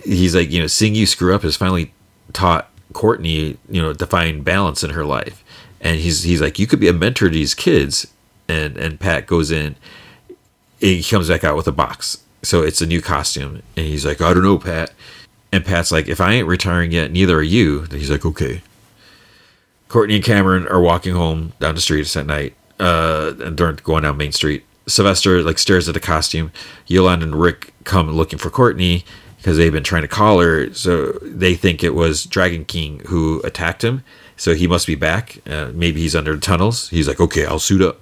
He's like, you know, seeing you screw up has finally taught Courtney, you know, to find balance in her life and he's he's like, you could be a mentor to these kids, and and Pat goes in, he comes back out with a box, so it's a new costume, and he's like, I don't know, Pat, and Pat's like, if I ain't retiring yet, neither are you. And he's like, okay. Courtney and Cameron are walking home down the street at night, uh, and they're going down Main Street. Sylvester like stares at the costume. Yolanda and Rick come looking for Courtney because they've been trying to call her. So they think it was Dragon King who attacked him. So he must be back. Uh, maybe he's under the tunnels. He's like, okay, I'll suit up.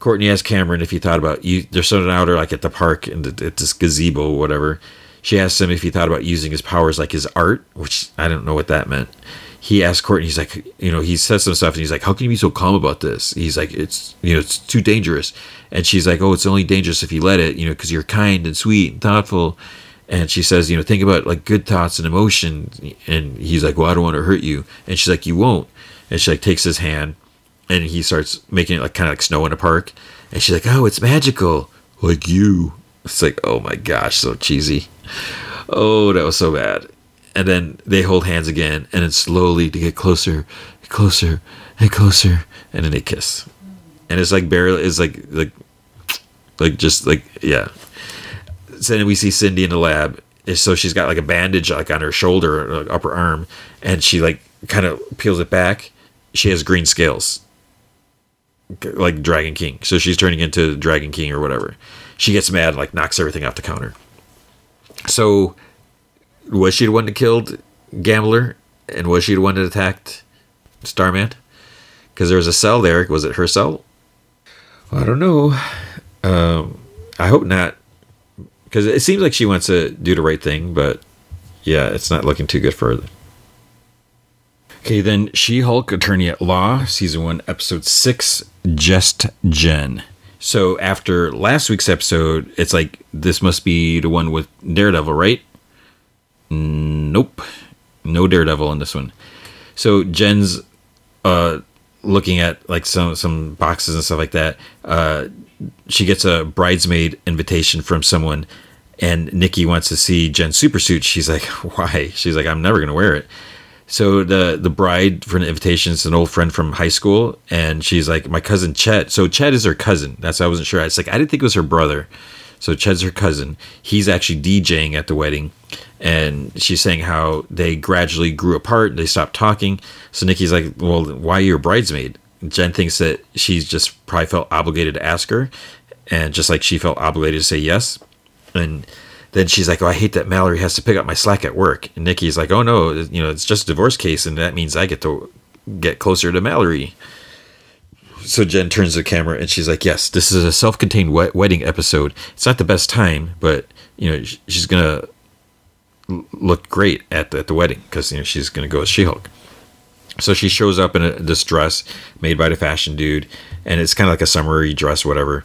Courtney asked Cameron if he thought about you. They're sitting out or like at the park and at this gazebo or whatever. She asked him if he thought about using his powers like his art, which I don't know what that meant. He asked Courtney, he's like, you know, he says some stuff and he's like, how can you be so calm about this? He's like, it's, you know, it's too dangerous. And she's like, oh, it's only dangerous if you let it, you know, because you're kind and sweet and thoughtful and she says, you know, think about like good thoughts and emotion. And he's like, well, I don't want to hurt you. And she's like, you won't. And she like takes his hand, and he starts making it like kind of like snow in a park. And she's like, oh, it's magical, like you. It's like, oh my gosh, so cheesy. Oh, that was so bad. And then they hold hands again, and then slowly to get closer, closer, and closer, and then they kiss. And it's like barely, it's like like like just like yeah. So then we see Cindy in the lab. So she's got like a bandage like on her shoulder, like upper arm, and she like kind of peels it back. She has green scales, like Dragon King. So she's turning into Dragon King or whatever. She gets mad, and, like knocks everything off the counter. So was she the one that killed Gambler, and was she the one that attacked Starman? Because there was a cell there. Was it her cell? I don't know. Um, I hope not, because it seems like she wants to do the right thing, but yeah, it's not looking too good for her. Okay, then She Hulk Attorney at Law, Season 1, Episode 6, Just Jen. So after last week's episode, it's like this must be the one with Daredevil, right? Nope. No Daredevil in this one. So Jen's uh looking at like some some boxes and stuff like that. Uh she gets a bridesmaid invitation from someone and Nikki wants to see Jen's super suit. She's like, "Why?" She's like, "I'm never going to wear it." So the the bride for the invitation is an old friend from high school, and she's like, my cousin Chet. So Chet is her cousin. That's why I wasn't sure. It's like I didn't think it was her brother. So Chet's her cousin. He's actually DJing at the wedding, and she's saying how they gradually grew apart. They stopped talking. So Nikki's like, "Well, why are you a bridesmaid?" Jen thinks that she's just probably felt obligated to ask her, and just like she felt obligated to say yes, and then she's like, "Oh, I hate that Mallory has to pick up my slack at work." And Nikki's like, "Oh no, you know, it's just a divorce case, and that means I get to get closer to Mallory." So Jen turns the camera and she's like, "Yes, this is a self-contained wed- wedding episode. It's not the best time, but you know, sh- she's gonna look great at the, at the wedding because you know she's gonna go as She-Hulk." So she shows up in a, this dress made by the fashion dude, and it's kind of like a summery dress, whatever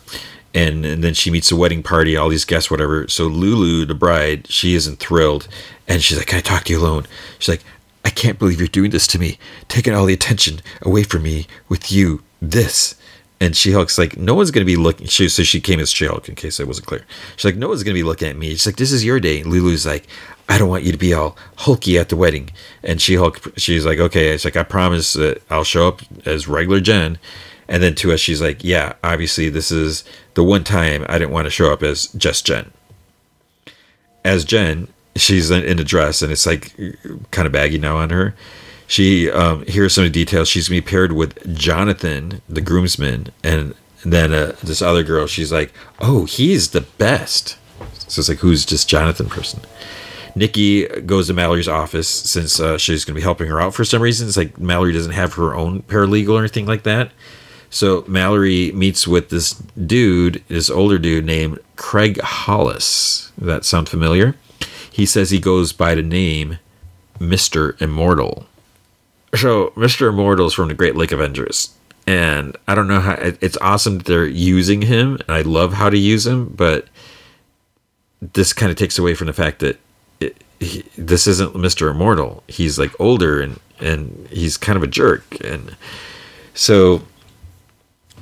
and, and then she meets the wedding party, all these guests, whatever. So Lulu, the bride, she isn't thrilled, and she's like, "Can I talk to you alone?" She's like, "I can't believe you're doing this to me, taking all the attention away from me with you. This." And She Hulk's like, no one's gonna be looking. She, so she came as She Hulk, in case it wasn't clear. She's like, no one's gonna be looking at me. She's like, this is your day. And Lulu's like, I don't want you to be all hulky at the wedding. And She Hulk, she's like, okay. It's like, I promise that I'll show up as regular Jen. And then to us, she's like, yeah, obviously, this is the one time I didn't want to show up as just Jen. As Jen, she's in a dress and it's like uh, kind of baggy now on her. She, um, here's some details. She's to be paired with Jonathan, the groomsman, and then uh, this other girl. She's like, oh, he's the best. So it's like, who's just Jonathan person? Nikki goes to Mallory's office since uh, she's going to be helping her out for some reason. It's like Mallory doesn't have her own paralegal or anything like that. So Mallory meets with this dude, this older dude named Craig Hollis. Does that sound familiar? He says he goes by the name Mr. Immortal. So Mr. Immortal is from the Great Lake Avengers. And I don't know how it's awesome that they're using him, and I love how to use him, but this kind of takes away from the fact that it, he, this isn't Mr. Immortal. He's like older and and he's kind of a jerk, and so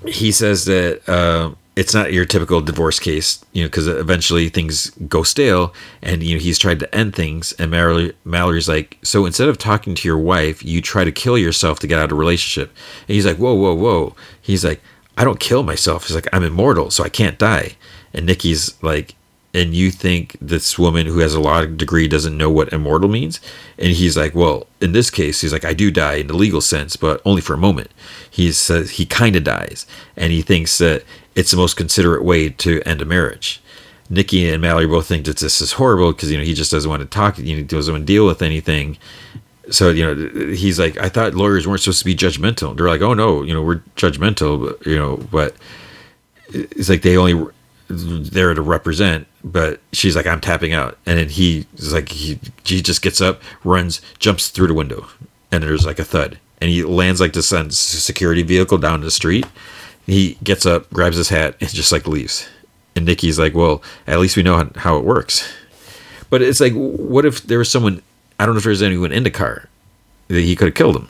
he says that uh, it's not your typical divorce case, you know, because eventually things go stale, and you know he's tried to end things, and Mallory, Mallory's like, so instead of talking to your wife, you try to kill yourself to get out of a relationship, and he's like, whoa, whoa, whoa, he's like, I don't kill myself, he's like, I'm immortal, so I can't die, and Nikki's like, and you think this woman who has a law degree doesn't know what immortal means? And he's like well in this case he's like i do die in the legal sense but only for a moment. He says he kind of dies. And he thinks that it's the most considerate way to end a marriage nikki and mallory both think that this is horrible because you know he just doesn't want to talk you know doesn't want to deal with anything so you know he's like i thought lawyers weren't supposed to be judgmental they're like oh no you know we're judgmental but you know but it's like they only there to represent, but she's like, I'm tapping out. And then he is like, he, he just gets up, runs, jumps through the window, and there's like a thud. And he lands like this on security vehicle down the street. He gets up, grabs his hat, and just like leaves. And Nikki's like, well, at least we know how, it works. But it's like, what if there was someone, I don't know if there's anyone in the car that he could have killed him.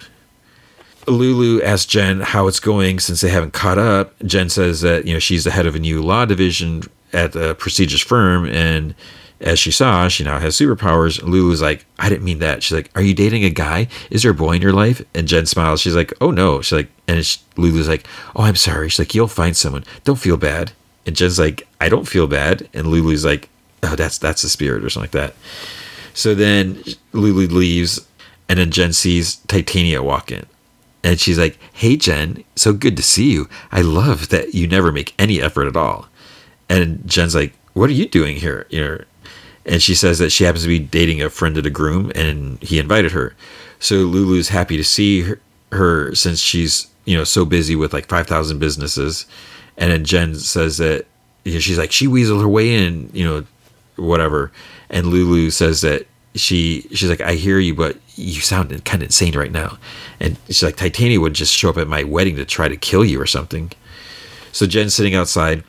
Lulu asks Jen how it's going since they haven't caught up. Jen says that you know she's the head of a new law division at a prestigious firm, and as she saw, she now has superpowers. Lulu's like, I didn't mean that. She's like, Are you dating a guy? Is there a boy in your life? And Jen smiles. She's like, Oh no. She's like, and Lulu's like, Oh, I'm sorry. She's like, You'll find someone. Don't feel bad. And Jen's like, I don't feel bad. And Lulu's like, Oh, that's that's the spirit or something like that. So then Lulu leaves, and then Jen sees Titania walk in. And she's like, Hey, Jen, so good to see you. I love that you never make any effort at all. And Jen's like, What are you doing here? You know, and she says that she happens to be dating a friend of the groom and he invited her. So Lulu's happy to see her, her since she's, you know, so busy with like 5,000 businesses. And then Jen says that you know, she's like, she weaseled her way in, you know, whatever. And Lulu says that she she's like, I hear you, but you sound kind of insane right now. And she's like, Titania would just show up at my wedding to try to kill you or something. So Jen's sitting outside.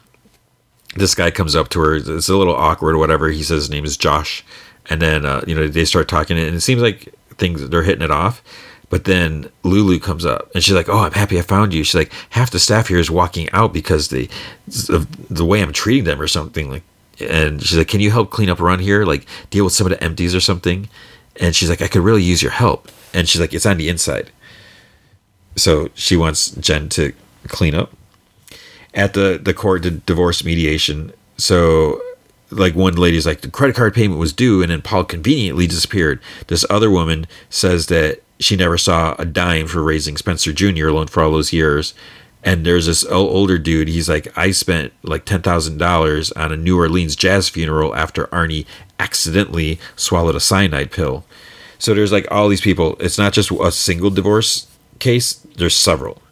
This guy comes up to her. It's a little awkward or whatever. He says his name is Josh. And then, uh, you know, they start talking, and it seems like things, they're hitting it off. But then Lulu comes up and she's like, "Oh, I'm happy I found you." She's like, "Half the staff here is walking out because the the way I'm treating them or something like." And she's like, "Can you help clean up around here? Like deal with some of the empties or something?" And she's like, "I could really use your help." And she's like, "It's on the inside." So she wants Jen to clean up at the the court divorce mediation. So like one lady's like the credit card payment was due and then Paul conveniently disappeared. This other woman says that she never saw a dime for raising Spencer Jr. alone for all those years. And there's this older dude. He's like, I spent like ten thousand dollars on a New Orleans jazz funeral after Arnie accidentally swallowed a cyanide pill. So there's like all these people. It's not just a single divorce case. There's several.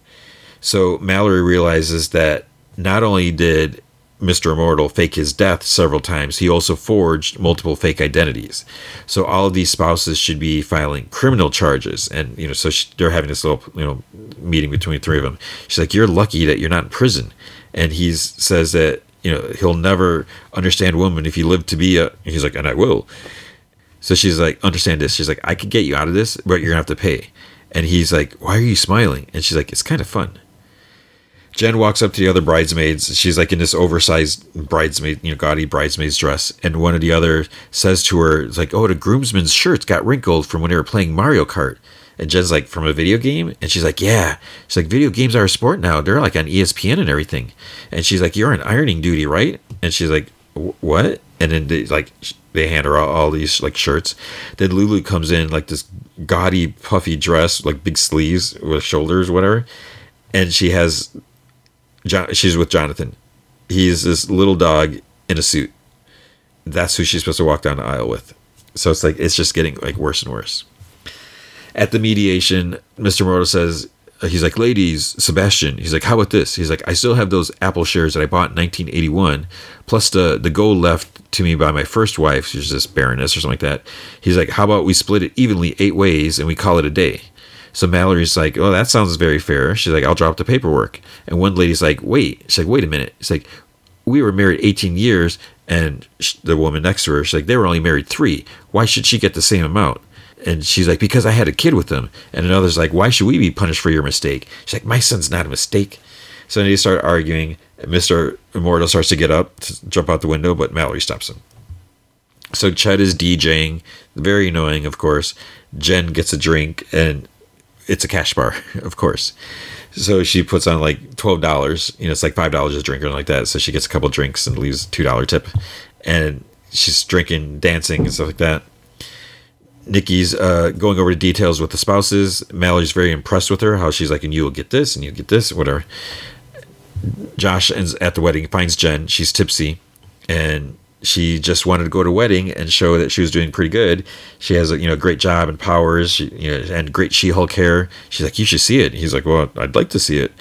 So Mallory realizes that not only did Mr. Immortal fake his death several times, he also forged multiple fake identities. So all of these spouses should be filing criminal charges, and you know, so she, they're having this little you know meeting between three of them. She's like, "You're lucky that you're not in prison," and he says that you know he'll never understand women if you live to be a. He's like, "And I will." So she's like, "Understand this." She's like, "I could get you out of this, but you're gonna have to pay." And he's like, "Why are you smiling?" And she's like, "It's kind of fun." Jen walks up to the other bridesmaids. She's like in this oversized bridesmaid, you know, gaudy bridesmaid's dress. And one of the other says to her, it's like, oh, the groomsman's shirts got wrinkled from when they were playing Mario Kart. And Jen's like, from a video game? And she's like, yeah. She's like, video games are a sport now. They're like on ESPN and everything. And she's like, you're on ironing duty, right? And she's like, what? And then they like they hand her all, all these like shirts. Then Lulu comes in like this gaudy puffy dress, like big sleeves with shoulders, whatever. And she has She's with Jonathan. He's this little dog in a suit. That's who she's supposed to walk down the aisle with. So it's like it's just getting like worse and worse. At the mediation, Mr. Morto says he's like, "Ladies, Sebastian." He's like, "How about this?" He's like, "I still have those Apple shares that I bought in 1981, plus the the gold left to me by my first wife, she's this Baroness or something like that." He's like, "How about we split it evenly eight ways and we call it a day?" So Mallory's like, "Oh, that sounds very fair." She's like, "I'll drop the paperwork." And one lady's like, "Wait." She's like, "Wait a minute." It's like, "We were married 18 years," and the woman next to her, she's like, "They were only married three. Why should she get the same amount?" And she's like, "Because I had a kid with them." And another's like, "Why should we be punished for your mistake?" She's like, "My son's not a mistake." So they start arguing. Mr. Immortal starts to get up to jump out the window, but Mallory stops him. So Chet is DJing, very annoying, of course. Jen gets a drink, and it's a cash bar, of course. So she puts on like twelve dollars. You know, it's like five dollars a drink or like that. So she gets a couple drinks and leaves two dollar tip, and she's drinking, dancing, and stuff like that. Nikki's uh, going over the details with the spouses. Mallory's very impressed with her. How she's like, and you'll get this, and you'll get this, whatever. Josh ends at the wedding, finds Jen. She's tipsy, and she just wanted to go to a wedding and show that she was doing pretty good. She has a you know great job and powers, she, you know, and great She-Hulk hair. She's like, you should see it. He's like, well, I'd like to see it.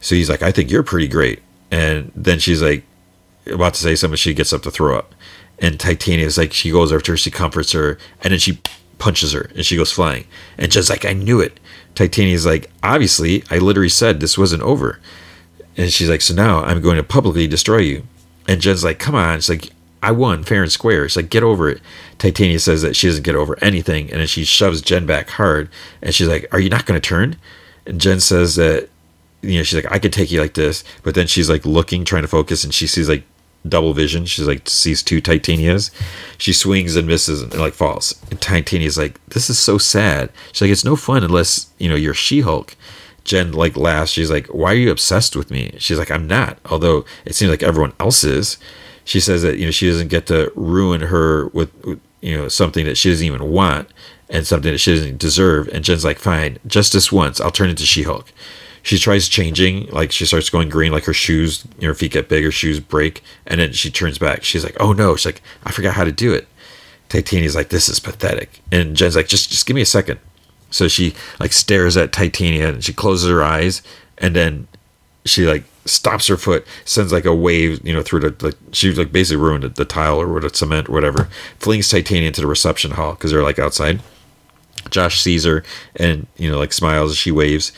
So he's like, I think you're pretty great. And then she's like, about to say something. She gets up to throw up, and Titania is like, she goes to her, she comforts her, and then she punches her, and she goes flying. And just like, I knew it. Titania's like, obviously, I literally said this wasn't over. And she's like, so now I'm going to publicly destroy you. And Jen's like, come on. She's like, I won fair and square. It's like, get over it. Titania says that she doesn't get over anything. And then she shoves Jen back hard. And she's like, Are you not going to turn? And Jen says that, you know, she's like, I could take you like this. But then she's like looking, trying to focus. And she sees like double vision. She's like sees two Titanias. She swings and misses and like falls. And Titania's like, this is so sad. She's like, it's no fun unless you know you're She Hulk. Jen like laughs. She's like, why are you obsessed with me? She's like, I'm not. Although it seems like everyone else is. She says that you know she doesn't get to ruin her with, you know something that she doesn't even want and something that she doesn't deserve. And Jen's like, fine, just this once, I'll turn into She Hulk she tries changing, like she starts going green, like her shoes, you know, her feet get big, her shoes break, and then she turns back. She's like, "Oh no!" She's like, "I forgot how to do it." Titania's like, "This is pathetic," and Jen's like, "Just, just give me a second. So she like stares at Titania and she closes her eyes, and then she like stops her foot, sends like a wave, you know, through the like she like basically ruined the, the tile or what cement or whatever, flings Titania into the reception hall because they're like outside. Josh sees her and you know like smiles as she waves.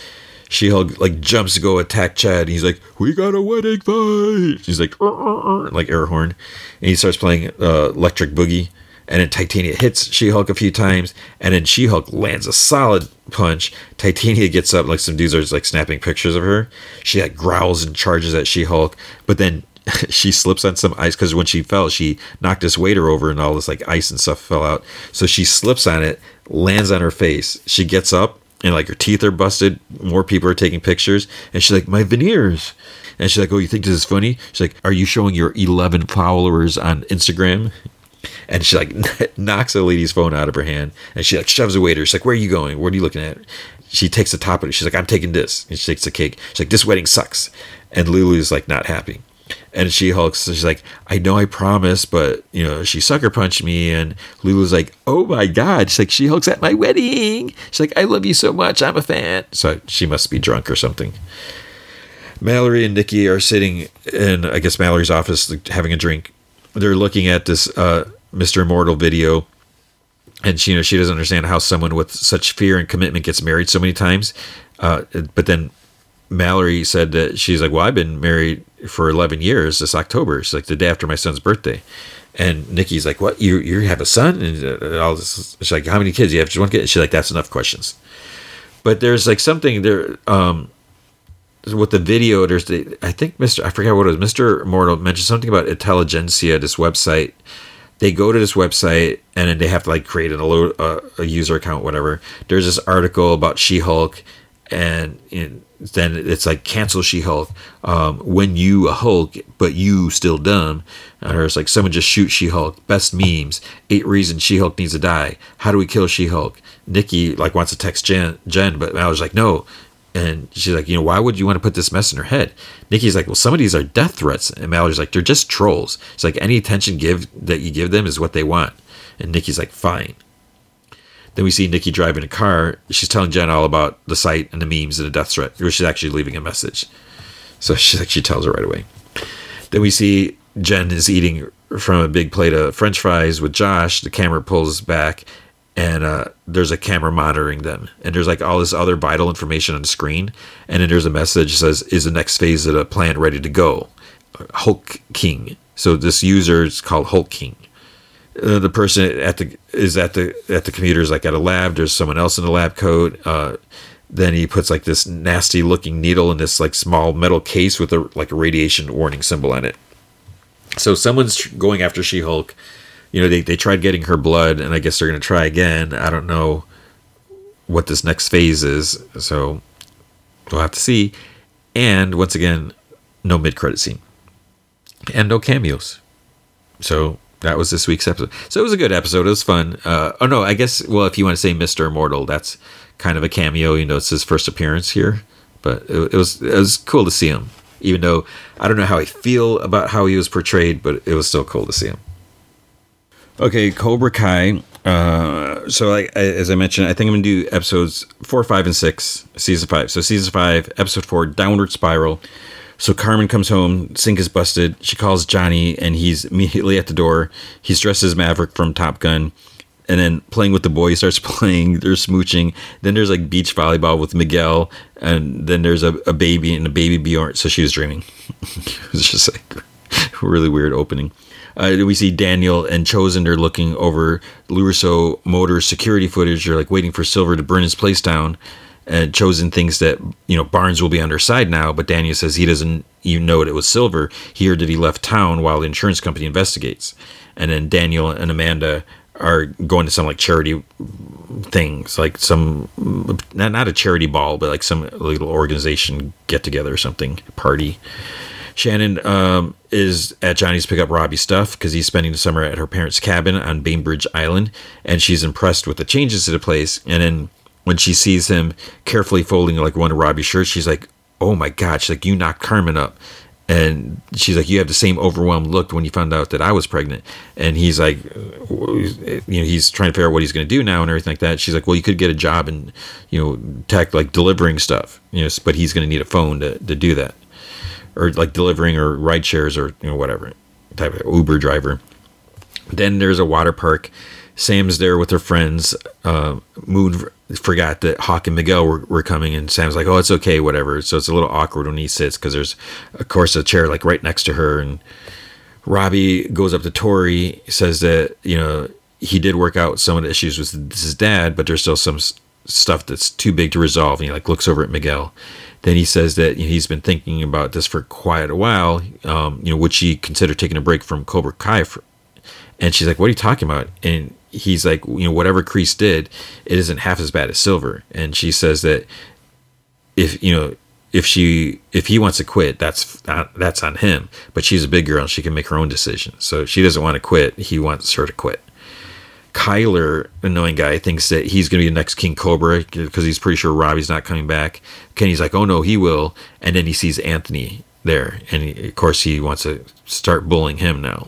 She Hulk like jumps to go attack Chad. And he's like, "We got a wedding fight." She's like, like air horn, and he starts playing uh, Electric Boogie. And then Titania hits She Hulk a few times, and then She Hulk lands a solid punch. Titania gets up, like some dudes are like snapping pictures of her. She like growls and charges at She Hulk, but then she slips on some ice because when she fell, she knocked this waiter over, and all this like ice and stuff fell out. So she slips on it, lands on her face. She gets up, and like her teeth are busted. More people are taking pictures, and she's like, "My veneers." And she's like, "Oh, you think this is funny?" She's like, "Are you showing your 11 followers on Instagram?" And she like knocks a lady's phone out of her hand, and she like shoves a waiter. She's like, "Where are you going? What are you looking at?" She takes the top of it. She's like, "I'm taking this." And she takes the cake. She's like, "This wedding sucks," and Lulu's like not happy. And she hulks. She's like, I know I promised, but you know, she sucker punched me. And Lulu's like, Oh my god! She's like, she hulks at my wedding. She's like, I love you so much. I'm a fan. So she must be drunk or something. Mallory and Nikki are sitting in, I guess, Mallory's office having a drink. They're looking at this uh, Mr. Immortal video, and she, you know, she doesn't understand how someone with such fear and commitment gets married so many times. Uh, but then Mallory said that she's like, well, I've been married for 11 years this October. It's like the day after my son's birthday. And Nikki's like, what? You you have a son? And uh, all this. She's like, how many kids? do You have just one kid? She's like, that's enough questions. But there's like something there. Um, with the video, there's the, I think Mr. I forget what it was. Mr. Immortal mentioned something about Intelligentsia, this website. They go to this website and then they have to like create an, a, a user account, whatever. There's this article about She Hulk, and then it's like cancel She Hulk. Um, when you a Hulk, but you still dumb. Or it's like someone just shoot She Hulk. Best memes. Eight reasons She Hulk needs to die. How do we kill She Hulk? Nikki like wants to text Jen, Jen, but I was like no. And she's like, you know, why would you want to put this mess in her head? Nikki's like, well, some of these are death threats. And Mallory's like, they're just trolls. It's like any attention give that you give them is what they want. And Nikki's like, fine. Then we see Nikki driving a car. She's telling Jen all about the site and the memes and the death threat, or she's actually leaving a message. So she like she tells her right away. Then we see Jen is eating from a big plate of French fries with Josh. The camera pulls back, and uh, there's a camera monitoring them. And there's like all this other vital information on the screen. And then there's a message that says, "Is the next phase of the plan ready to go?" Hulk King. So this user is called Hulk King uh, the person at the is at the at the computer is like at a lab. There's someone else in the lab coat. Uh, then he puts like this nasty looking needle in this like small metal case with a like a radiation warning symbol on it. So someone's going after She Hulk. You know, they they tried getting her blood, and I guess they're gonna try again. I don't know what this next phase is, so we'll have to see. And once again, no mid credit scene, and no cameos. So that was this week's episode. So it was a good episode. It was fun. Uh, oh no, I guess well, if you want to say Mister Immortal, that's kind of a cameo. You know, it's his first appearance here, but it, it, was it was cool to see him. Even though I don't know how I feel about how he was portrayed, but it was still cool to see him. Okay, Cobra Kai. Uh, so I, I, as I mentioned, I think I'm gonna do episodes four, five, and six, season five. So season five, episode four, Downward Spiral. So Carmen comes home, sink is busted. She calls Johnny, and he's immediately at the door. He's dressed as Maverick from Top Gun, and then playing with the boy. He starts playing. They're smooching. Then there's like beach volleyball with Miguel, and then there's a, a baby and a baby Bjorn. So she was dreaming. it was just like a really weird opening. Uh, we see Daniel and Chozen. They're looking over LaRusso Motor security footage. They're like waiting for Silver to burn his place down And Chozen thinks that you know Barnes will be on her side now, but Daniel says he doesn't even know it was Silver. He heard that he left town while the insurance company investigates. And then Daniel and Amanda are going to some like charity things, like some not not a charity ball, but like some little organization get together or something party. Shannon um, is at Johnny's to pick up Robbie's stuff because he's spending the summer at her parents' cabin on Bainbridge Island, and she's impressed with the changes to the place. And then when she sees him carefully folding like one of Robbie's shirts, she's like, "Oh my God!" She's like, "You knocked Carmen up." And she's like, "You have the same overwhelmed look when you found out that I was pregnant." And he's like, you know, he's trying to figure out what he's going to do now and everything like that. She's like, "Well, you could get a job in, you know, tech, like delivering stuff, you know, but he's going to need a phone to, to do that." Or like delivering or ride shares or you know whatever type of Uber driver. Then there's a water park. Sam's there with her friends. Uh, Moon forgot that Hawk and Miguel were, were coming, and Sam's like, "Oh, it's okay, whatever." So it's a little awkward when he sits because there's, of course, a chair like right next to her, and Robbie goes up to Tori, says that you know he did work out some of the issues with his dad, but there's still some stuff that's too big to resolve. And he like looks over at Miguel, then he says that he's been thinking about this for quite a while. Um, you know, would she consider taking a break from Cobra Kai? For, and she's like, "What are you talking about?" And he's like, "You know, whatever Kreese did, it isn't half as bad as Silver." And she says that if you know if she if he wants to quit, that's not, that's on him. But she's a big girl and she can make her own decision. So she doesn't want to quit. He wants her to quit. Kyler, annoying guy, thinks that he's going to be the next King Cobra because he's pretty sure Robbie's not coming back. Kenny's like, oh no, he will. And then he sees Anthony there. And he, of course, he wants to start bullying him now.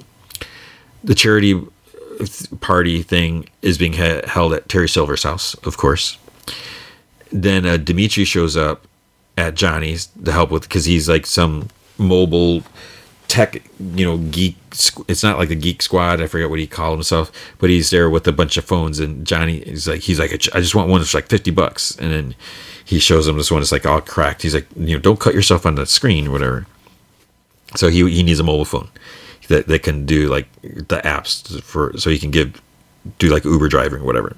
The charity party thing is being held at Terry Silver's house, of course. Then uh, Demetri shows up at Johnny's to help with because he's like some mobile tech, you know, geek. It's not like the geek squad. I forget what he called himself, but he's there with a bunch of phones. And Johnny is like, he's like, I just want one that's like fifty bucks. And then he shows him this one that's like all cracked. He's like, you know, don't cut yourself on the screen or whatever. So he he needs a mobile phone that that can do like the apps for so he can give do like Uber driving or whatever.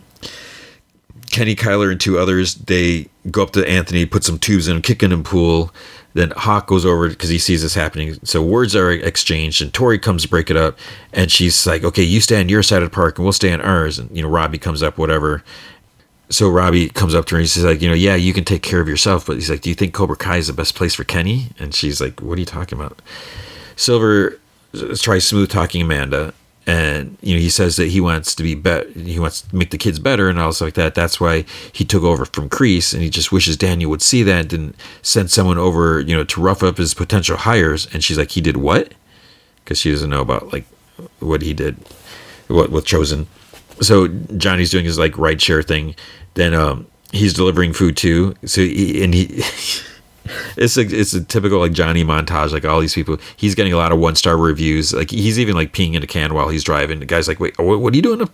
Kenny, Kyler, and two others they go up to Anthony, put some tubes in, him, kick in him pool then Hawk goes over because he sees this happening. So words are exchanged, and Tori comes to break it up, and she's like, "Okay, you stay on your side of the park, and we'll stay on ours." And you know, Robbie comes up, whatever. So Robbie comes up to her and he's like, "You know, yeah, you can take care of yourself, but he's like, do you think Cobra Kai is the best place for Kenny?" And she's like, "What are you talking about?" Silver uh, tries smooth talking Amanda, and you know he says that he wants to be better he wants to make the kids better and all stuff like that. That's why he took over from Kreese and he just wishes daniel would see that and send someone over you know to rough up his potential hires. And she's like he did what? Because she doesn't know about like what he did what with Chozen. So johnny's doing his like ride share thing. Then um he's delivering food too. So he, and he it's a it's a typical like Johnny montage. Like all these people, he's getting a lot of one star reviews. Like he's even like peeing in a can while he's driving. The guy's like, "Wait, what, are you doing?"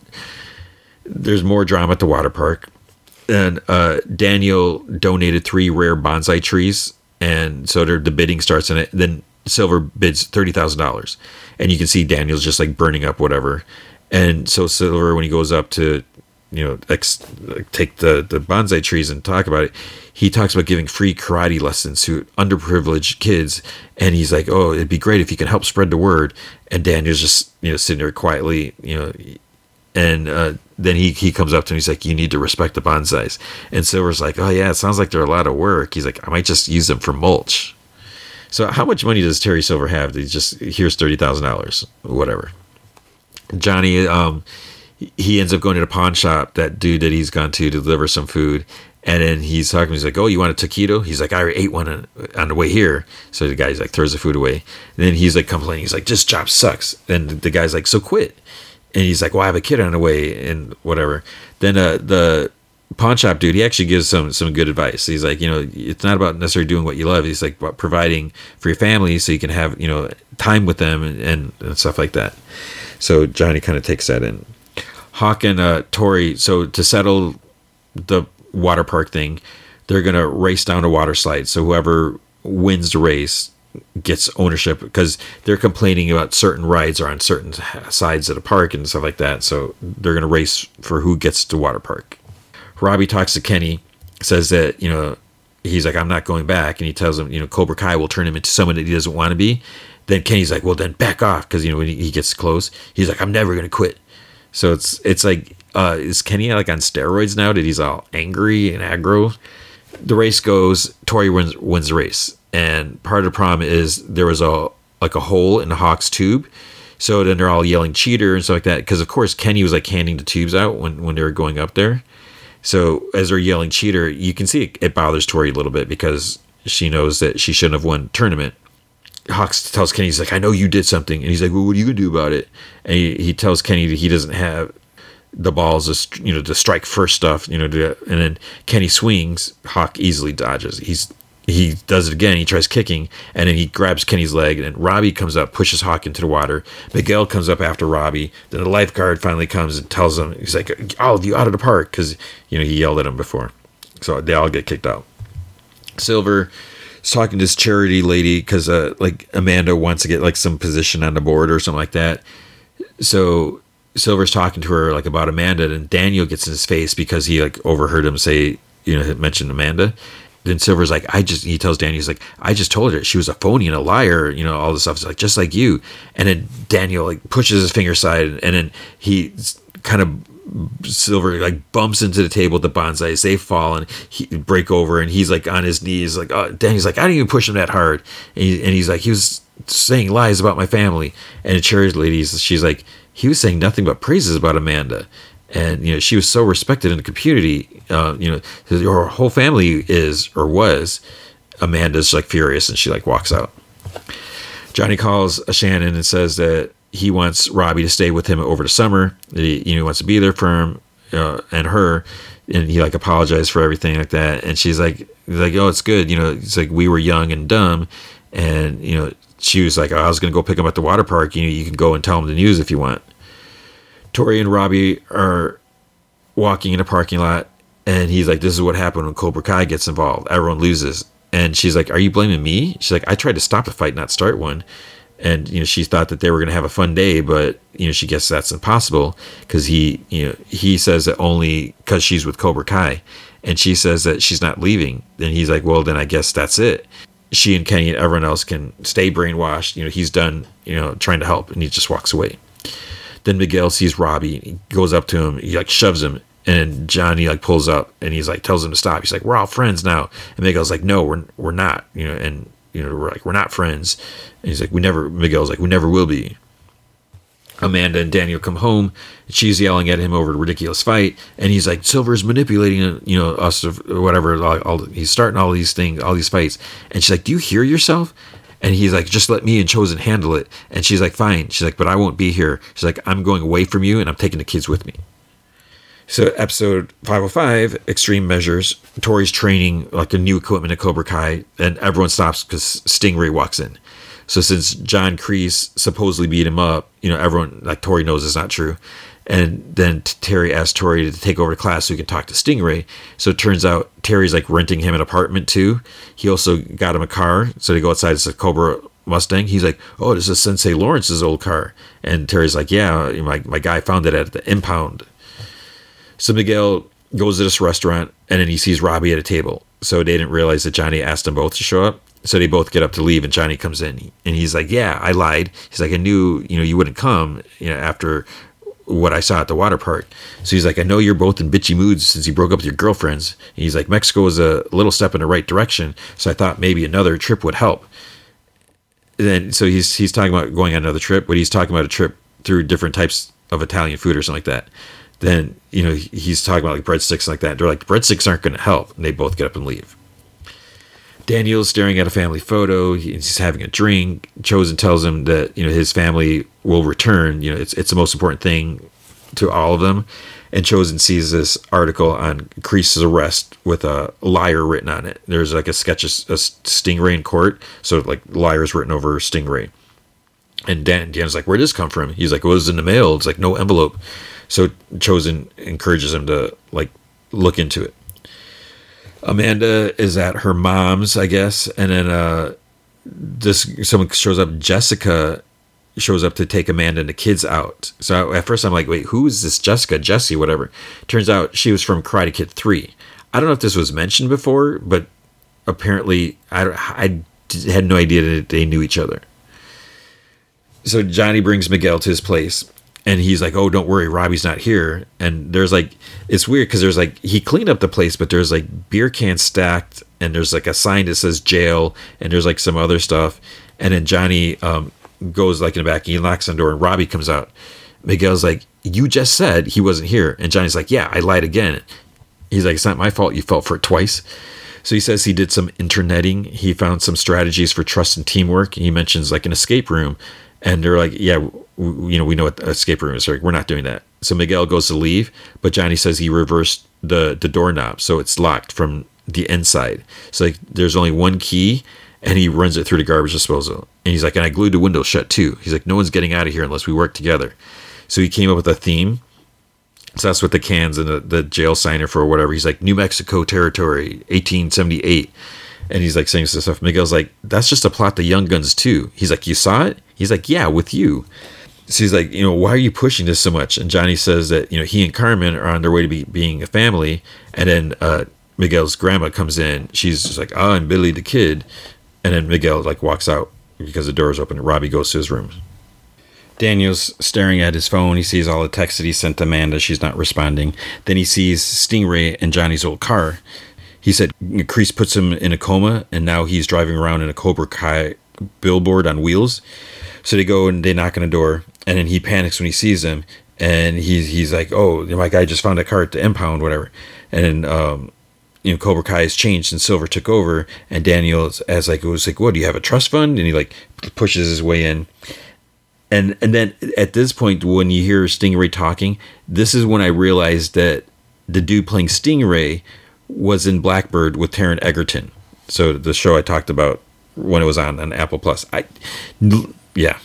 There's more drama at the water park, and uh, Daniel donated three rare bonsai trees, and so the bidding starts it. Then Silver bids thirty thousand dollars, and you can see Daniel's just like burning up whatever. And so Silver, when he goes up to you know ex- take the the bonsai trees and talk about it he talks about giving free karate lessons to underprivileged kids and he's like oh it'd be great if you can help spread the word. And daniel's just you know sitting there quietly you know and uh, then he, he comes up to me he's like you need to respect the bonsais. And silver's like oh yeah it sounds like they're a lot of work. He's like i might just use them for mulch. So how much money does terry silver have he just here's $30000 whatever. Johnny um he ends up going to the pawn shop, that dude that he's gone to to deliver some food. And then he's talking, he's like, Oh, you want a taquito? He's like, I already ate one on, on the way here. So the guy's like, throws the food away. And then he's like complaining, he's like, This job sucks. And the guy's like, So quit. And he's like, Well, I have a kid on the way and whatever. Then uh, the pawn shop dude, he actually gives some some good advice. He's like, you know, it's not about necessarily doing what you love. He's like about providing for your family so you can have, you know, time with them and, and, and stuff like that. So Johnny kind of takes that in. Hawk and uh, Tori. So to settle the water park thing, they're gonna race down a water slide. So whoever wins the race gets ownership because they're complaining about certain rides are on certain sides of the park and stuff like that. So they're gonna race for who gets to water park. Robbie talks to Kenny says that you know he's like I'm not going back, and he tells him you know Cobra Kai will turn him into someone that he doesn't want to be. Then Kenny's like, well then back off because you know when he gets close, he's like I'm never gonna quit. So it's it's like uh, is Kenny like on steroids now Did he's all angry and aggro? The race goes, Tori wins wins the race, and part of the problem is there was a like a hole in the Hawk's tube. So then they're all yelling cheater and stuff like that. Because of course Kenny was like handing the tubes out when, when they were going up there. So as they're yelling cheater, you can see it, it bothers Tori a little bit because she knows that she shouldn't have won tournament. Hawks tells Kenny, he's like, I know you did something. And he's like, well, what are you going to do about it? And he, he tells Kenny that he doesn't have the balls, to, you know, to strike first stuff, you know, to, and then Kenny swings. Hawk easily dodges. He's he does it again. He tries kicking, and then he grabs Kenny's leg, and Robbie comes up, pushes Hawk into the water. Miguel comes up after Robbie. Then the lifeguard finally comes and tells him, he's like, all of you out of the park," because you know he yelled at him before. So they all get kicked out. Silver talking to this charity lady because uh, like Amanda wants to get like some position on the board or something like that. So Silver's talking to her like about Amanda, and Daniel gets in his face because he like overheard him say, you know, mention Amanda then Silver's like, I just, he tells Daniel, he's like, I just told her she was a phony and a liar, you know, all this stuff. It's like, just like you. And then Daniel like pushes his finger aside and then he kind of, Silver like bumps into the table the bonsais. They fall and he break over and he's like on his knees, like, oh, Daniel's like, I didn't even push him that hard. And, he, and he's like, he was saying lies about my family. And the charity lady, she's like, he was saying nothing but praises about Amanda and you know she was so respected in the community. Uh, you know, her whole family is or was. Amanda's like furious, and she like walks out. Johnny calls Shannon and says that he wants Robbie to stay with him over the summer. He, you know, he wants to be there for him uh, and her, and he like apologized for everything like that. And she's like, like, oh, it's good. You know, it's like we were young and dumb, and you know, she was like, oh, I was gonna go pick him at the water park. You know, you can go and tell him the news if you want. Tori and Robbie are walking in a parking lot, and he's like, "This is what happened when Cobra Kai gets involved. Everyone loses." And she's like, "Are you blaming me?" She's like, "I tried to stop a fight, not start one." And you know, she thought that they were going to have a fun day, but you know, she guesses that's impossible because he, you know, he says that only because she's with Cobra Kai, and she says that she's not leaving. And he's like, "Well, then I guess that's it." She and Kenny and everyone else can stay brainwashed. You know, he's done. You know, trying to help, and he just walks away. Then Miguel sees Robbie. He goes up to him. He like shoves him. And Johnny like pulls up and he's like tells him to stop. He's like, "We're all friends now." And Miguel's like, "No, we're we're not." You know, and you know, we're like, "We're not friends." And he's like, "We never." Miguel's like, "We never will be." Amanda and Daniel come home. She's yelling at him over a ridiculous fight, and he's like, "Silver's manipulating, you know, us or whatever." All, all, he's starting all these things, all these fights, and she's like, "Do you hear yourself?" And he's like, just let me and Chozen handle it. And she's like, fine. She's like, but I won't be here. She's like, I'm going away from you and I'm taking the kids with me. So episode 505, Extreme Measures. Tori's training like a new equipment at Cobra Kai, and everyone stops because Stingray walks in. So since John Kreese supposedly beat him up, you know, everyone like Tori knows it's not true. And then Terry asks Tori to take over the class so he can talk to Stingray. So it turns out Terry's like renting him an apartment too. He also got him a car. So they go outside. It's a Cobra Mustang. He's like, oh, this is Sensei Lawrence's old car. And Terry's like, yeah, my, my guy found it at the impound. So Miguel goes to this restaurant and then he sees Robbie at a table. So they didn't realize that Johnny asked them both to show up. So they both get up to leave and Johnny comes in and he's like, yeah, I lied. He's like, I knew, you know, you wouldn't come, you know, after what I saw at the water park. So he's like, I know you're both in bitchy moods since you broke up with your girlfriends. And he's like, Mexico was a little step in the right direction, so I thought maybe another trip would help. And then so he's he's talking about going on another trip, but he's talking about a trip through different types of Italian food or something like that. Then you know he's talking about like breadsticks like that. They're like breadsticks aren't going to help, and they both get up and leave. Daniel's staring at a family photo. He's having a drink. Chozen tells him that you know his family will return. You know it's it's the most important thing to all of them. And Chozen sees this article on Kreese's arrest with a liar written on it. There's like a sketch of a Stingray in court, so like liars written over Stingray. And Dan Dan's like, "Where did this come from?" He's like, "Well, it was in the mail. It's like no envelope." So Chozen encourages him to like look into it. Amanda is at her mom's, I guess, and then uh, this someone shows up. Jessica shows up to take Amanda and the kids out. So at first I'm like, wait, who is this Jessica, Jesse, whatever? Turns out she was from Karate Kid Three. I don't know if this was mentioned before, but apparently I, I had no idea that they knew each other. So Johnny brings Miguel to his place and he's like, "Oh, don't worry, Robbie's not here." And there's like, it's weird because there's like he cleaned up the place, but there's like beer cans stacked, and there's like a sign that says jail, and there's like some other stuff. And then Johnny um, goes like in the back, he locks the door, and Robbie comes out. Miguel's like, "You just said he wasn't here," and Johnny's like, "Yeah, I lied again." He's like, "It's not my fault. You fell for it twice." So he says he did some interneting. He found some strategies for trust and teamwork. He mentions like an escape room, and they're like, "Yeah, we, you know, we know what escape room is. We're not doing that." So Miguel goes to leave, but Johnny says he reversed the the doorknob, so it's locked from the inside. So like, there's only one key, and he runs it through the garbage disposal. And he's like, "And I glued the window shut too." He's like, "No one's getting out of here unless we work together." So he came up with a theme. So that's what the cans and the, the jail signer for whatever. He's like New Mexico territory, 1878. And he's like saying this stuff. Miguel's like, that's just a plot to Young Guns II. He's like, you saw it? He's like, yeah, with you. So he's like, you know, why are you pushing this so much? And Johnny says that, you know, he and Carmen are on their way to be being a family. And then uh, Miguel's grandma comes in. She's just like, oh, I'm Billy the kid. And then Miguel like walks out because the door is open. Robbie goes to his room. Daniel's staring at his phone. He sees all the texts that he sent to Amanda. She's not responding. Then he sees Stingray in Johnny's old car. He said Kreese puts him in a coma, and now he's driving around in a Cobra Kai billboard on wheels. So they go and they knock on the door, and then he panics when he sees him, and he's he's like, "Oh, my guy just found a car at the impound, whatever." And then um, you know, Cobra Kai has changed and Silver took over, and Daniel as like it was like, "What do you have a trust fund?" And he like pushes his way in and and then at this point when you hear stingray talking this is when i realized that the dude playing stingray was in blackbird with taron egerton so the show i talked about when it was on on apple plus i yeah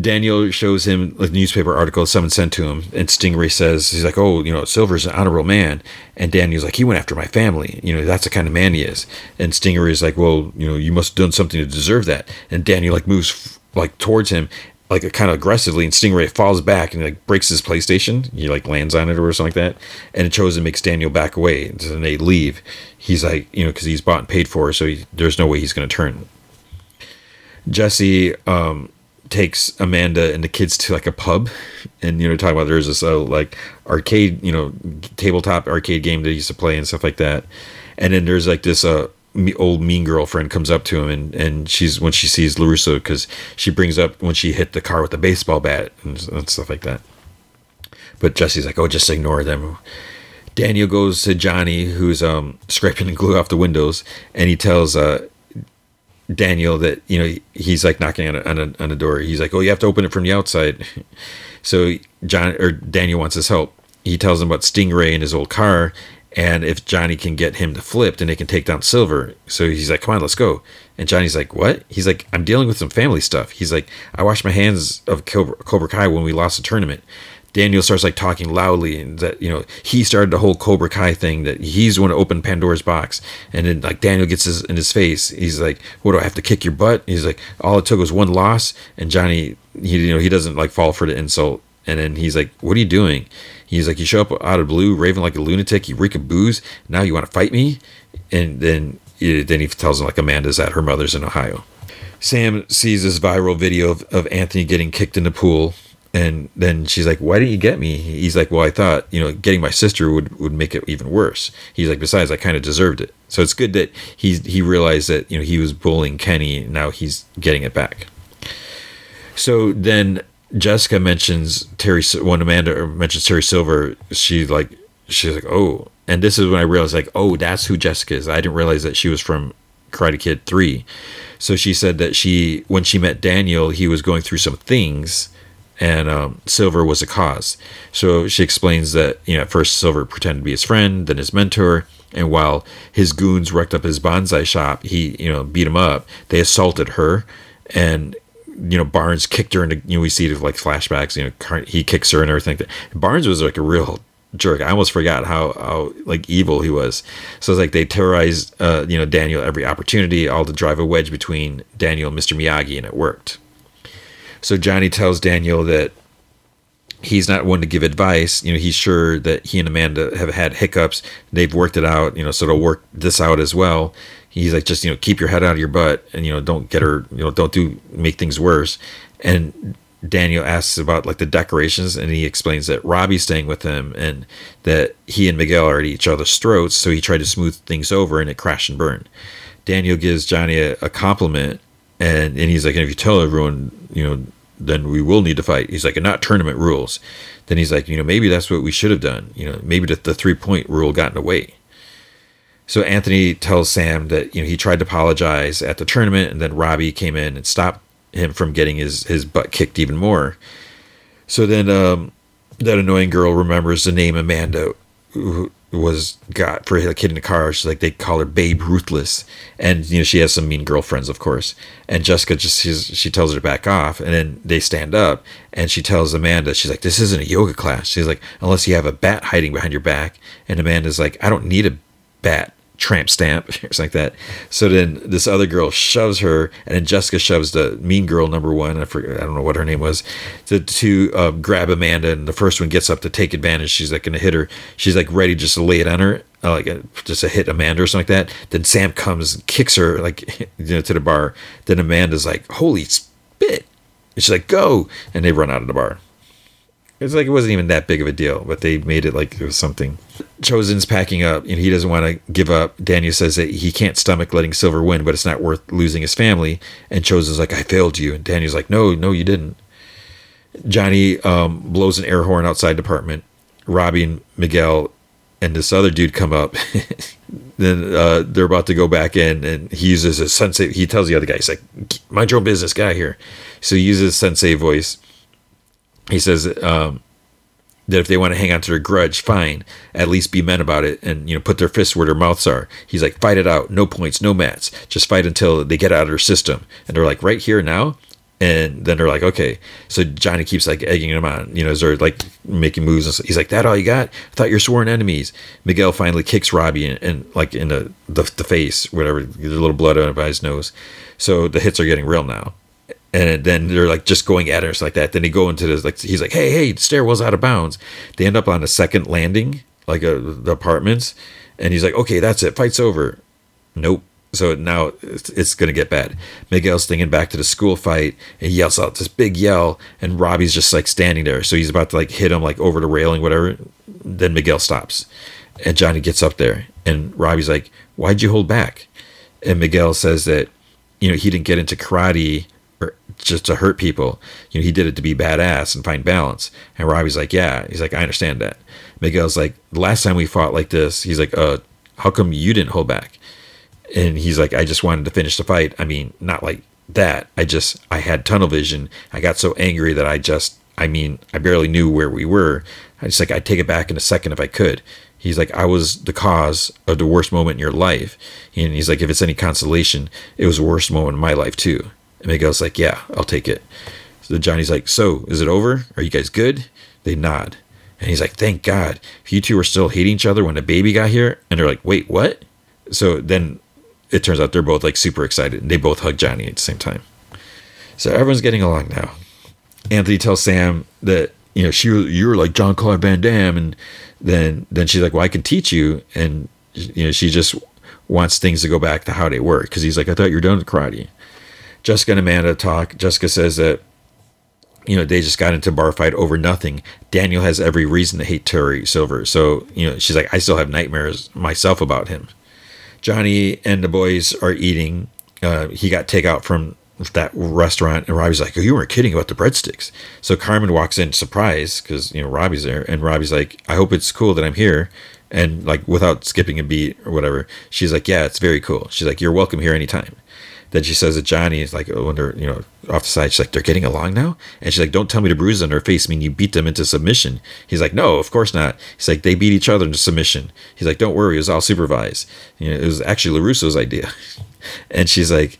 daniel shows him a newspaper article someone sent to him and stingray says he's like oh you know silver's an honorable man and daniel's like he went after my family you know that's the kind of man he is and stingray is like well you know you must have done something to deserve that and daniel like moves like towards him like kind of aggressively, and Stingray falls back and like breaks his PlayStation. He like lands on it or something like that, and it shows and makes Daniel back away. And they leave. He's like, you know, because he's bought and paid for, so he, there's no way he's going to turn. Jesse um, takes Amanda and the kids to like a pub, and you know, talking about there's this uh, like arcade, you know, tabletop arcade game that he used to play and stuff like that. And then there's like this uh old mean girlfriend comes up to him and, and she's when she sees LaRusso because she brings up when she hit the car with the baseball bat and, and, stuff like that. But Jesse's like, oh, just ignore them. Daniel goes to Johnny, who's um, scraping the glue off the windows, and he tells uh, Daniel that you know he's like knocking on a, on a, on a door. He's like, oh, you have to open it from the outside. so John or Daniel wants his help. He tells him about Stingray in his old car, and if Johnny can get him to flip, then they can take down Silver. So he's like, come on, let's go. And Johnny's like, what? He's like, I'm dealing with some family stuff. He's like, I washed my hands of Cobra, Cobra Kai when we lost the tournament. Daniel starts like talking loudly and that, you know, he started the whole Cobra Kai thing that he's going to open Pandora's box. And then like Daniel gets his, in his face. He's like, what do I have to kick your butt? He's like, all it took was one loss. And Johnny, he, you know, he doesn't like fall for the insult. And then he's like, what are you doing? He's like, you show up out of blue, raving like a lunatic. You reek of booze. Now you want to fight me? And then, then he tells him like Amanda's at her mother's in Ohio. Sam sees this viral video of, of Anthony getting kicked in the pool. And then she's like, why didn't you get me? He's like, well, I thought, you know, getting my sister would, would make it even worse. He's like, besides, I kind of deserved it. So it's good that he, he realized that, you know, he was bullying Kenny. Now he's getting it back. So then Jessica mentions Terry when Amanda mentions Terry Silver, she like she's like, oh, and this is when I realized like, oh, that's who Jessica is. I didn't realize that she was from Karate Kid Three. So she said that she when she met Daniel, he was going through some things, and um, Silver was a cause. So she explains that you know at first Silver pretended to be his friend, then his mentor. And while his goons wrecked up his bonsai shop, he, you know, beat him up. They assaulted her, and you know Barnes kicked her into you know we see it like flashbacks you know he kicks her and everything. Barnes was like a real jerk. I almost forgot how how like evil he was. So it's like they terrorized uh, you know Daniel every opportunity, all to drive a wedge between Daniel and Mr. Miyagi, and it worked. So Johnny tells Daniel that he's not one to give advice. You know, he's sure that he and Amanda have had hiccups. They've worked it out, you know, so they'll work this out as well. He's like, just, you know, keep your head out of your butt and, you know, don't get her, you know, don't do, make things worse. And Daniel asks about like the decorations and he explains that Robbie's staying with him and that he and Miguel are at each other's throats. So he tried to smooth things over and it crashed and burned. Daniel gives Johnny a, a compliment and, and he's like, and if you tell everyone, you know, then we will need to fight. He's like, and not tournament rules. Then he's like, you know, maybe that's what we should have done. You know, maybe the, the three point rule got in the way. So Anthony tells Sam that you know he tried to apologize at the tournament, and then Robbie came in and stopped him from getting his his butt kicked even more. So then um, that annoying girl remembers the name Amanda, was got for a kid in the car. She's like they call her Babe Ruthless, and you know she has some mean girlfriends, of course. And Jessica just she tells her to back off, and then they stand up, and she tells Amanda, she's like, "This isn't a yoga class." She's like, "Unless you have a bat hiding behind your back." And Amanda's like, "I don't need a bat." Tramp stamp or something like that. So then this other girl shoves her, and then Jessica shoves the mean girl number one. I forget, I don't know what her name was, to to uh, grab Amanda. And the first one gets up to take advantage. She's like going to hit her. She's like ready just to lay it on her, uh, like uh, just to hit Amanda or something like that. Then Sam comes and kicks her like you know to the bar. Then Amanda's like, "Holy spit!" And she's like, "Go!" And they run out of the bar. It's like it wasn't even that big of a deal, but they made it like it was something. Chozen's packing up, and he doesn't want to give up. Daniel says that he can't stomach letting Silver win, but it's not worth losing his family. And Chozen's like, "I failed you," and Daniel's like, "No, no, you didn't." Johnny um, blows an air horn outside the apartment. Robbie and Miguel and this other dude come up. then uh, they're about to go back in, and he uses a sensei. He tells the other guy, "He's like, mind your own business, guy here." So he uses a sensei voice he says um, that if they want to hang on to their grudge, fine. At least be men about it, and you know, put their fists where their mouths are. He's like, fight it out, no points, no mats, just fight until they get out of their system. And they're like, right here now. And then they're like, okay. So Johnny keeps like egging them on, you know, they're like making moves. And he's like, that all you got? I thought you're sworn enemies. Miguel finally kicks Robbie and, like in the, the, the face, whatever, the little blood out of his nose. So the hits are getting real now and then they're like just going at us like that. Then they go into this like he's like, "Hey, hey, stairwell's out of bounds." They end up on a second landing, like a, uh, the apartments, and he's like, "Okay, that's it. Fight's over." Nope. So now it's, it's gonna get bad. Miguel's thinking back to the school fight, and he yells out this big yell, and Robbie's just like standing there. So he's about to like hit him like over the railing, whatever. Then Miguel stops, and Johnny gets up there, and Robbie's like, "Why'd you hold back?" And Miguel says that you know he didn't get into karate just to hurt people. You know, he did it to be badass and find balance. And Robbie's like, yeah. He's like, I understand that. Miguel's like, last time we fought like this, he's like, uh, how come you didn't hold back? And he's like, I just wanted to finish the fight. I mean, not like that. I just, I had tunnel vision. I got so angry that I just, I mean, I barely knew where we were. I just like, I'd take it back in a second if I could. He's like, I was the cause of the worst moment in your life. And he's like, if it's any consolation, it was the worst moment in my life too. And Miguel's like, yeah, I'll take it. So Johnny's like, so is it over? Are you guys good? They nod. And he's like, thank God. If you two were still hating each other when the baby got here, and they're like, wait, what? So then it turns out they're both like super excited and they both hug Johnny at the same time. So everyone's getting along now. Anthony tells Sam that, you know, she you were like John Claude Van Damme and then then she's like, Well, I can teach you and you know, she just wants things to go back to how they were because he's like, I thought you were done with karate. Jessica and Amanda talk. Jessica says that you know they just got into bar fight over nothing. Daniel has every reason to hate Terry Silver. So you know she's like, I still have nightmares myself about him. Johnny and the boys are eating. Uh, he got takeout from that restaurant, and Robbie's like, "Oh, you weren't kidding about the breadsticks." So Carmen walks in surprised because you know Robbie's there, and Robbie's like, "I hope it's cool that I'm here." And like without skipping a beat or whatever, she's like, "Yeah, it's very cool." She's like, "You're welcome here anytime." Then she says that Johnny is like, when they're, you know, off the side, she's like, they're getting along now? And she's like, don't tell me the bruises on her face mean you beat them into submission. He's like, no, of course not. He's like, they beat each other into submission. He's like, don't worry, it was all supervised. You know, it was actually LaRusso's idea. and she's like,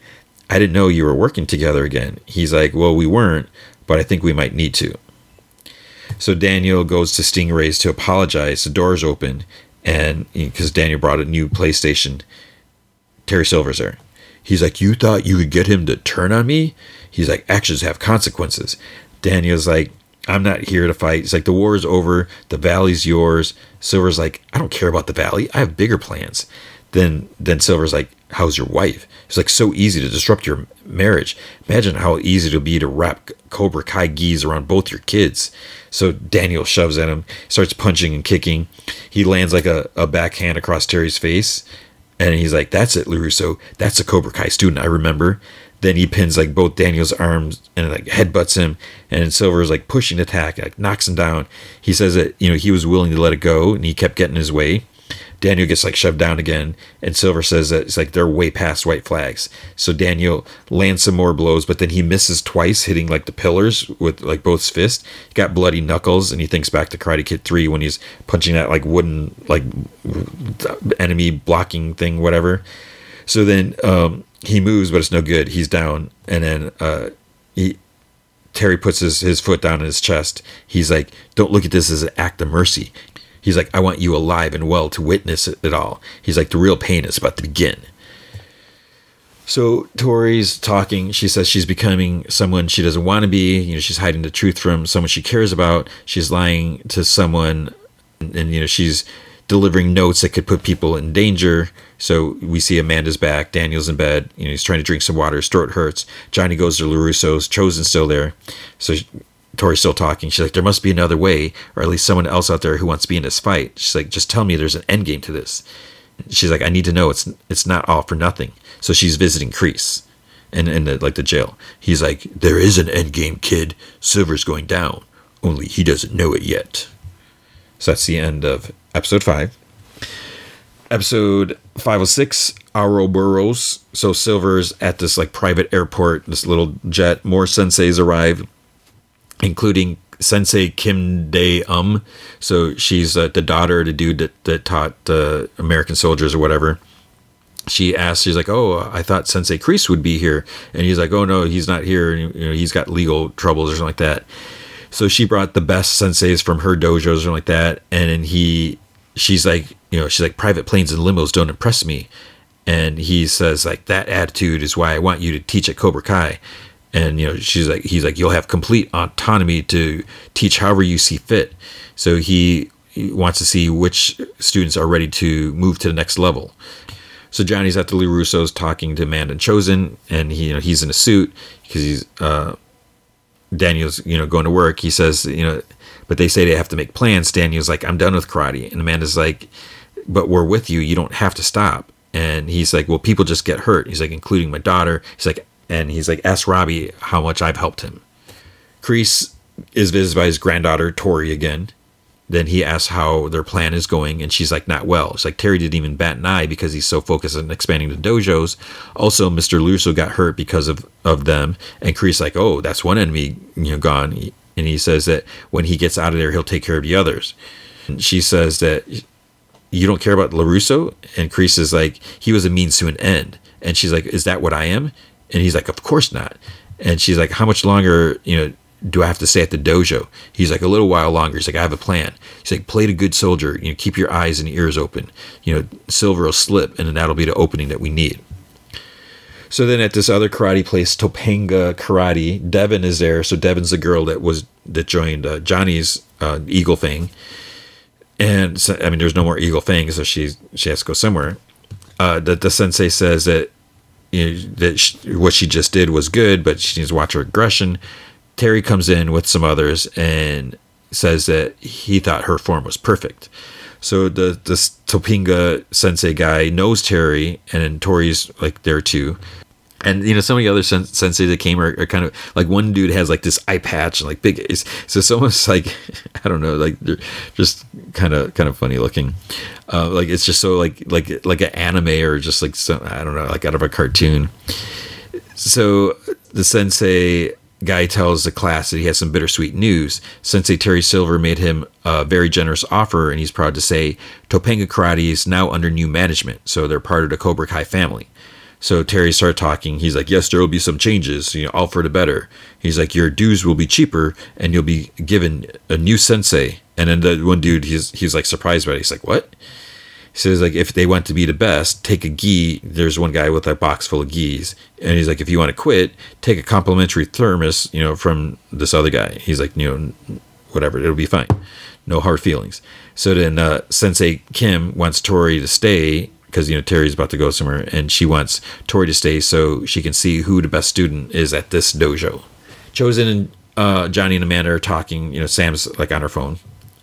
I didn't know you were working together again. He's like, well, we weren't, but I think we might need to. So Daniel goes to Stingray's to apologize. The door's open, and because Daniel brought a new PlayStation, Terry Silver's there. He's like, You thought you could get him to turn on me? He's like, Actions have consequences. Daniel's like, I'm not here to fight. It's like the war is over. The valley's yours. Silver's like, I don't care about the valley. I have bigger plans. Then then Silver's like, how's your wife? It's like so easy to disrupt your marriage. Imagine how easy it'll be to wrap Cobra Kai geese around both your kids. So Daniel shoves at him, starts punching and kicking. He lands like a, a backhand across Terry's face. And he's like, That's it, LaRusso. That's a Cobra Kai student, I remember. Then he pins like both Daniel's arms and like headbutts him. And Silver is like pushing the attack, like knocks him down. He says that, you know, he was willing to let it go and he kept getting his way. Daniel gets like shoved down again, and Silver says that it's like they're way past white flags. So Daniel lands some more blows, but then he misses twice, hitting like the pillars with like both fists. He got bloody knuckles, and he thinks back to Karate Kid Three when he's punching that like wooden like enemy blocking thing, whatever. So then um, he moves, but it's no good. He's down, and then uh, he Terry puts his, his foot down in his chest. He's like, Don't look at this as an act of mercy. He's like, I want you alive and well to witness it all. He's like, the real pain is about to begin. So Tori's talking. She says she's becoming someone she doesn't want to be. You know, she's hiding the truth from someone she cares about. She's lying to someone, and, and you know, she's delivering notes that could put people in danger. So we see Amanda's back. Daniel's in bed. You know, he's trying to drink some water. His throat hurts. Johnny goes to LaRusso's. Chozen still there. So Tori's still talking. She's like, there must be another way, or at least someone else out there who wants to be in this fight. She's like, just tell me there's an end game to this. She's like, I need to know it's it's not all for nothing. So she's visiting Kreese in, in the, like the jail. He's like, there is an end game, kid. Silver's going down. Only he doesn't know it yet. So that's the end of episode five. Episode 506, Ouroboros. So Silver's at this like private airport, this little jet. More senseis arrive including Sensei Kim Dae Um. So she's uh, the daughter of the dude that, that taught uh, American soldiers or whatever. She asks, she's like, "Oh, I thought Sensei Kreese would be here," and he's like, "Oh no, he's not here. You know, he's got legal troubles or something like that." So she brought the best senseis from her dojos or something like that, and then he, she's like, you know, she's like, "Private planes and limos don't impress me," and he says like, "That attitude is why I want you to teach at Cobra Kai." And you know she's like he's like you'll have complete autonomy to teach however you see fit. So he, he, wants to see which students are ready to move to the next level. So johnny's at the LaRusso's talking to amanda Chozen and he you know he's in a suit because he's uh daniel's you know going to work. He says you know but they say they have to make plans. Daniel's like i'm done with karate. And amanda's like but we're with you. You don't have to stop. And he's like well people just get hurt. He's like including my daughter. He's like and he's like, ask Robbie how much I've helped him. Kreese is visited by his granddaughter, Tori, again. Then he asks how their plan is going, and she's like, not well. It's like Terry didn't even bat an eye because he's so focused on expanding the dojos. Also, Mr. Lusso got hurt because of, of them, and Kreese like, oh, that's one enemy you know gone. And he says that when he gets out of there, he'll take care of the others. And she says that you don't care about LaRusso? And Kreese is like, he was a means to an end. And she's like, is that what I am? And he's like, Of course not. And she's like, How much longer, you know, do I have to stay at the dojo? He's like, A little while longer. He's like, I have a plan. He's like, Play the good soldier. You know, keep your eyes and ears open. You know, Silver will slip, and then that'll be the opening that we need. So then at this other karate place, Topanga Karate, Devin is there. So Devin's the girl that was that joined uh, Johnny's uh, Eagle Fang. And so, I mean, there's no more Eagle Fang, so she she has to go somewhere. Uh, the, the sensei says that you know, that she, what she just did was good, but she needs to watch her aggression. Terry comes in with some others and says that he thought her form was perfect. So the the Topanga Sensei guy knows Terry, and Tori's like there too. And you know, of the other sen- sensei that came are, are, kind of like one dude has like this eye patch and like big. It's, so it's almost like I don't know, like they're just kind of kind of funny looking. Uh, like it's just so like like like an anime or just like some I don't know, like out of a cartoon. So the sensei guy tells the class that he has some bittersweet news. Sensei Terry Silver made him a very generous offer, and he's proud to say Topanga Karate is now under new management, so they're part of the Cobra Kai family. So Terry started talking. He's like, "Yes, there will be some changes, you know, all for the better." He's like, "Your dues will be cheaper, and you'll be given a new sensei." And then the one dude, he's he's like surprised by it. He's like, "What?" He says like if they want to be the best, take a gi. There's one guy with a box full of gis, and he's like, if you want to quit, take a complimentary thermos, you know, from this other guy. He's like, you know, whatever, it'll be fine, no hard feelings. So then uh, Sensei Kim wants Tori to stay because you know Terry's about to go somewhere, and she wants Tori to stay so she can see who the best student is at this dojo. Chozen and uh, Johnny and Amanda are talking. You know, Sam's like on her phone,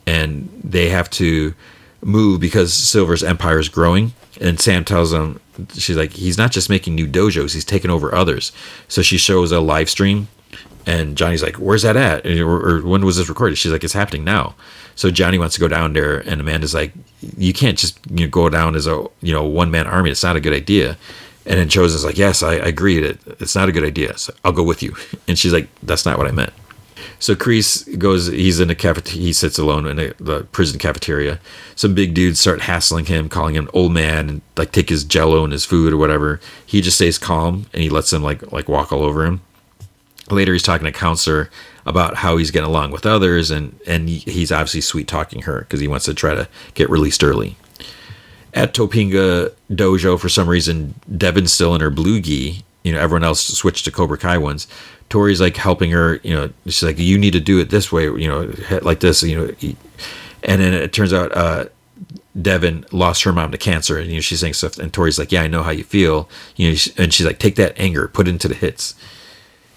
and they have to move because Silver's empire is growing. And Sam tells them, she's like, he's not just making new dojos, he's taking over others. So she shows a live stream, and Johnny's like, where's that at? Or, or when was this recorded? She's like, it's happening now. So Johnny wants to go down there, and Amanda's like, you can't just you know, go down as a you know one man army. It's not a good idea. And then Chozen's like, yes, I, I agree. It, it's not a good idea. So I'll go with you. And she's like, that's not what I meant. So Kreese goes. He's in the cafeteria. He sits alone in a, the prison cafeteria. Some big dudes start hassling him, calling him old man, and like take his Jello and his food or whatever. He just stays calm and he lets them like like walk all over him. Later, he's talking to counselor about how he's getting along with others, and and he's obviously sweet talking her because he wants to try to get released early. At Topanga Dojo, for some reason, Devin's still in her blue gi. You know, everyone else switched to Cobra Kai ones. Tori's like helping her. You know, she's like, "You need to do it this way." You know, like this. You know, and then it turns out uh, Devin lost her mom to cancer, and you know she's saying stuff, and Tori's like, "Yeah, I know how you feel." You know, and she's like, "Take that anger, put it into the hits."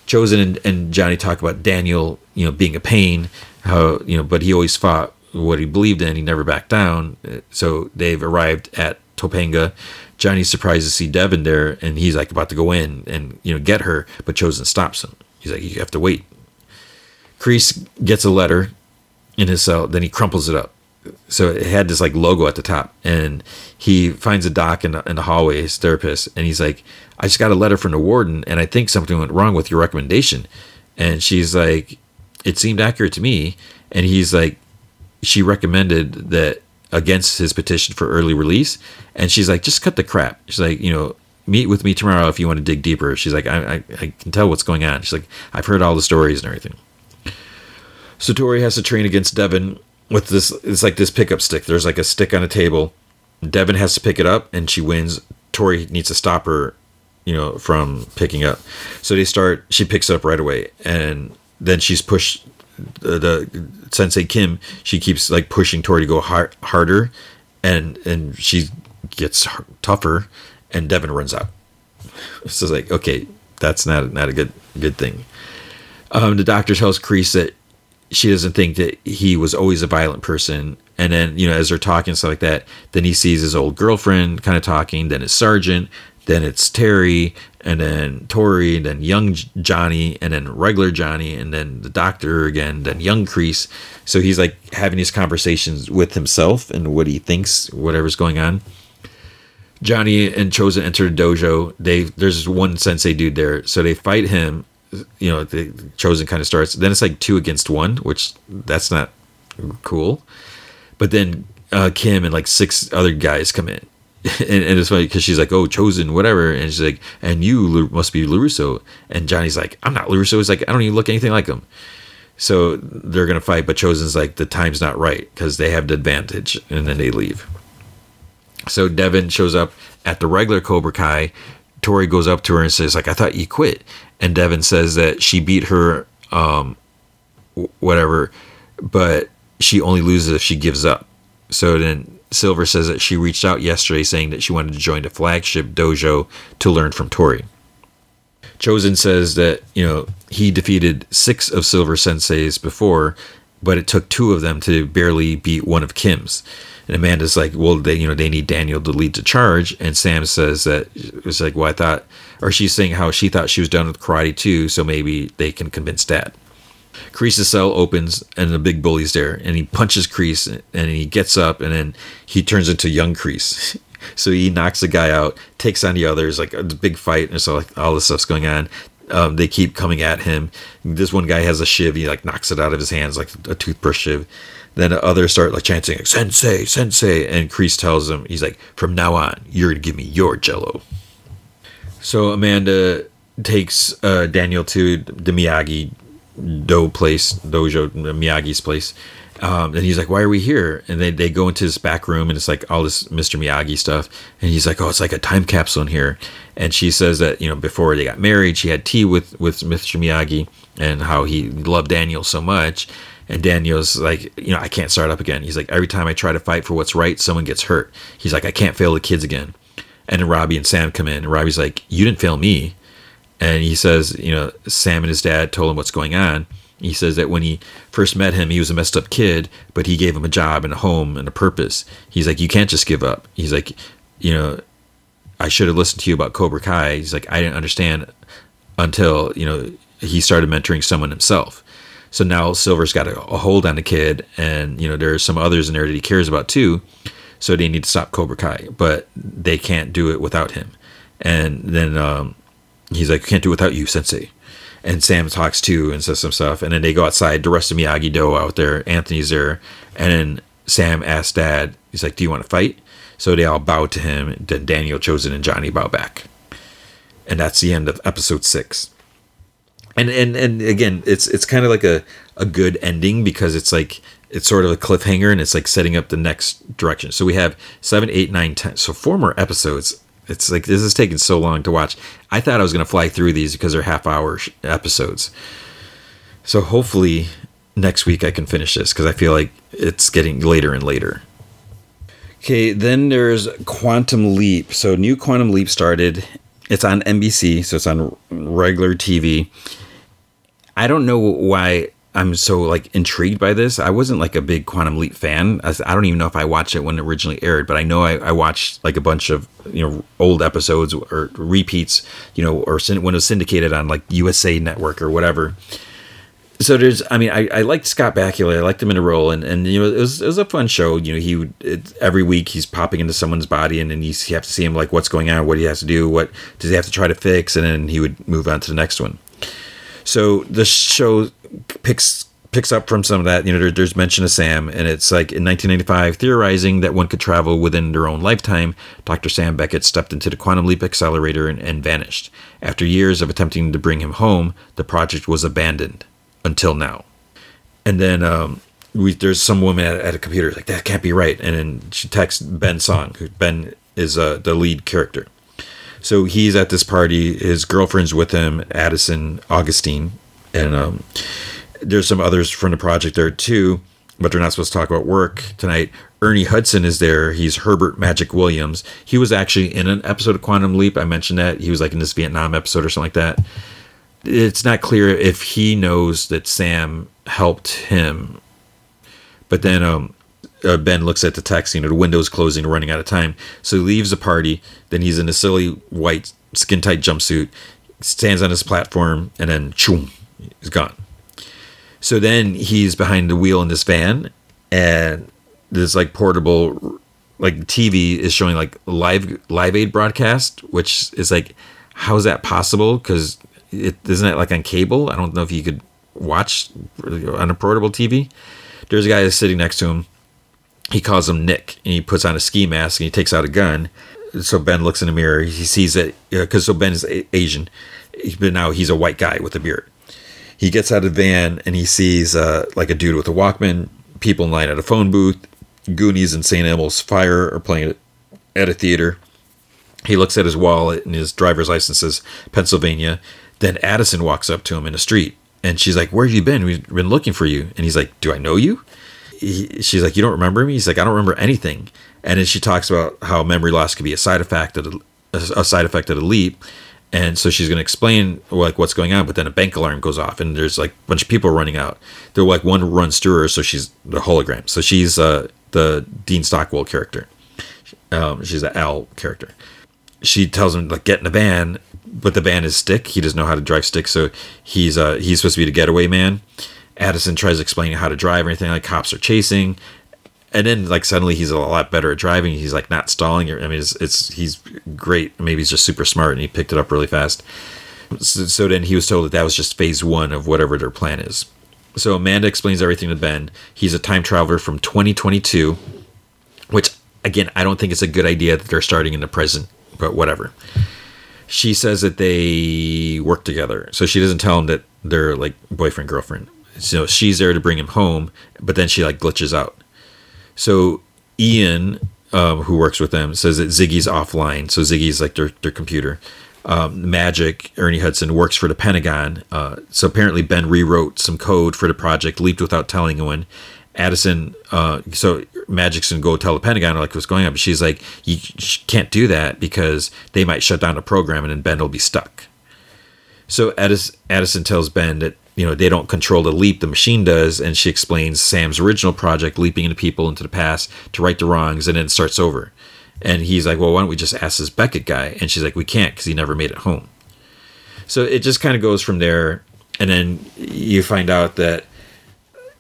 Chozen and, and Johnny talk about Daniel, you know, being a pain, how you know, but he always fought what he believed in. He never backed down. So they've arrived at Topanga. Johnny's surprised to see Devin there, and he's like about to go in and you know get her, but Chozen stops him. He's like, "You have to wait." Kreese gets a letter in his cell, then he crumples it up. So it had this like logo at the top, and he finds a doc in the, in the hallway, his therapist, and he's like, "I just got a letter from the warden, and I think something went wrong with your recommendation." And she's like, "It seemed accurate to me," and he's like, "She recommended that against his petition for early release," and she's like, "Just cut the crap." She's like, "You know." Meet with me tomorrow if you want to dig deeper. She's like, I, I, I can tell what's going on. She's like, I've heard all the stories and everything. So Tori has to train against Devin with this. It's like this pickup stick. There's like a stick on a table. Devin has to pick it up, and she wins. Tori needs to stop her, you know, from picking up. So they start. She picks it up right away, and then she's pushed. The, the Sensei Kim, she keeps like pushing Tori to go hard, harder, and and she gets tougher, and Devin runs out. So it's like, okay, that's not not a good good thing. Um, the doctor tells Kreese that she doesn't think that he was always a violent person. And then, you know, as they're talking stuff like that, then he sees his old girlfriend kind of talking. Then it's Sergeant. Then it's Terry, and then Tori, and then young Johnny, and then regular Johnny, and then the doctor again, then young Kreese. So he's like having these conversations with himself and what he thinks, whatever's going on. Johnny and Chozen enter the dojo. They there's one sensei dude there, so they fight him you know the Chozen kind of starts then it's like two against one which that's not cool. But then uh, kim and like six other guys come in. And, and it's funny because she's like oh Chozen whatever. And she's like and you must be larusso. And johnny's like i'm not larusso. He's like i don't even look anything like him. So they're gonna fight but Chozen's like the time's not right because they have the advantage and then they leave. So devin shows up at the regular cobra kai tori goes up to her and says like i thought you quit and Devin says that she beat her, um, whatever, but she only loses if she gives up. So then Silver says that she reached out yesterday saying that she wanted to join the flagship dojo to learn from Tori. Chozen says that, you know, he defeated six of Silver Sensei's before, but it took two of them to barely beat one of Kim's. And Amanda's like, well, they, you know, they need Daniel to lead the charge. And Sam says that it's like, well, I thought, or she's saying how she thought she was done with karate too, so maybe they can convince Dad. Kreese's cell opens and the big bully's there, and he punches Kreese, and he gets up, and then he turns into young Kreese. So he knocks the guy out, takes on the others, like a big fight, and so like all this stuff's going on. Um, they keep coming at him. This one guy has a shiv. He like knocks it out of his hands like a toothbrush shiv. Then others start like chanting like, "Sensei, Sensei," and Kreese tells him, "He's like, from now on, you're gonna give me your Jello." So Amanda takes uh, Daniel to the Miyagi do place, dojo, Miyagi's place. Um, and he's like, "Why are we here?" And they they go into this back room, and it's like all this Mr. Miyagi stuff. And he's like, "Oh, it's like a time capsule in here." And she says that you know before they got married, she had tea with with Mr. Miyagi, and how he loved Daniel so much. And Daniel's like, you know, I can't start up again. He's like, every time I try to fight for what's right, someone gets hurt. He's like, I can't fail the kids again. And then Robbie and Sam come in, and Robbie's like, You didn't fail me. And he says, you know, Sam and his dad told him what's going on. He says that when he first met him, he was a messed up kid, but he gave him a job and a home and a purpose. He's like, You can't just give up. He's like, You know, I should have listened to you about Cobra Kai. He's like, I didn't understand until, you know, he started mentoring someone himself. So now Silver's got a, a hold on the kid, and, you know, there's some others in there that he cares about too. So they need to stop Cobra Kai, but they can't do it without him. And then um, he's like, You can't do it without you, Sensei. And Sam talks too and says some stuff. And then they go outside. The rest of Miyagi Do out there. Anthony's there. And then Sam asks Dad, he's like, Do you want to fight? So they all bow to him. Then Daniel, Chozen, and Johnny bow back. And that's the end of episode six. And and and again, it's it's kind of like a, a good ending because it's like it's sort of a cliffhanger and it's like setting up the next direction. So we have seven, eight, nine, ten. So four more episodes. It's like this is taking so long to watch. I thought I was going to fly through these because they're half hour episodes. So hopefully next week I can finish this because I feel like it's getting later and later. Okay, then there's Quantum Leap. So new Quantum Leap started. It's on NBC, so it's on regular TV. I don't know why I'm so like intrigued by this. I wasn't like a big Quantum Leap fan. I, don't even know if I watched it when it originally aired, but I know I, I, watched like a bunch of you know old episodes or repeats, you know, or when it was syndicated on like USA Network or whatever. So there's, I mean, I, I liked Scott Bakula. I liked him in a role, and, and you know, it was it was a fun show. You know, he would it, every week he's popping into someone's body, and then you have to see him like what's going on, what he has to do, what does he have to try to fix, and then he would move on to the next one. So the show picks picks up from some of that. You know, there, there's mention of Sam, and it's like in 1995, theorizing that one could travel within their own lifetime. Dr. Sam Beckett stepped into the quantum leap accelerator and, and vanished. After years of attempting to bring him home, the project was abandoned until now. And then um, we, there's some woman at, at, a computer like that can't be right, and then she texts Ben Song, Ben is uh, the lead character. So he's at this party. His girlfriend's with him, Addison Augustine, and um, there's some others from the project there too. But they're not supposed to talk about work tonight. Ernie Hudson is there. He's Herbert Magic Williams. He was actually in an episode of Quantum Leap. I mentioned that he was like in this Vietnam episode or something like that. It's not clear if he knows that Sam helped him. But then um, uh, Ben looks at the text, you know, the window's closing, running out of time. So he leaves the party. Then he's in a silly white skin tight jumpsuit, stands on his platform, and then choom, he's gone. So then he's behind the wheel in this van, and this like portable, like TV is showing like live Live Aid broadcast, which is like, how is that possible? Because it isn't it like on cable? I don't know if you could watch on a portable TV. There's a guy sitting next to him he calls him Nick, and he puts on a ski mask and he takes out a gun. So Ben looks in the mirror. He sees it because so Ben is Asian, but now he's a white guy with a beard. He gets out of the van and he sees uh, like a dude with a Walkman, people in line at a phone booth. Goonies and St. Elmo's Fire are playing at a theater. He looks at his wallet and his driver's license says Pennsylvania. Then Addison walks up to him in the street and she's like, Where have you been? We've been looking for you. And he's like, Do I know you? He, she's like, "You don't remember me?" He's like, "I don't remember anything." And then she talks about how memory loss could be a side effect of a, a side effect of a leap. And so she's going to explain like what's going on, but then a bank alarm goes off, and there's like a bunch of people running out. They're like one runs through her, so she's the hologram. So she's uh, the Dean Stockwell character. Um, she's the Al character. She tells him like get in the van, but the van is stick. He doesn't know how to drive stick, so he's uh, he's supposed to be the getaway man. Addison tries explaining how to drive or anything like cops are chasing. And then like suddenly he's a lot better at driving. He's like not stalling i mean it's, it's he's great. Maybe he's just super smart and he picked it up really fast. So, so, then he was told that that was just phase one of whatever their plan is. So amanda explains everything to ben. He's a time traveler from 2022 which again i don't think it's a good idea that they're starting in the present but whatever. She says that they work together. So she doesn't tell him that they're like boyfriend girlfriend so she's there to bring him home, but then she like glitches out. So Ian, um, who works with them, says that Ziggy's offline. So Ziggy's like their their computer. Um, Magic Ernie Hudson works for the Pentagon. Uh, so apparently Ben rewrote some code for the project, leaped without telling anyone. Addison, uh, so Magic's gonna go tell the Pentagon like what's going on, but she's like, you can't do that because they might shut down the program and then Ben will be stuck. So Addison tells Ben that you know they don't control the leap, the machine does, and she explains Sam's original project, leaping into people into the past to right the wrongs, and then it starts over. And he's like, well, why don't we just ask this Beckett guy? And she's like, we can't because he never made it home. So it just kind of goes from there, and then you find out that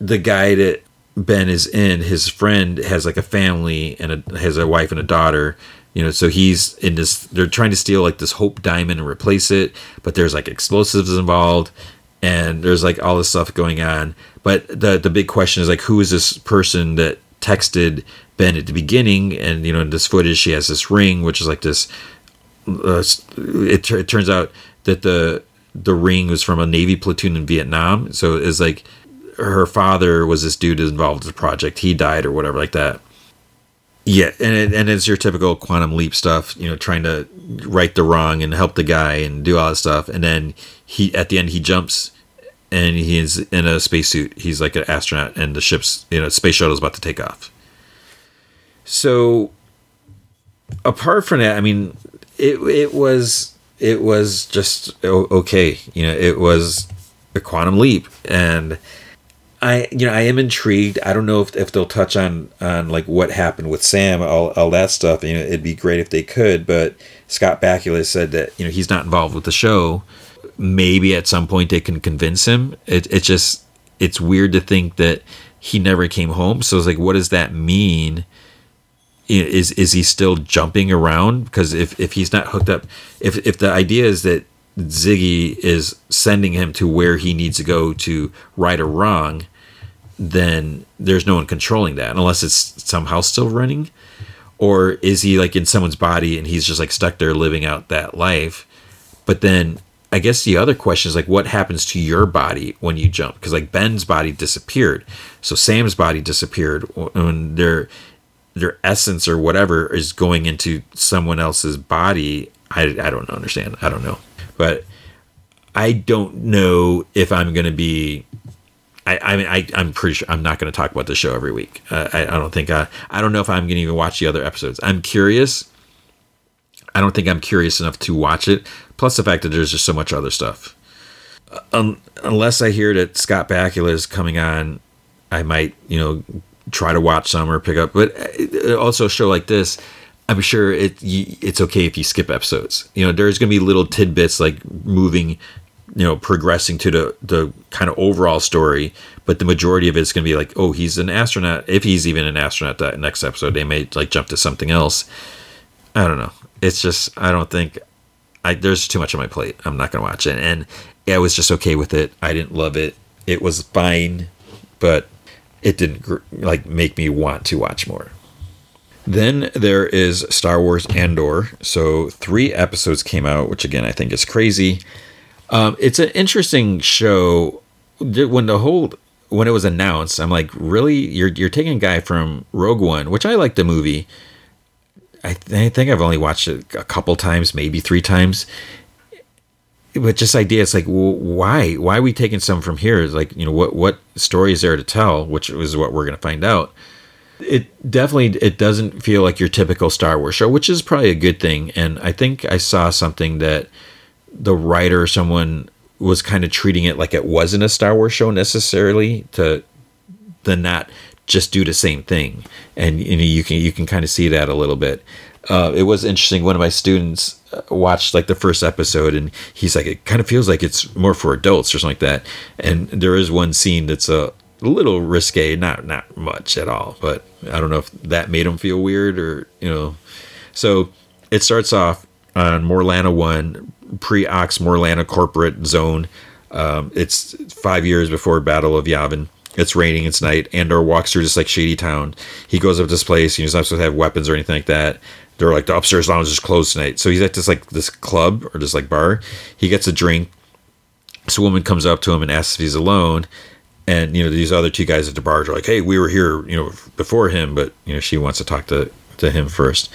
the guy that Ben is in, his friend has like a family and a, has a wife and a daughter. You know, so he's in this. They're trying to steal like this Hope Diamond and replace it, but there's like explosives involved, and there's like all this stuff going on. But the the big question is like, who is this person that texted Ben at the beginning? And you know, in this footage, she has this ring, which is like this. Uh, it, it turns out that the the ring was from a Navy platoon in Vietnam, so it's like her father was this dude involved in the project. He died or whatever like that. Yeah, and it, and it's your typical quantum leap stuff, you know, trying to right the wrong and help the guy and do all that stuff. And then he at the end he jumps and he's in a spacesuit. He's like an astronaut, and the ship's you know space shuttle is about to take off. So, apart from that, I mean, it it was it was just okay. You know, it was a quantum leap, and I you know I am intrigued. I don't know if, if they'll touch on on like what happened with Sam, all, all that stuff. You know, it'd be great if they could. But Scott Bakula said that you know he's not involved with the show. Maybe at some point they can convince him. It it just it's weird to think that he never came home. So it's like, what does that mean? Is is he still jumping around? Because if if he's not hooked up, if if the idea is that Ziggy is sending him to where he needs to go to right or wrong, then there's no one controlling that unless it's somehow still running. Or is he like in someone's body and he's just like stuck there living out that life? But then I guess the other question is like, what happens to your body when you jump? Because like Ben's body disappeared, so Sam's body disappeared when their their essence or whatever is going into someone else's body. I, I don't understand. I don't know, but I don't know if I'm to be I, I mean, I, I'm pretty sure I'm not going to talk about the show every week. Uh, I, I don't think I, I don't know if I'm going to even watch the other episodes. I'm curious. I don't think I'm curious enough to watch it. Plus the fact that there's just so much other stuff. Uh, um, unless I hear that Scott Bakula is coming on, I might, you know, try to watch some or pick up. But uh, also a show like this, I'm sure it it's okay if you skip episodes. You know, there's going to be little tidbits like moving you know progressing to the the kind of overall story but the majority of it's going to be like oh he's an astronaut. If he's even an astronaut that next episode they may like jump to something else. I don't know. It's just i don't think i there's too much on my plate. I'm not going to watch it. And i was just okay with it. I didn't love it. It was fine but it didn't like make me want to watch more. Then there is Star Wars Andor. So three episodes came out, which again I think is crazy. Um, it's an interesting show. When the whole when it was announced, I'm like, really, you're you're taking a guy from Rogue One, which I like the movie. I, th- I think I've only watched it a couple times, maybe three times. But just idea, it's like, why? Why are we taking some from here? It's like, you know, what what story is there to tell? Which is what we're going to find out. It definitely it doesn't feel like your typical Star Wars show, which is probably a good thing. And I think I saw something that the writer, someone was kind of treating it like it wasn't a Star Wars show necessarily to the not just do the same thing. And you can you can kind of see that a little bit. Uh, it was interesting. One of my students uh, watched like the first episode, and he's like, it kind of feels like it's more for adults or something like that. And there is one scene that's a little risque, not not much at all, but I don't know if that made him feel weird or you know. So it starts off on Morlana One, Preox-Morlana corporate zone. Um, it's five years before Battle of Yavin. It's raining, it's night. Andor walks through this like shady town. He goes up to this place. He's not supposed to have weapons or anything like that. They're like the upstairs lounge is closed tonight. So he's at this like this club or this like bar. He gets a drink. This woman comes up to him and asks if he's alone. and you know these other two guys at the bar are like, "Hey, we were here, you know, before him, but you know she wants to talk to to him first.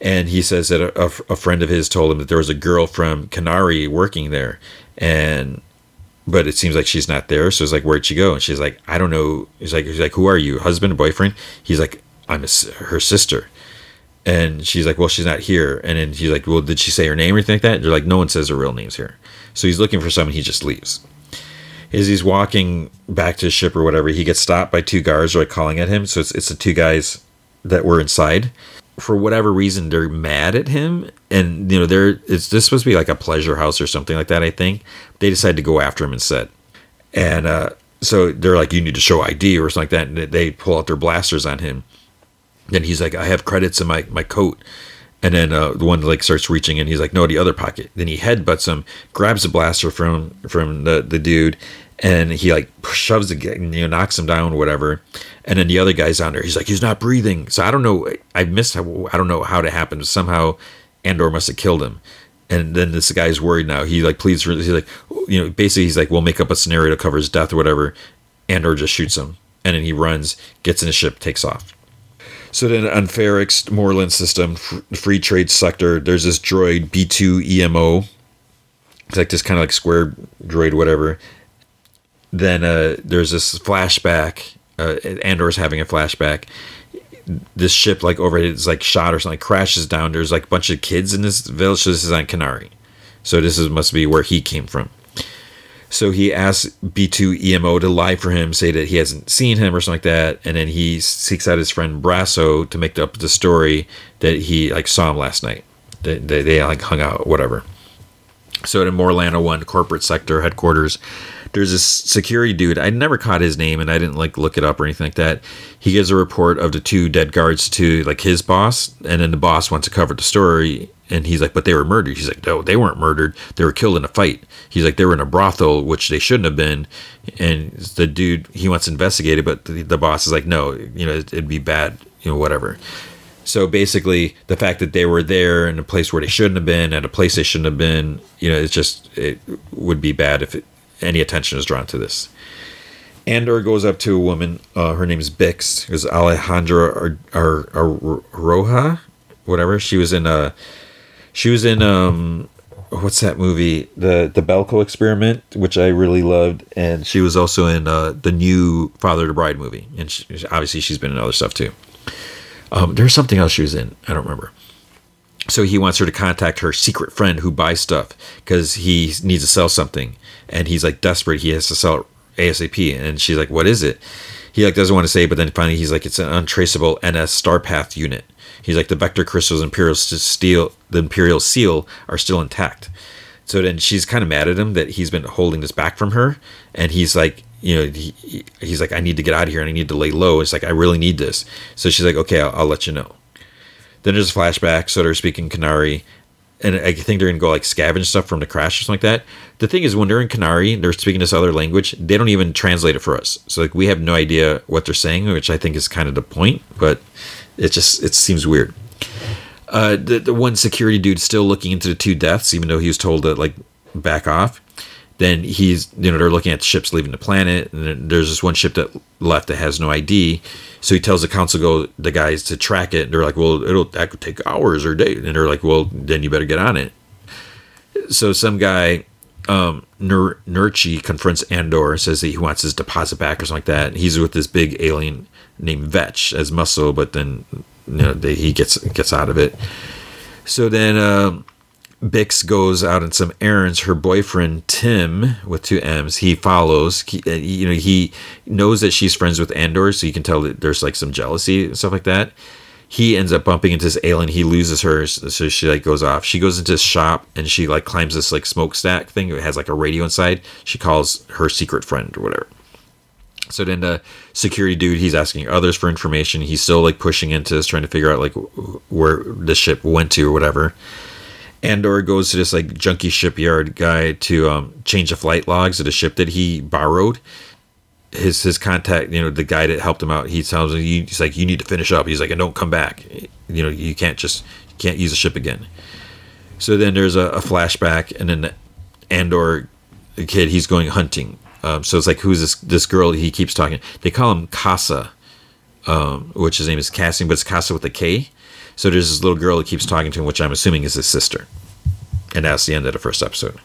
And he says that a, a friend of his told him that there was a girl from Kenari working there, and but it seems like she's not there. So it's like, where'd she go? And she's like, I don't know. He's like, he's like, who are you, husband, boyfriend? He's like, I'm a, her sister. And she's like, well, she's not here. And then he's like, well, did she say her name or anything like that? And they're like, no one says her real names here. So he's looking for someone. He just leaves. As he's walking back to his ship or whatever, he gets stopped by two guards like calling at him. So it's, it's the two guys that were inside. For whatever reason, they're mad at him, and you know they're it's this supposed to be like a pleasure house or something like that. I think they decide to go after him instead, and uh, so they're like, "You need to show ID" or something like that, and they pull out their blasters on him. Then he's like, "I have credits in my my coat." And then uh, the one like starts reaching and he's like, no, the other pocket. Then he headbutts him, grabs the blaster from from the, the dude, and he like shoves the you know knocks him down or whatever and then the other guy's on there. He's like he's not breathing. So i don't know i missed how, i don't know how it happened somehow andor must have killed him. And then this guy's worried now. He like pleads he's like you know basically he's like we'll make up a scenario to cover his death or whatever. Andor just shoots him and then he runs gets in his ship takes off. So then on Ferrix Moreland system, free trade sector, there's this droid B2 EMO. It's like this kind of like square droid, whatever then uh, there's this flashback. Uh, Andor's having a flashback. This ship, like over it, is like shot or something, crashes down. There's like a bunch of kids in this village. So this is on Kenari. So this is must be where he came from. So he asks B2 EMO to lie for him, say that he hasn't seen him or something like that, and then he seeks out his friend Brasso to make up the story that he like saw him last night. They, they, they like hung out, whatever. So in Morlana One corporate sector headquarters, there's this security dude. I never caught his name, and I didn't like look it up or anything like that. He gives a report of the two dead guards to like his boss, and then the boss wants to cover the story. And he's like, but they were murdered. He's like, no, they weren't murdered. They were killed in a fight. He's like, they were in a brothel, which they shouldn't have been. And the dude, he wants to investigate it, but the, the boss is like, no, you know, it'd be bad, you know, whatever. So basically, the fact that they were there in a place where they shouldn't have been, at a place they shouldn't have been, you know, it's just it would be bad if it, any attention is drawn to this. Andor goes up to a woman. Uh, her name is Bix. It was Alejandra Ar- Ar- Roja, whatever. She was in a. She was in um, what's that movie? The the Belko Experiment, which I really loved, and she was also in uh, the new Father to Bride movie, and she, obviously she's been in other stuff too. Um, there's something else she was in. I don't remember so he wants her to contact her secret friend who buys stuff because he needs to sell something. And he's like desperate. He has to sell it asap and she's like what is it? He like doesn't want to say but then finally he's like it's an untraceable ns starpath unit. He's like the vector crystals imperial steel the imperial seal are still intact. So then she's kind of mad at him that he's been holding this back from her. And he's like you know he, he's like i need to get out of here and i need to lay low. It's like i really need this. So she's like okay i'll, I'll let you know then there's a flashback, so they're speaking Kenari, and I think they're gonna go like scavenge stuff from the crash or something like that. The thing is, when they're in Kenari, they're speaking this other language. They don't even translate it for us, so like we have no idea what they're saying, which I think is kind of the point. But it just it seems weird. Uh, the the one security dude still looking into the two deaths, even though he was told to like back off then he's you know they're looking at ships leaving the planet and there's this one ship that left that has no id so he tells the council go the guys to track it and they're like well it'll that could take hours or days and they're like well then you better get on it. So some guy um confronts Andor says that he wants his deposit back or something like that he's with this big alien named Vetch as muscle but then you know they, he gets gets out of it. So then um Bix goes out on some errands. Her boyfriend Timm, with two M's, he follows. He, uh, you know, he knows that she's friends with Andor, so you can tell that there's like some jealousy and stuff like that. He ends up bumping into this alien. He loses her, so she like goes off. She goes into his shop and she like climbs this like smokestack thing. It has like a radio inside. She calls her secret friend or whatever. So then the security dude, he's asking others for information. He's still like pushing into this, trying to figure out like where the ship went to or whatever. Andor goes to this like junky shipyard guy to um, change the flight logs of the ship that he borrowed. His his contact, you know, the guy that helped him out, he tells him he's like, you need to finish up. He's like, and don't come back. You know, you can't just you can't use the ship again. So then there's a, a flashback, and then Andor, the kid, he's going hunting. Um, so it's like who's this this girl he keeps talking? They call him Kassa, um, which his name is Cassian, but it's Kassa with a K. So there's this little girl who keeps talking to him, which I'm assuming is his sister, and that's the end of the first episode.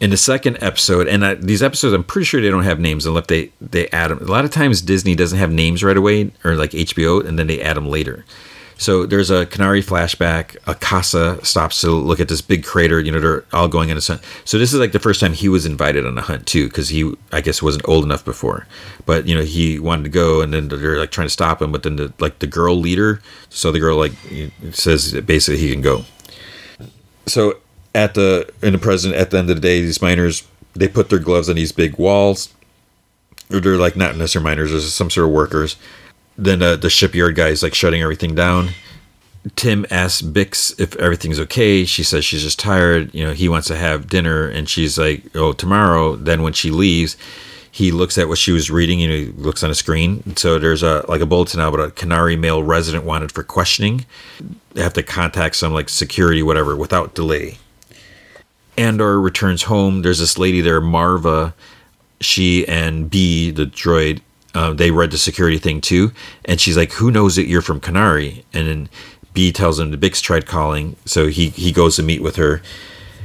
In the second episode, and I, these episodes, I'm pretty sure they don't have names unless they they add them. A lot of times Disney doesn't have names right away, or like HBO, and then they add them later. So there's a Kenari flashback. Akasa stops to look at this big crater. You know, they're all going on a hunt. So this is like the first time he was invited on a hunt too, because he, I guess, wasn't old enough before. But you know, he wanted to go, and then they're like trying to stop him. But then the like the girl leader, so the girl like says basically he can go. So at the in the present, at the end of the day, these miners they put their gloves on these big walls. Or they're like not necessarily miners, there's some sort of workers then uh, the shipyard guy is like shutting everything down. Timm asks Bix if everything's okay. She says she's just tired. You know, he wants to have dinner, and she's like, "Oh, tomorrow." Then when she leaves, he looks at what she was reading. Know, he looks on a screen. So there's a like a bulletin out about a Kenari male resident wanted for questioning. They have to contact some like security, whatever, without delay. Andor returns home. There's this lady there, Maarva. She and B, the droid, uh, they read the security thing too, and she's like, "Who knows that you're from Kenari? And then B tells him the Bix tried calling, so he he goes to meet with her,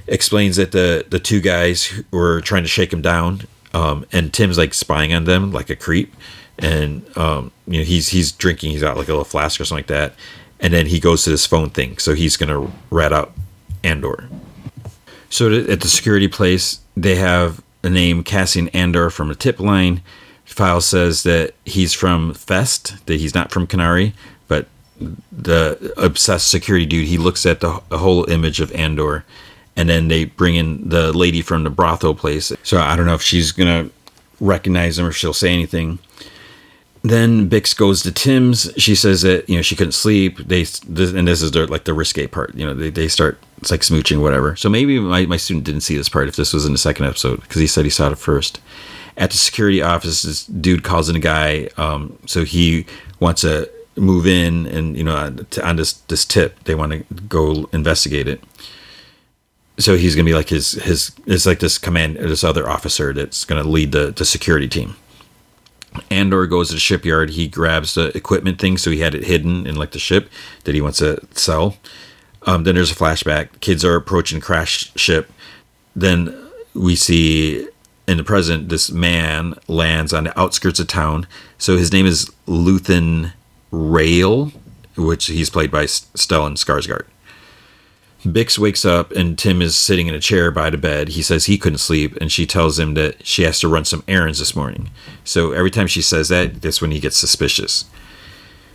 explains that the the two guys were trying to shake him down, um, and Timm's like spying on them like a creep, and um, you know he's he's drinking, he's got like a little flask or something like that, and then he goes to this phone thing, so he's gonna rat out Andor. So at the security place, they have the name Cassian Andor from a tip line file says that he's from Fest, that he's not from Kenari, but the obsessed security dude, he looks at the, the whole image of Andor, and then they bring in the lady from the brothel place. So I don't know if she's gonna recognize him or she'll say anything. Then Bix goes to Timm's. She says that you know she couldn't sleep. They this, and this is their like the risque part. You know they, they start it's like smooching whatever. So maybe my, my student didn't see this part if this was in the second episode because he said he saw it first at the security office, this dude calls in a guy. Um, so he wants to move in, and you know, on this this tip, they want to go investigate it. So he's gonna be like his his it's like this command this other officer that's gonna lead the the security team. Andor goes to the shipyard. He grabs the equipment thing, so he had it hidden in like the ship that he wants to sell. Um, then there's a flashback. Kids are approaching crash ship. Then we see in the present, this man lands on the outskirts of town. So his name is Luthen Rael, which he's played by Stellan Skarsgård. Bix wakes up and Timm is sitting in a chair by the bed. He says he couldn't sleep, and she tells him that she has to run some errands this morning. So every time she says that, that's when he gets suspicious.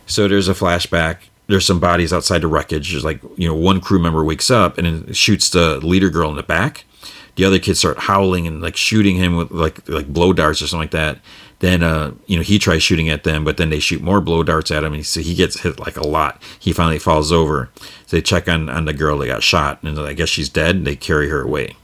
So there's a flashback. There's some bodies outside the wreckage. There's like, you know, one crew member wakes up and shoots the leader girl in the back the other kids start howling and like shooting him with like like blow darts or something like that. Then uh, you know he tries shooting at them, but then they shoot more blow darts at him, and so he gets hit like a lot. He finally falls over. So they check on on the girl that got shot, and I guess she's dead. And they carry her away.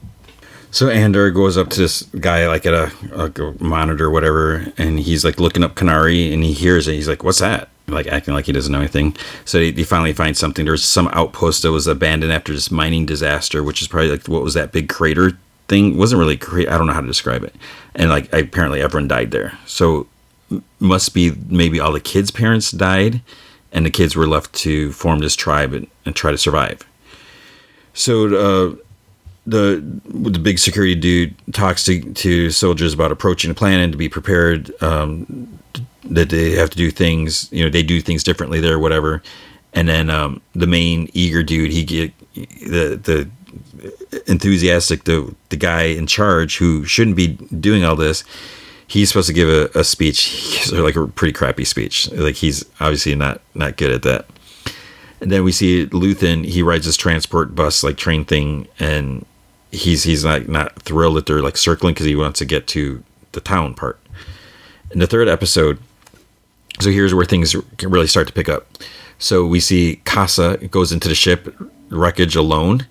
So Andor goes up to this guy like at a, a monitor or whatever, and he's like looking up Kenari, and he hears it. He's like, "What's that?" Like acting like he doesn't know anything. So he, he finally finds something. There's some outpost that was abandoned after this mining disaster, which is probably like what was that big crater thing? Wasn't really great. I don't know how to describe it. And like apparently everyone died there. So must be maybe all the kids' parents died, and the kids were left to form this tribe and, and try to survive. So uh, the the big security dude talks to, to soldiers about approaching the planet to be prepared um, that they have to do things you know they do things differently there whatever and then um, the main eager dude he get the the enthusiastic the the guy in charge who shouldn't be doing all this he's supposed to give a, a speech he gives like a pretty crappy speech like he's obviously not not good at that and then we see Luthen he rides this transport bus like train thing and he's he's not not thrilled that they're like circling because he wants to get to the town part. In the third episode, so here's where things can really start to pick up. So we see Kassa goes into the ship wreckage alone,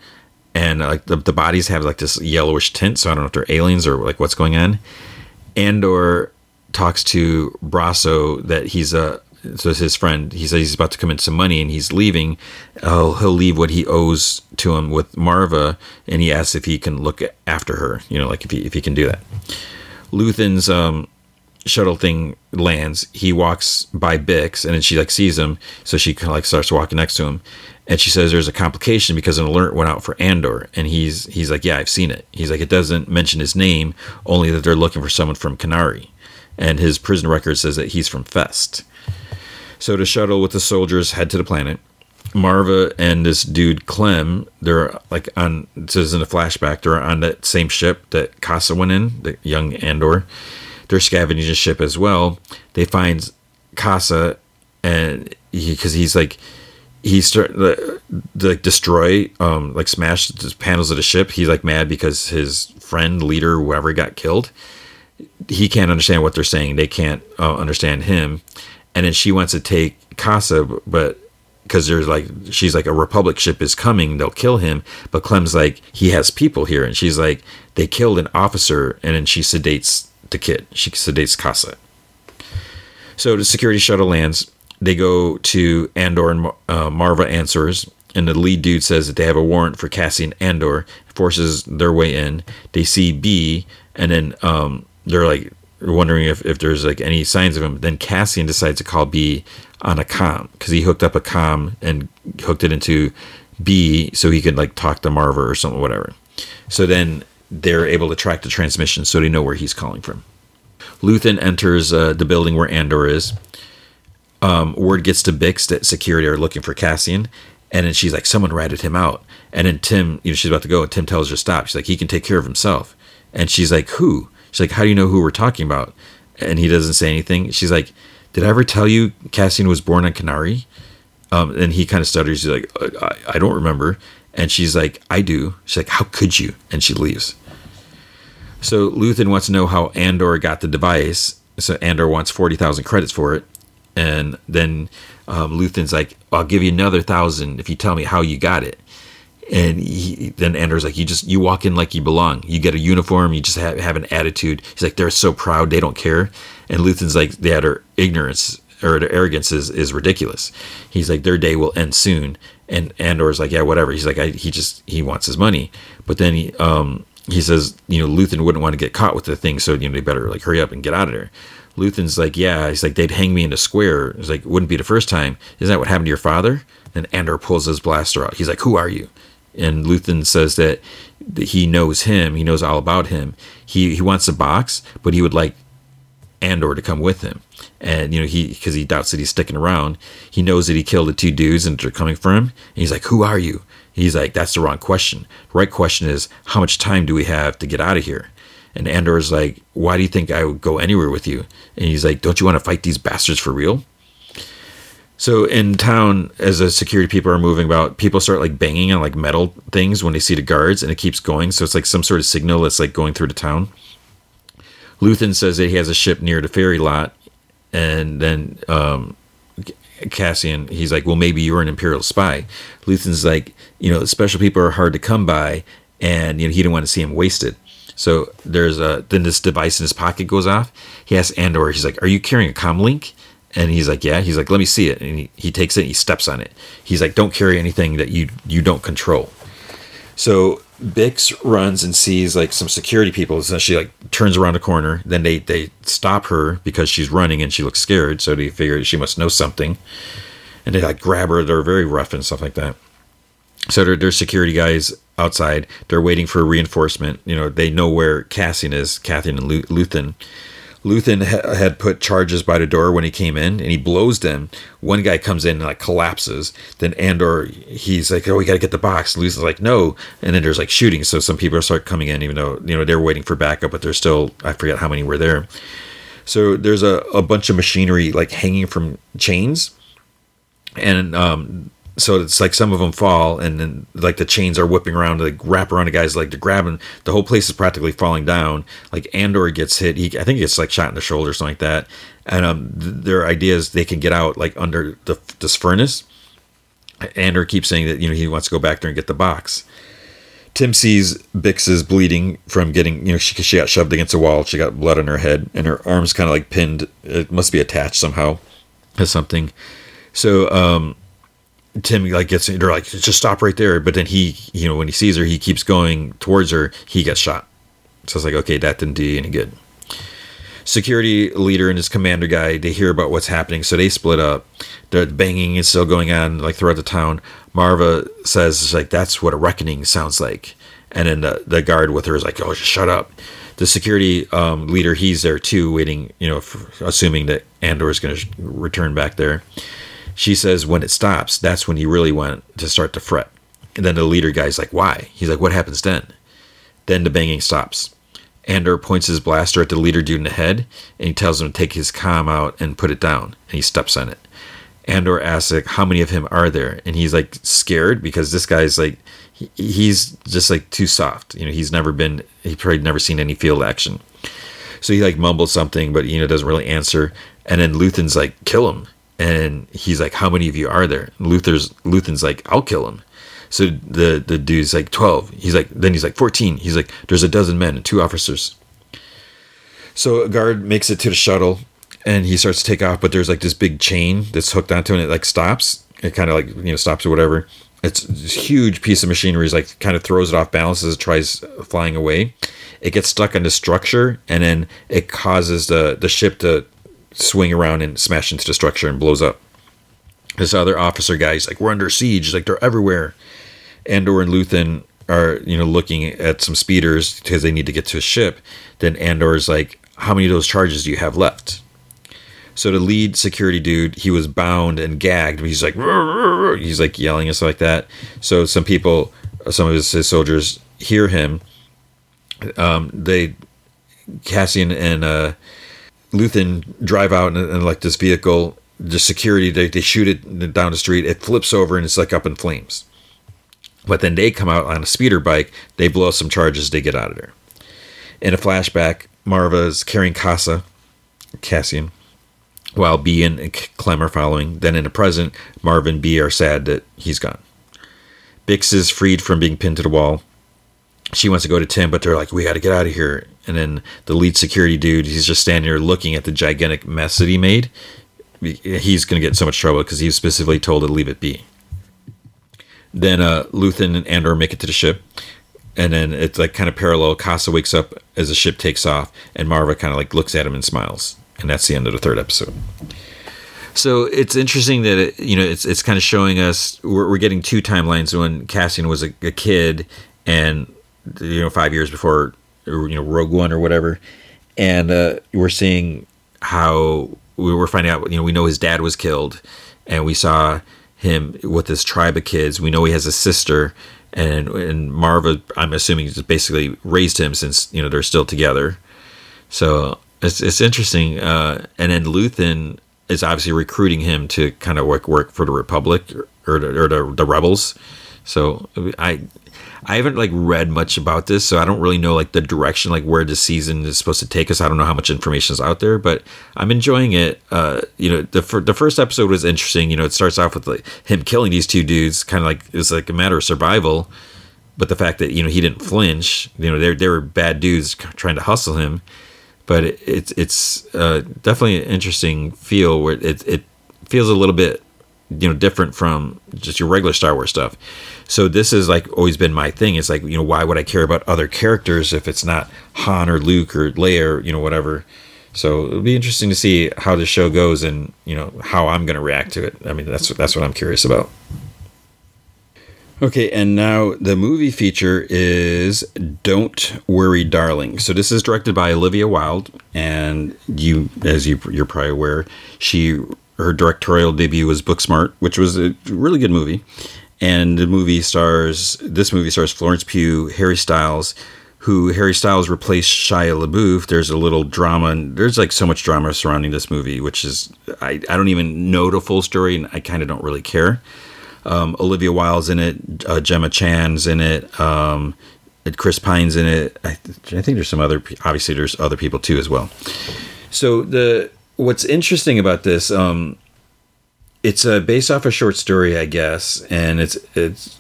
and like the, the bodies have like this yellowish tint. So I don't know if they're aliens or like what's going on. Andor talks to Brasso that he's a so his friend he says he's about to come in some money and he's leaving uh, he'll leave what he owes to him with Maarva and he asks if he can look after her you know like if he, if he can do that Luthen's um, shuttle thing lands. He walks by Bix, and then she like sees him, so she kind of like starts walking next to him, and she says there's a complication because an alert went out for Andor, and he's he's like, yeah, I've seen it. He's like, it doesn't mention his name, only that they're looking for someone from Kenari, and his prison record says that he's from Fest. So the shuttle with the soldiers head to the planet. Maarva and this dude Clem, they're like on. This is in a flashback. They're on that same ship that Kassa went in, the young Andor. They're scavenging a ship as well. They find Kassa, and because he, he's like he start the, the destroy um like smash the panels of the ship. He's like mad because his friend, leader, whoever got killed. He can't understand what they're saying. They can't uh, understand him. And then she wants to take Kassa, but because there's like she's like a republic ship is coming they'll kill him but clem's like he has people here and she's like they killed an officer and then she sedates the kid she sedates Kassa so the security shuttle lands they go to andor and uh, Maarva answers and the lead dude says that they have a warrant for cassian andor forces their way in they see b and then um, they're like wondering if, if there's like any signs of him then cassian decides to call b on a com because he hooked up a com and hooked it into B so he could like talk to Maarva or something, whatever. So then they're able to track the transmission so they know where he's calling from. Luthen enters uh, the building where Andor is. Um, word gets to Bix that security are looking for Cassian, and then she's like, "Someone ratted him out." And then Timm, you know, she's about to go, and Timm tells her to stop. She's like, "He can take care of himself." And she's like, "Who?" She's like, "How do you know who we're talking about?" And he doesn't say anything. She's like, did I ever tell you Cassian was born on Kenari? Um, and he kind of stutters. He's like, I, I don't remember. And she's like, I do. She's like, how could you? And she leaves. So Luthen wants to know how Andor got the device. So Andor wants 40,000 credits for it. And then um, Luthen's like, I'll give you another thousand if you tell me how you got it. And he, then Andor's like, you just, you walk in like you belong. You get a uniform. You just have, have an attitude. He's like, they're so proud. They don't care. And Luthen's like, yeah, their ignorance or their arrogance is, is ridiculous. He's like, their day will end soon. And Andor's like, yeah, whatever. He's like, I, he just, he wants his money. But then he, um, he says, you know, Luthen wouldn't want to get caught with the thing. So, you know, they better like hurry up and get out of there. Luthen's like, yeah, he's like, they'd hang me in a square. He's like, wouldn't be the first time. Isn't that what happened to your father? And Andor pulls his blaster out. He's like, who are you? And Luthen says that he knows him. He knows all about him. He, he wants a box, but he would like Andor to come with him. And you know he because he doubts that he's sticking around. He knows that he killed the two dudes and they're coming for him. And he's like, "Who are you?" He's like, "That's the wrong question. The right question is, how much time do we have to get out of here?" And Andor's like, "Why do you think I would go anywhere with you?" And he's like, "Don't you want to fight these bastards for real?" So in town, as the security people are moving about, people start like banging on like metal things when they see the guards, and it keeps going. So it's like some sort of signal that's like going through the town. Luthen says that he has a ship near the ferry lot, and then um, Cassian, he's like, "Well, maybe you're an Imperial spy." Luthen's like, "You know, special people are hard to come by, and you know he didn't want to see him wasted." So there's a then this device in his pocket goes off. He asks Andor, he's like, "Are you carrying a com link?" And he's like, "Yeah." He's like, "Let me see it." And he, he takes it, and he steps on it. He's like, "Don't carry anything that you you don't control." So Bix runs and sees like some security people. So she like turns around a corner. Then they they stop her because she's running and she looks scared. So they figure she must know something, and they like grab her. They're very rough and stuff like that. So there, there's security guys outside. They're waiting for reinforcement. You know they know where Cassian is, Cassian and Luthen. Luthen ha- had put charges by the door when he came in, and he blows them. One guy comes in and like collapses. Then Andor, he's like, "Oh, we got to get the box." Luthen's like, "No," and then there's like shooting. So some people start coming in, even though you know they're waiting for backup, but there's still I forget how many were there. So there's a, a bunch of machinery like hanging from chains, and um, so it's like some of them fall and then like the chains are whipping around to like wrap around the guys like to grab him. The whole place is practically falling down. Like andor gets hit. He i think he gets like shot in the shoulder or something like that. And um th- their idea is they can get out like under the this furnace. Andor keeps saying that you know he wants to go back there and get the box. Timm sees bix is bleeding from getting you know she, she got shoved against a wall. She got blood on her head and her arms kind of like pinned. It must be attached somehow as something. So um Timm like gets they're like just stop right there, but then he you know when he sees her he keeps going towards her he gets shot. So it's like okay that didn't do any good. security leader and his commander guy they hear about what's happening, so they split up. The banging is still going on like throughout the town. Maarva says like that's what a reckoning sounds like, and then the, the guard with her is like, oh, just shut up. The security um, leader, he's there too, waiting, you know, for, assuming that Andor is going to return back there. She says when it stops, that's when you really want to start to fret. And then the leader guy's like, why? He's like, what happens then? Then the banging stops. Andor points his blaster at the leader dude in the head, and he tells him to take his comm out and put it down, and he steps on it. Andor asks like, how many of him are there? And he's like scared because this guy's like, he, he's just like too soft. You know, he's never been, he probably never seen any field action. So he like mumbles something, but you know doesn't really answer. And then Luthen's like, kill him. And he's like, how many of you are there? And Luther's Luthen's like, I'll kill him. So the the dude's like 12. He's like, then he's like 14. He's like, there's a dozen men and two officers. So a guard makes it to the shuttle and he starts to take off, but there's like this big chain that's hooked onto it and it like stops. It kind of like, you know, stops or whatever. It's this huge piece of machinery is like kind of throws it off balance as it tries flying away. It gets stuck on the structure and then it causes the, the ship to swing around and smash into the structure and blows up. This other officer guy's like, we're under siege. Like they're everywhere. Andor and Luthen are, you know, looking at some speeders because they need to get to a ship. Then Andor's like, how many of those charges do you have left? So the lead security dude, he was bound and gagged. He's like, he's like yelling and stuff like that. So some people, some of his, his soldiers hear him. Um, they, Cassian and uh, Luthen drive out in, in like this vehicle. The security, they, they shoot it down the street. It flips over and it's like up in flames. But then they come out on a speeder bike. They blow some charges. They get out of there. In a flashback, Maarva is carrying Kassa, Cassian, while B and Clem are following. Then in the present, Marv and B are sad that he's gone. Bix is freed from being pinned to the wall. She wants to go to Timm, but they're like, we got to get out of here. And then the lead security dude, he's just standing there looking at the gigantic mess that he made. He's going to get so much trouble because he was specifically told to leave it be. Then uh, Luthen and Andor make it to the ship. And then it's like kind of parallel. Kassa wakes up as the ship takes off, and Maarva kind of like looks at him and smiles and that's the end of the third episode. So it's interesting that it, you know it's it's kind of showing us we're, we're getting two timelines when Cassian was a, a, kid and you know five years before you know Rogue One or whatever, and uh, we're seeing how we were finding out you know we know his dad was killed, and we saw him with this tribe of kids. We know he has a sister, and and Maarva I'm assuming just basically raised him since you know they're still together. So it's it's interesting. Uh, and then Luthen is obviously recruiting him to kind of work work for the Republic or, or the, the rebels. So I I haven't like read much about this, so I don't really know like the direction, like where the season is supposed to take us. I don't know how much information is out there, but I'm enjoying it. Uh, you know, the the first episode was interesting. You know, it starts off with like him killing these two dudes, kind of like it's like a matter of survival. But the fact that you know he didn't flinch, you know, they they were bad dudes trying to hustle him but it, it's it's uh, definitely an interesting feel where it it feels a little bit you know different from just your regular Star Wars stuff. So this has like always been my thing. It's like you know why would I care about other characters if it's not Han or Luke or Leia or you know whatever. So it'll be interesting to see how the show goes and you know how I'm going to react to it. I mean that's that's what I'm curious about. Okay, and now the movie feature is Don't Worry Darling. So this is directed by Olivia Wilde and you as you you're probably aware, she her directorial debut was Booksmart, which was a really good movie. And the movie stars this movie stars Florence Pugh, Harry Styles, who Harry Styles replaced Shia LaBeouf. There's a little drama, and there's like so much drama surrounding this movie, which is I, I don't even know the full story, and I kind of don't really care. Um, Olivia Wilde's in it. Uh, Gemma Chan's in it. Um, Chris Pine's in it. I, I, think there's some other. Obviously, there's other people too as well. So the what's interesting about this, um, it's uh, based off a short story, I guess, and it's it's.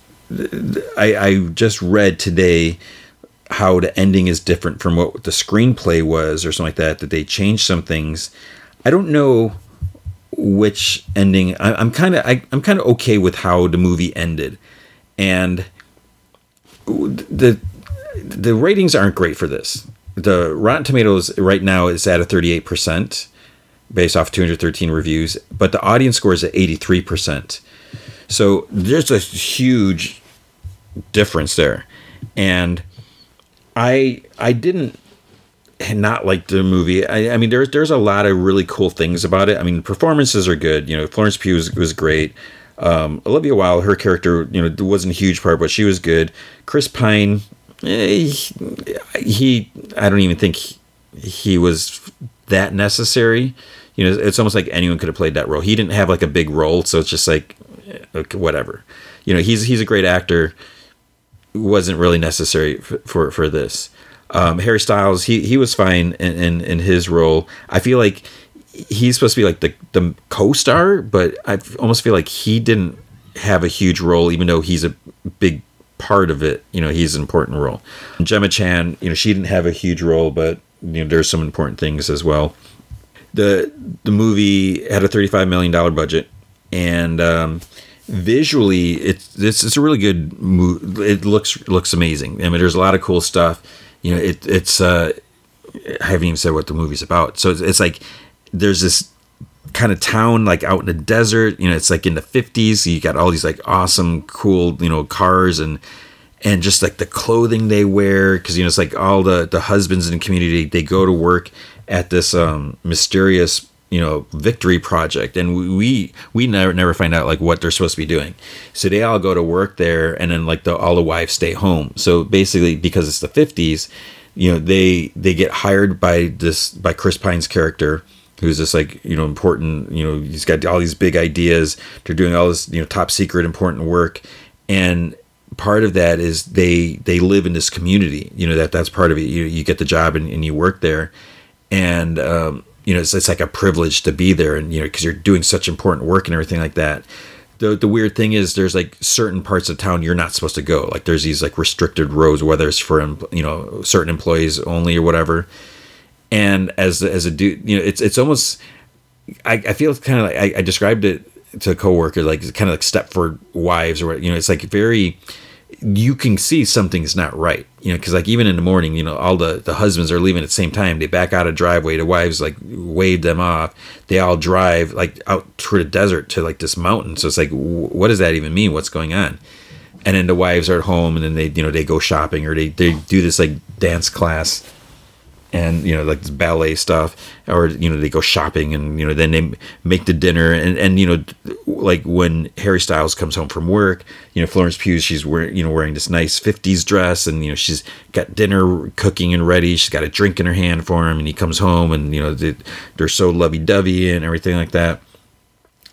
I, I just read today how the ending is different from what the screenplay was, or something like that. That they changed some things. I don't know which ending I, am kind of I'm kind of okay with how the movie ended, and the the ratings aren't great for this. the Rotten Tomatoes right now is at a 38% based off 213 reviews, but the audience score is at 83%. So there's a huge difference there. And I I didn't not like the movie. I, I mean, there's there's a lot of really cool things about it. I mean, performances are good. You know, Florence Pugh was, was great. Um, Olivia Wilde, her character, you know, wasn't a huge part, but she was good. Chris Pine, eh, he, I don't even think he, he was that necessary. You know, it's almost like anyone could have played that role. He didn't have like a big role, so it's just like eh, whatever. You know, he's he's a great actor. Wasn't really necessary for for, for this. Um, Harry Styles, he he was fine in, in, in his role. I feel like he's supposed to be like the the co-star, but I almost feel like he didn't have a huge role, even though he's a big part of it. You know, he's an important role. Gemma Chan, you know, she didn't have a huge role, but you know, there's some important things as well. the The movie had a thirty five million dollar budget, and um, visually, it's it's it's a really good movie. It looks looks amazing. I mean, there's a lot of cool stuff you know, it, it's, uh, I haven't even said what the movie's about. So it's, it's like there's this kind of town like out in the desert, you know, it's like in the 50s. You got all these like awesome, cool, you know, cars and, and just like the clothing they wear because you know it's like all the the husbands in the community they go to work at this um mysterious you know victory project. And we we never never find out like what they're supposed to be doing. So they all go to work there and then like the all the wives stay home. So basically because it's the 50s you know they they get hired by this by chris pine's character who's this like you know important you know he's got all these big ideas. They're doing all this you know top secret important work. And part of that is they they live in this community you know that that's part of it you, you get the job and, and you work there and um you know, it's, it's like a privilege to be there and, you know, because you're doing such important work and everything like that. The, the weird thing is there's like certain parts of town you're not supposed to go. Like there's these like restricted roads, whether it's for, you know, certain employees only or whatever. And as, as a dude, you know, it's, it's almost, I, I feel kind of like I, I described it to a coworker, like it's kind of like Stepford wives or, you know, it's like very, you can see something's not right you know because like even in the morning you know all the the husbands are leaving at the same time. They back out of driveway the wives like wave them off. They all drive like out through the desert to like this mountain. So it's like what does that even mean? What's going on? And then the wives are at home and then they you know they go shopping or they, they do this like dance class and you know like this ballet stuff or you know they go shopping and you know then they make the dinner. And and you know like when Harry Styles comes home from work you know Florence Pugh she's wearing you know wearing this nice 50s dress and you know she's got dinner cooking and ready. She's got a drink in her hand for him and he comes home and you know they, they're so lovey-dovey and everything like that.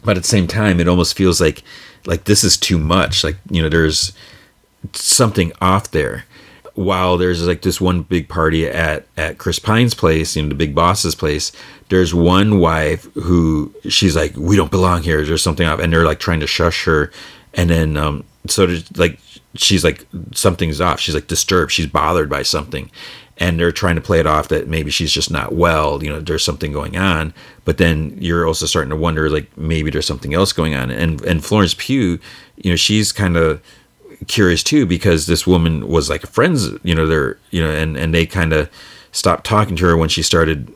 But at the same time it almost feels like like this is too much. Like you know there's something off there while there's like this one big party at at Chris Pine's place, you know, the big boss's place, there's one wife who she's like, "We don't belong here." There's something off, and they're like trying to shush her, and then um, so there's like she's like something's off. She's like disturbed. She's bothered by something, and they're trying to play it off that maybe she's just not well. You know, there's something going on. But then you're also starting to wonder like maybe there's something else going on. And and Florence Pugh, you know, she's kind of curious too because this woman was like a friends, you know, they're you know, and and they kind of stopped talking to her when she started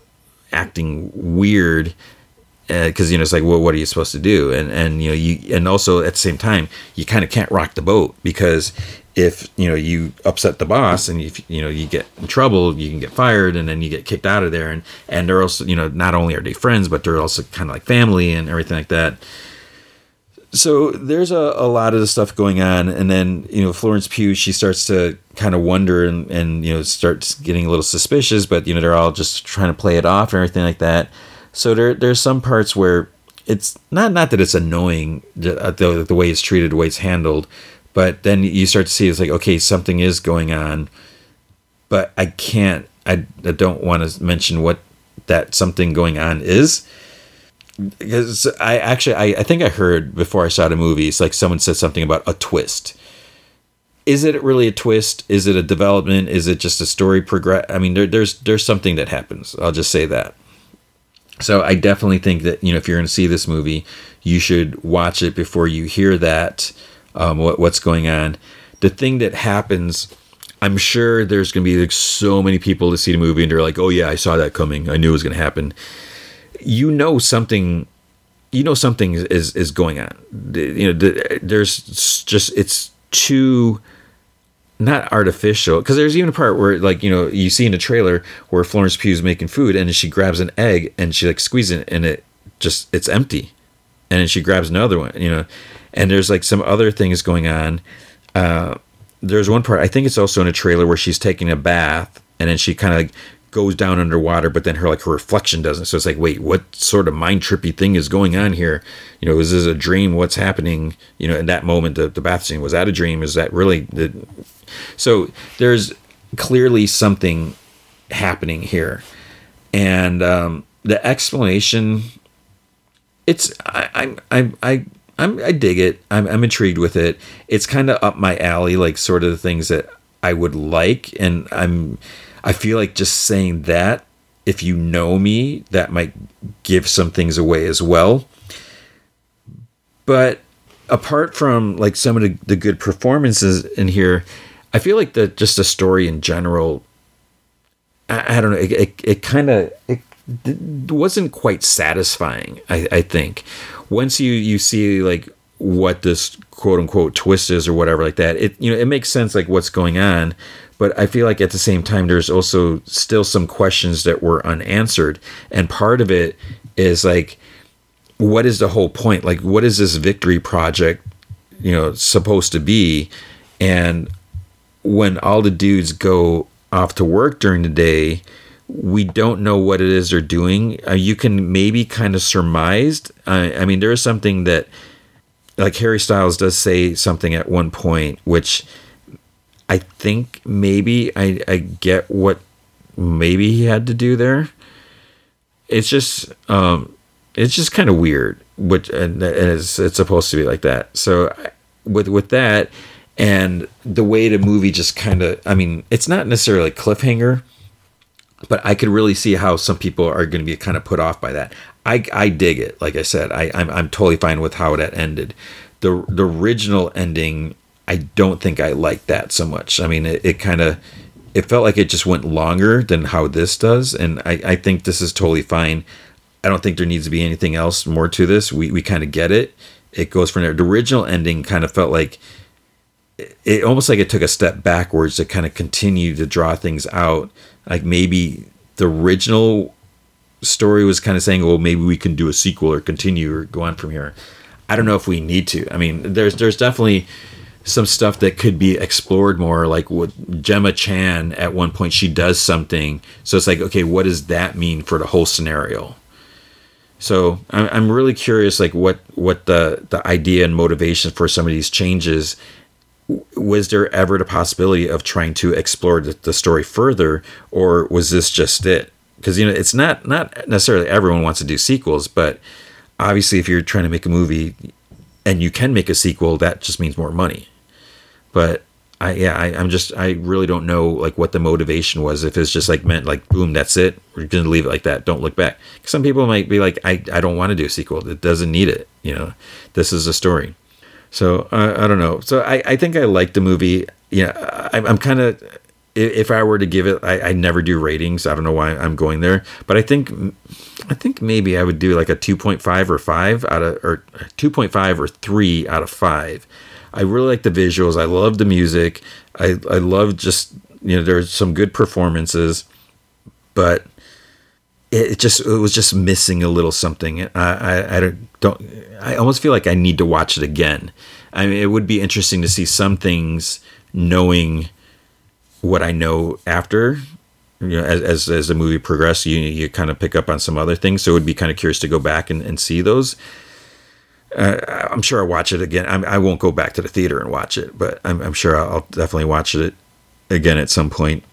acting weird because uh, you know it's like well what are you supposed to do? And and you know you and also at the same time you kind of can't rock the boat because if you know you upset the boss and if you know you get in trouble you can get fired and then you get kicked out of there. And and they're also you know not only are they friends but they're also kind of like family and everything like that so there's a, a lot of the stuff going on and then you know florence pugh she starts to kind of wonder and, and you know starts getting a little suspicious but you know they're all just trying to play it off and everything like that. So there there's some parts where it's not not that it's annoying the, uh, the, the way it's treated the way it's handled but then you start to see it's like okay something is going on but i can't i, I don't want to mention what that something going on is because I actually I, I think I heard before I saw the movie, it's like someone said something about a twist. Is it really a twist? Is it a development? Is it just a story progress? I mean, there, there's there's something that happens. I'll just say that. So I definitely think that you know if you're going to see this movie, you should watch it before you hear that um, what what's going on. The thing that happens I'm sure there's going to be like so many people to see the movie and they're like, "Oh yeah, I saw that coming. I knew it was going to happen." You know something you know something is is going on. You know there's just it's too not artificial because there's even a part where like you know you see in the trailer where Florence Pugh's making food and she grabs an egg and she like squeezes it and it just it's empty and then she grabs another one you know and there's like some other things going on uh, there's one part I think it's also in a trailer where she's taking a bath and then she kind of goes down underwater, but then her like her reflection doesn't. So it's like, wait, what sort of mind trippy thing is going on here? You know, is this a dream? What's happening? You know, in that moment, the, the bath scene was that a dream? Is that really the? So there's clearly something happening here, and um, the explanation. It's I I I. I I'm, I dig it. I'm, I'm intrigued with it. It's kind of up my alley, like sort of the things that I would like, and I'm I feel like just saying that, if you know me, that might give some things away as well. But apart from like some of the, the good performances in here, I feel like the just the story in general, I, I don't know, it, it, it kind of it wasn't quite satisfying. I, I think once you you see like what this quote unquote twist is or whatever like that, it you know it makes sense like what's going on but I feel like at the same time, there's also still some questions that were unanswered. And part of it is like, what is the whole point? Like, what is this victory project, you know, supposed to be? And when all the dudes go off to work during the day, we don't know what it is they're doing. Uh, you can maybe kind of surmised. Uh, I mean, there is something that, like Harry Styles does say something at one point, which I think maybe I, I get what maybe he had to do there. It's just um, it's just kind of weird, which and, and it's it's supposed to be like that. So with with that and the way the movie just kind of I mean it's not necessarily cliffhanger, but I could really see how some people are going to be kind of put off by that. I I dig it. Like I said, I I'm I'm totally fine with how that ended. The the original ending I don't think I like that so much. I mean, it, it kind of it felt like it just went longer than how this does, and I, I think this is totally fine. I don't think there needs to be anything else more to this. We we kind of get it. It goes from there. The original ending kind of felt like it, it almost like it took a step backwards to kind of continue to draw things out. Like maybe the original story was kind of saying, well, maybe we can do a sequel or continue or go on from here. I don't know if we need to. I mean, there's there's definitely some stuff that could be explored more like with gemma chan at one point she does something. So it's like okay what does that mean for the whole scenario? So i'm really curious like what what the the idea and motivation for some of these changes was there ever the possibility of trying to explore the, the story further or was this just it? Because you know it's not not necessarily everyone wants to do sequels but obviously if you're trying to make a movie and you can make a sequel that just means more money but I yeah, I, am just I really don't know like what the motivation was. If it's just like meant like boom, that's it. We're gonna leave it like that. Don't look back. Some people might be like, I, I don't want to do a sequel. It doesn't need it. You know, this is a story. So uh, I don't know. So I, I think I like the movie. Yeah, I, I'm kind of if I were to give it, I, I never do ratings. I don't know why I'm going there, but I think I think maybe I would do like a 2.5 or five out of or 2.5 or three out of five I really like the visuals. I love the music. I I love just you know there's some good performances, but it just it was just missing a little something. I I, I don't, don't I almost feel like I need to watch it again. I mean, it would be interesting to see some things knowing what I know after. You know, as as, as the movie progresses, you you kind of pick up on some other things. So it would be kind of curious to go back and, and see those uh, I'm sure I'll watch it again. I will not go back to the theater and watch it, but I'm, I'm sure I'll, definitely watch it again at some point.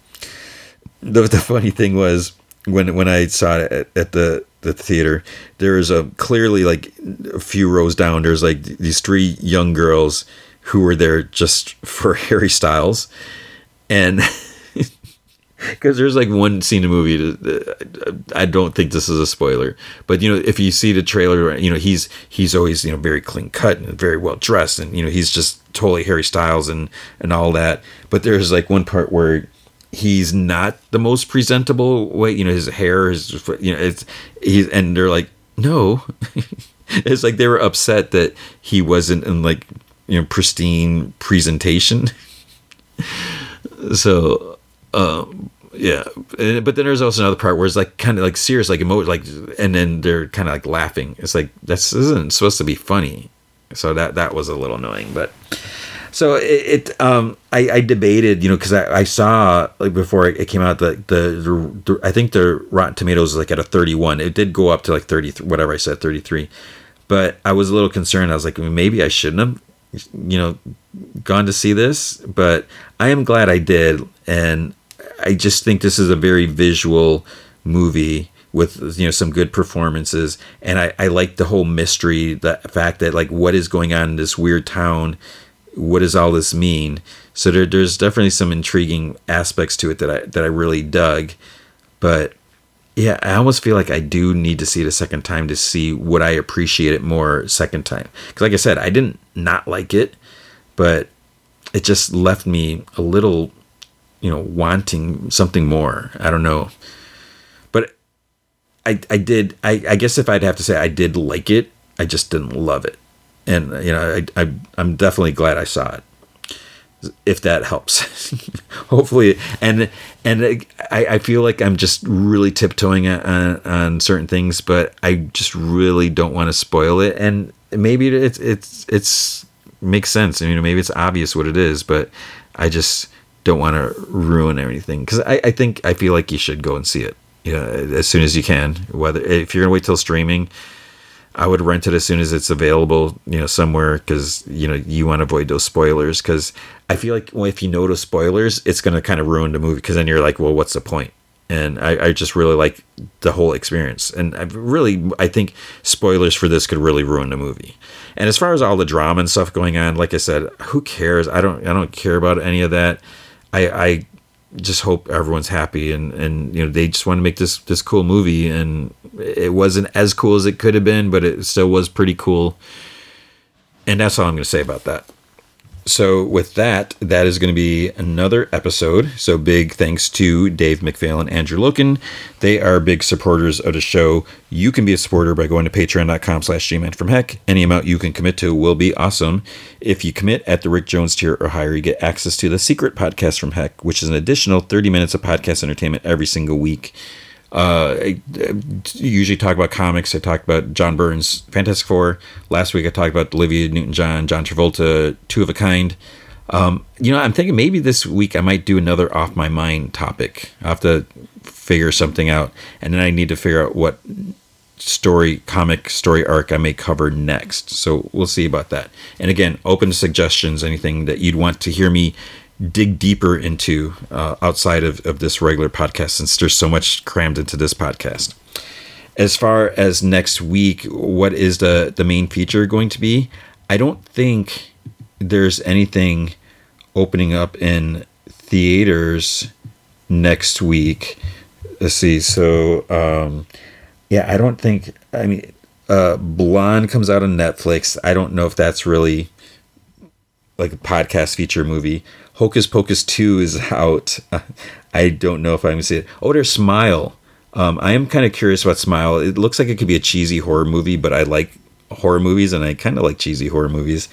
The, the funny thing was when when I saw it at, at the the theater, there is a clearly like a few rows down. There's like these three young girls who were there just for Harry Styles, and because there's like one scene in the movie. I don't think this is a spoiler, but you know, if you see the trailer, you know he's he's always you know very clean cut and very well dressed, and you know he's just totally Harry Styles and and all that. But there's like one part where he's not the most presentable way. You know, his hair is you know it's he's and they're like no. it's like they were upset that he wasn't in like you know pristine presentation. so, um, yeah, but then there's also another part where it's like kind of like serious, like emo, like, and then they're kind of like laughing. It's like this isn't supposed to be funny. So that that was a little annoying, but so it, it um I, I debated you know because I, I saw like before it came out the, the, the I think the Rotten Tomatoes was like at a 31 it did go up to like 30 whatever I said 33 but I was a little concerned I was like maybe I shouldn't have you know gone to see this but I am glad I did and I just think this is a very visual movie with you know some good performances and I, I like the whole mystery the fact that like what is going on in this weird town what does all this mean? So there, there's definitely some intriguing aspects to it that I that I really dug, but yeah, I almost feel like I do need to see it a second time to see what I appreciate it more second time. Because like I said, I didn't not like it, but it just left me a little, you know, wanting something more. I don't know, but I I did. I I guess if I'd have to say I did like it, I just didn't love it. And you know I, I I'm definitely glad I saw it. If that helps. Hopefully and and I, I feel like i'm just really tiptoeing on, on certain things but i just really don't want to spoil it. And maybe it's it's it's makes sense. I mean, maybe it's obvious what it is but i just don't want to ruin anything because I, I think i feel like you should go and see it you know, as soon as you can whether if you're gonna wait till streaming I would rent it as soon as it's available, you know, somewhere because you know you want to avoid those spoilers. Because I feel like well, if you know those spoilers, it's to kind of ruin the movie. Because then you're like, well, what's the point? And I, I just really like the whole experience. And I really, I think spoilers for this could really ruin the movie. And as far as all the drama and stuff going on, like I said, who cares? I don't, I don't care about any of that. I, I just hope everyone's happy and and you know they just want to make this this cool movie. And it wasn't as cool as it could have been but it still was pretty cool. And that's all i'm going to say about that so with that, that is going to be another episode. So big thanks to Dave McPhail and Andrew Loken. They are big supporters of the show. You can be a supporter by going to patreon.com slash gman from heck. Any amount you can commit to will be awesome. If you commit at the Rick Jones tier or higher, you get access to the secret podcast from heck, which is an additional 30 minutes of podcast entertainment every single week. Uh, I, I usually talk about comics. I talked about John Byrne's Fantastic Four. Last week I talked about Olivia Newton-John, John Travolta, Two of a Kind. Um, you know, I'm thinking maybe this week I might do another off my mind topic. I have to figure something out, and then I need to figure out what story comic story arc I may cover next. So we'll see about that. And again, open to suggestions, anything that you'd want to hear me dig deeper into uh, outside of, of this regular podcast since there's so much crammed into this podcast. As far as next week, what is the, the main feature going to be? I don't think there's anything opening up in theaters next week. Let's see. So, um, yeah, I don't think, I mean, uh, Blonde comes out on Netflix. I don't know if that's really like a podcast feature movie. Hocus Pocus 2 is out. I don't know if I'm going to see it. Oh, there's Smile. Um, I am kind of curious about Smile. It looks like it could be a cheesy horror movie, but I like horror movies and I kind of like cheesy horror movies.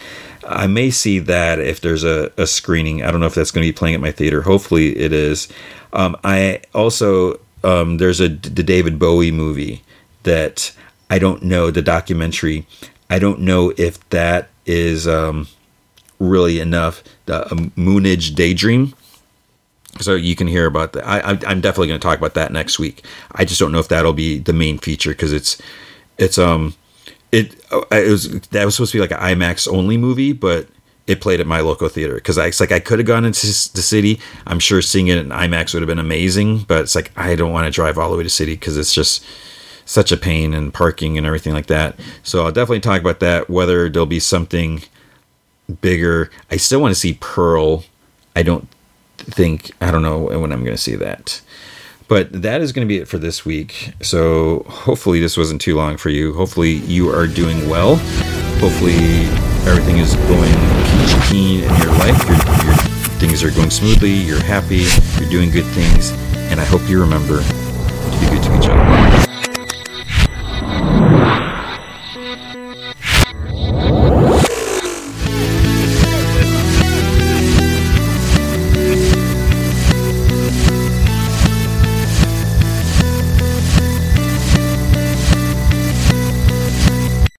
I may see that if there's a, a screening. I don't know if that's going to be playing at my theater. Hopefully it is. Um, I also, um, there's a the David Bowie movie that I don't know, the documentary. I don't know if that is. Um, really enough. The Moonage Daydream. So you can hear about that. I, I'm definitely going to talk about that next week. I just don't know if that'll be the main feature because it's it's um it it was that was supposed to be like an IMAX only movie, but it played at my local theater because I, it's like I could have gone into the city. I'm sure seeing it in IMAX would have been amazing, but it's like I don't want to drive all the way to city because it's just such a pain and parking and everything like that. So I'll definitely talk about that. Whether there'll be something bigger. I still want to see Pearl. I don't think I don't know when I'm going to see that. But that is going to be it for this week. So hopefully this wasn't too long for you. Hopefully you are doing well. Hopefully everything is going peachy keen in your life. Your, your things are going smoothly. You're happy. You're doing good things. And I hope you remember to be good to each other.